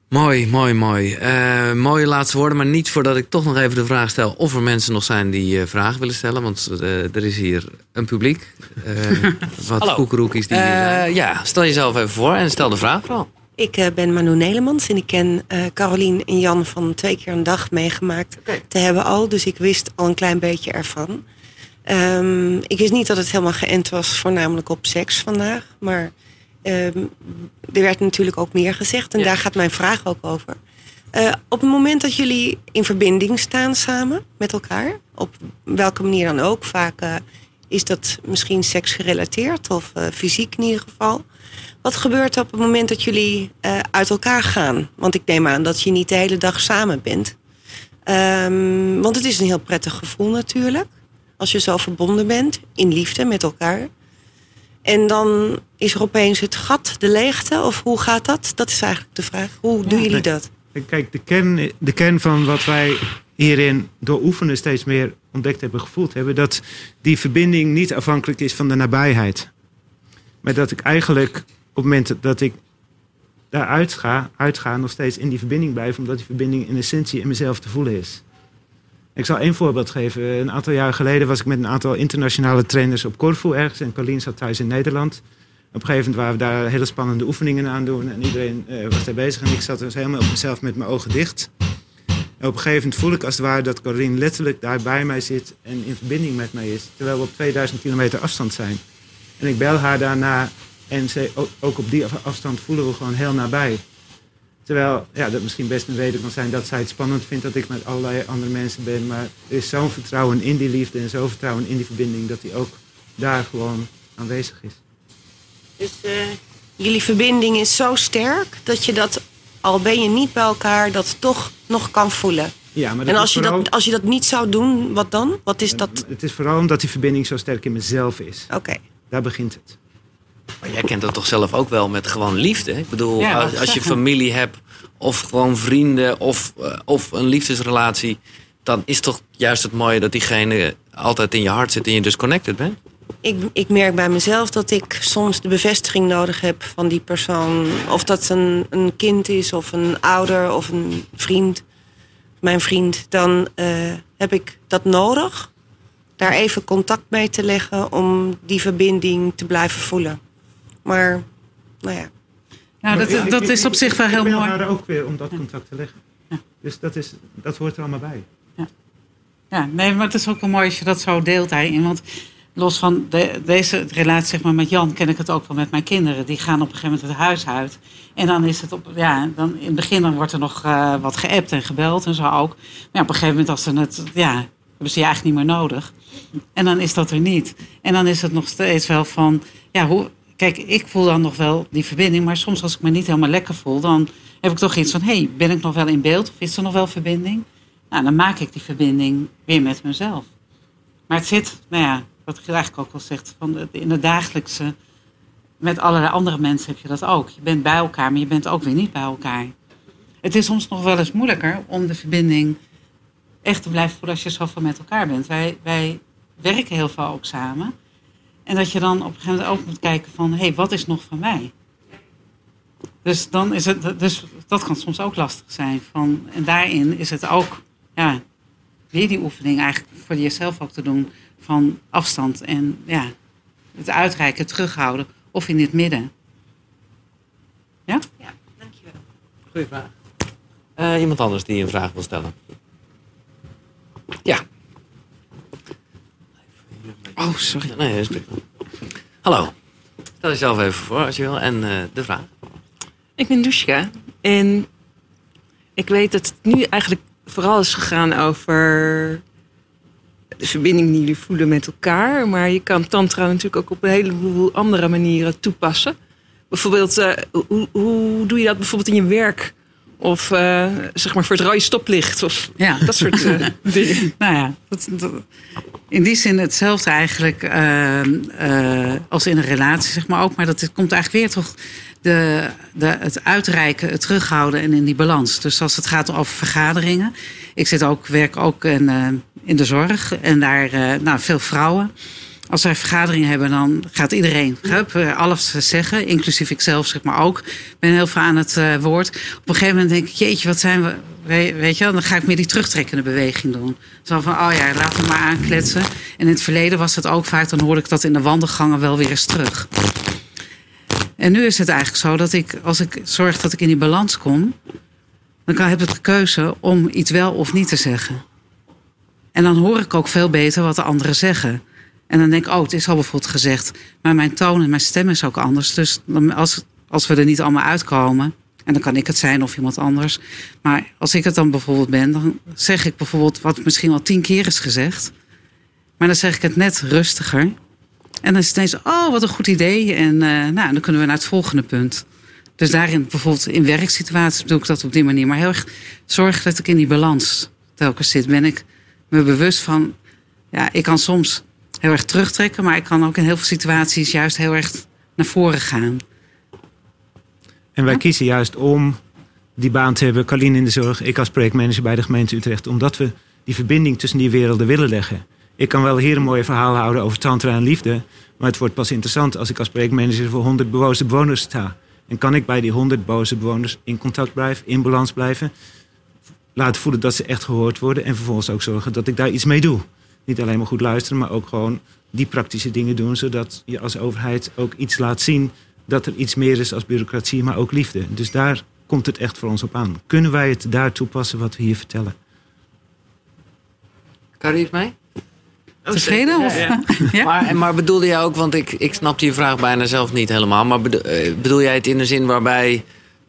Mooi, mooi, mooi. Eh, mooie laatste woorden, maar niet voordat ik toch nog even de vraag stel of er mensen nog zijn die eh, vragen willen stellen. Want eh, er is hier een publiek. eh, wat Hallo. koekeroekies die hier zijn. Eh, ja, stel jezelf even voor en stel de vraag vooral. Ik eh, ben Manu Nelemans en ik ken eh Carolien en Jan van twee keer een dag meegemaakt te hebben al. Dus ik wist al een klein beetje ervan. Ehm, ik wist niet dat het helemaal geënt was, voornamelijk op seks vandaag. Maar ehm, er werd natuurlijk ook meer gezegd en Ja. daar gaat mijn vraag ook over. Eh, op het moment dat jullie in verbinding staan samen met elkaar, op welke manier dan ook, vaak is dat misschien seksgerelateerd of fysiek in ieder geval. Wat gebeurt er op het moment dat jullie eh, uit elkaar gaan? Want ik neem aan dat je niet de hele dag samen bent. Ehm, want het is een heel prettig gevoel natuurlijk. Als je zo verbonden bent, in liefde met elkaar. En dan is er opeens het gat, de leegte. Of hoe gaat dat? Dat is eigenlijk de vraag. Hoe doen jullie dat? Kijk, de kern, de kern van wat wij hierin door oefenen steeds meer ontdekt hebben, gevoeld hebben, dat die verbinding niet afhankelijk is van de nabijheid. Maar dat ik eigenlijk het moment dat ik daaruit ga, uitga, nog steeds in die verbinding blijf, omdat die verbinding in essentie in mezelf te voelen is. Ik zal één voorbeeld geven. Een aantal jaar geleden was ik met een aantal internationale trainers op Corfu ergens. En Carlien zat thuis in Nederland. Op een gegeven moment waren we daar hele spannende oefeningen aan doen. En iedereen eh, was daar bezig. En ik zat dus helemaal op mezelf met mijn ogen dicht. En op een gegeven moment voel ik als het ware dat Carlien letterlijk daar bij mij zit. En in verbinding met mij is. Terwijl we op 2000 kilometer afstand zijn. En ik bel haar daarna. En ze, ook, op die af- afstand voelen we gewoon heel nabij. Terwijl ja, dat misschien best een reden kan zijn dat zij het spannend vindt dat ik met allerlei andere mensen ben. Maar er is zo'n vertrouwen in die liefde en zo'n vertrouwen in die verbinding dat die ook daar gewoon aanwezig is. Dus eh, jullie verbinding is zo sterk dat je dat, al ben je niet bij elkaar, dat toch nog kan voelen. Ja, maar dat En als je, vooral- dat, als je dat niet zou doen, wat dan? Wat is dat? Het is vooral omdat die verbinding zo sterk in mezelf is. Oké. Daar begint het. Maar jij kent dat toch zelf ook wel met gewoon liefde? Ik bedoel, Ja, als, je familie hebt, of gewoon vrienden, of, eh, of een liefdesrelatie, dan is toch juist het mooie dat diegene altijd in je hart zit en je dus connected bent? Ik, ik merk bij mezelf dat ik soms de bevestiging nodig heb van die persoon. Of dat een, een kind is, of een ouder, of een vriend. Mijn vriend. Dan eh, heb ik dat nodig. Daar even contact mee te leggen om die verbinding te blijven voelen. Maar, nou ja. Nou, dat, ik- dat ik- is op ik- zich wel ik heel mooi. haar ook weer om dat contact te leggen. Dus dat, is, dat hoort er allemaal bij. Ja, nee, maar het is ook wel mooi als je dat zo deelt daarin. Want los van de, deze relatie zeg maar, met Jan ken ik het ook wel met mijn kinderen. Die gaan op een gegeven moment het huis uit. En dan is het op, ja, dan in het begin dan wordt er nog eh, wat geappt en gebeld en zo ook. Maar ja, op een gegeven moment als ze het, ja, hebben ze je eigenlijk niet meer nodig. En dan is dat er niet. En dan is het nog steeds wel van, ja, hoe, kijk, ik voel dan nog wel die verbinding. Maar soms als ik me niet helemaal lekker voel, dan heb ik toch iets van, hé, hey, ben ik nog wel in beeld? Of is er nog wel verbinding? Nou, dan maak ik die verbinding weer met mezelf. Maar het zit, nou ja, wat ik eigenlijk ook al zegt, van in het dagelijkse, met allerlei andere mensen heb je dat ook. Je bent bij elkaar, maar je bent ook weer niet bij elkaar. Het is soms nog wel eens moeilijker om de verbinding echt te blijven voelen als je zoveel met elkaar bent. Wij, wij werken heel veel ook samen. En dat je dan op een gegeven moment ook moet kijken van, hé, hey, wat is nog van mij? Dus, dan is het, dus dat kan soms ook lastig zijn. Van, en daarin is het ook ja, weer die oefening eigenlijk voor jezelf ook te doen van afstand en ja, het uitreiken, terughouden of in het midden. Ja? Ja, dankjewel. Goeie vraag. Eh, iemand anders die een vraag wil stellen? Ja. Oh, sorry. Nee, dat is prima. Hallo. Stel jezelf even voor als je wil en eh, de vraag. Ik ben Dushka en ik weet dat het nu eigenlijk vooral is gegaan over de verbinding die jullie voelen met elkaar. Maar je kan tantra natuurlijk ook op een heleboel andere manieren toepassen. bijvoorbeeld, eh, hoe, hoe doe je dat bijvoorbeeld in je werk? Of eh, zeg maar voor het rode stoplicht of Ja. dat soort eh, dingen. Nou ja, dat, dat- in die zin hetzelfde eigenlijk eh, als in een relatie, zeg maar ook. Maar dat komt eigenlijk weer toch de, de, het uitreiken, het terughouden en in die balans. Dus als het gaat over vergaderingen. Ik zit ook, werk ook in, in de zorg en daar nou, veel vrouwen. Als wij vergaderingen hebben, dan gaat iedereen hup, eh, alles zeggen. Inclusief ikzelf, zeg maar ook. Ben heel veel aan het eh, woord. Op een gegeven moment denk ik, jeetje, wat zijn we... we- Weet je wel, dan ga ik meer die terugtrekkende beweging doen. Zo van, oh ja, laten we maar aankletsen. En in het verleden was het ook vaak, dan hoorde ik dat in de wandelgangen wel weer eens terug. En nu is het eigenlijk zo dat ik, als ik zorg dat ik in die balans kom... dan heb ik de keuze om iets wel of niet te zeggen. En dan hoor ik ook veel beter wat de anderen zeggen. En dan denk ik, oh, het is al bijvoorbeeld gezegd. Maar mijn toon en mijn stem is ook anders. Dus als, als we er niet allemaal uitkomen. En dan kan ik het zijn of iemand anders. Maar als ik het dan bijvoorbeeld ben, dan zeg ik bijvoorbeeld wat misschien al tien keer is gezegd. Maar dan zeg ik het net rustiger. En dan is het ineens, oh, wat een goed idee. En eh, nou, dan kunnen we naar het volgende punt. Dus daarin, bijvoorbeeld in werksituaties, doe ik dat op die manier. Maar heel erg zorg dat ik in die balans telkens zit. Ben ik me bewust van, ja, ik kan soms heel erg terugtrekken, maar ik kan ook in heel veel situaties juist heel erg naar voren gaan. En wij kiezen juist om die baan te hebben, Carlien in de zorg, ik als projectmanager bij de gemeente Utrecht, omdat we die verbinding tussen die werelden willen leggen. Ik kan wel hier een mooie verhaal houden over tantra en liefde, maar het wordt pas interessant als ik als projectmanager voor 100 boze bewoners sta. En kan ik bij die 100 boze bewoners in contact blijven, in balans blijven, laten voelen dat ze echt gehoord worden en vervolgens ook zorgen dat ik daar iets mee doe. Niet alleen maar goed luisteren, maar ook gewoon die praktische dingen doen, zodat je als overheid ook iets laat zien dat er iets meer is als bureaucratie, maar ook liefde. Dus daar komt het echt voor ons op aan. Kunnen wij het daar toepassen wat we hier vertellen? Kan je iets mee? Tevreden? Of? Ja. Maar, maar bedoelde jij ook, want ik, ik snapte je vraag bijna zelf niet helemaal. Maar bedo- eh, bedoel jij het in de zin waarbij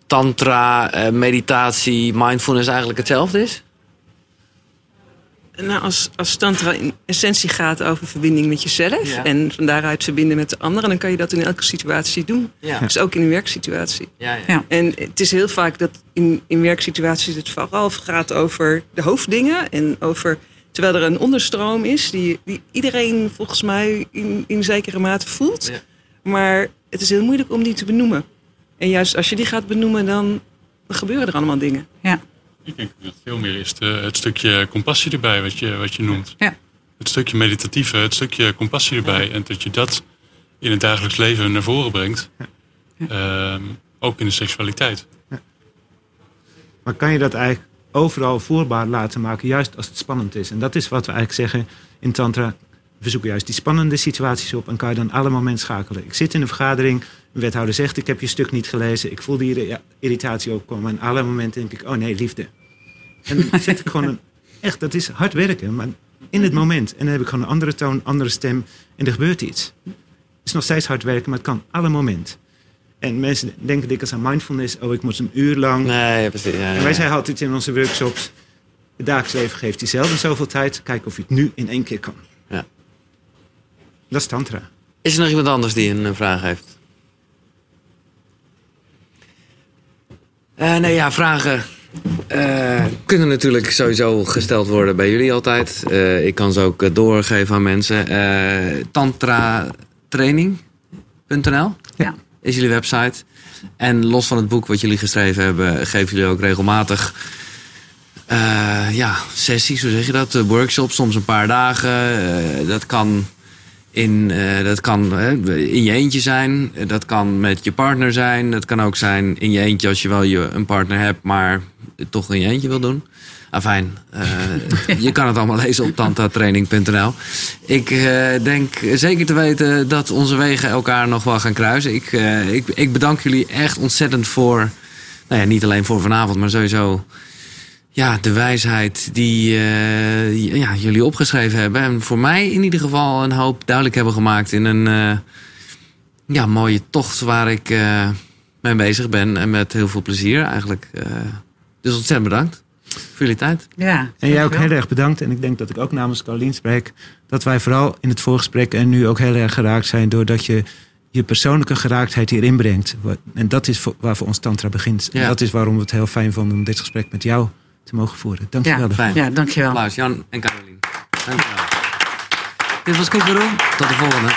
tantra, eh, meditatie, mindfulness eigenlijk hetzelfde is? Nou, als, als tantra in essentie gaat over verbinding met jezelf... Ja. en van daaruit verbinden met de anderen... dan kan je dat in elke situatie doen. Ja. Dus ook in een werksituatie. Ja, ja. Ja. En het is heel vaak dat in, in werksituaties het vooral gaat over de hoofddingen. En over, terwijl er een onderstroom is die, die iedereen volgens mij in, in zekere mate voelt. Ja. Maar het is heel moeilijk om die te benoemen. En juist als je die gaat benoemen, dan, dan gebeuren er allemaal dingen. Ja. Ik denk dat het veel meer is de- het stukje compassie erbij, wat je, wat je noemt. Ja. Het stukje meditatieve, het stukje compassie erbij. En dat je dat in het dagelijks leven naar voren brengt. Ehm, ook in de seksualiteit. Maar kan je dat eigenlijk overal voerbaar laten maken, juist als het spannend is? En dat is wat we eigenlijk zeggen in Tantra. We zoeken juist die spannende situaties op en kan je dan alle momenten schakelen. Ik zit in een vergadering, een wethouder zegt: Ik heb je stuk niet gelezen. Ik voel die irri- irritatie opkomen. En alle momenten denk ik: Oh nee, liefde. En dan zet ik gewoon een. Echt, dat is hard werken, maar in het moment. En dan heb ik gewoon een andere toon, andere stem en er gebeurt iets. Het is nog steeds hard werken, maar het kan alle momenten. En mensen denken dikwijls aan mindfulness. Oh, ik moet een uur lang. Nee, precies. Ja, ja, En wij zeggen altijd in onze workshops: het dagelijks leven geeft je zelden zoveel tijd. Kijk of je het nu in één keer kan. Ja. Dat is Tantra. Is er nog iemand anders die een eh, vraag heeft? Eh, nee, ja, vragen eh, kunnen natuurlijk sowieso gesteld worden bij jullie altijd. Eh, ik kan ze ook doorgeven aan mensen. Tantratraining.nl Ja. is jullie website. En los van het boek wat jullie geschreven hebben, geven jullie ook regelmatig ja, sessies, hoe zeg je dat? Workshops, soms een paar dagen. Dat kan in, eh, dat kan in je eentje zijn. Dat kan met je partner zijn. Dat kan ook zijn in je eentje als je wel je, een partner hebt, maar toch in je eentje wil doen. Afijn, eh, je kan het allemaal lezen op tantatraining.nl. Ik eh, denk zeker te weten dat onze wegen elkaar nog wel gaan kruisen. Ik, ik, ik bedank jullie echt ontzettend voor, nou ja, niet alleen voor vanavond, maar sowieso ja, de wijsheid die eh, ja, jullie opgeschreven hebben. En voor mij in ieder geval een hoop duidelijk hebben gemaakt in een eh, ja, mooie tocht waar ik eh, mee bezig ben. En met heel veel plezier eigenlijk. Eh, dus ontzettend bedankt voor jullie tijd. Ja, En jij ook heel erg bedankt. En ik denk dat ik ook namens Carolien spreek. Dat wij vooral in het voorgesprek en nu ook heel erg geraakt zijn. Doordat je je persoonlijke geraaktheid hierin brengt. En dat is waar voor ons Tantra begint. En dat is waarom we het heel fijn vonden om dit gesprek met jou te mogen voeren. Dank je Ja, wel. Fijn. Ja, dankjewel. Applaus, Jan en Carolien. Dank je wel. Dit was Koekeroe. Tot de volgende.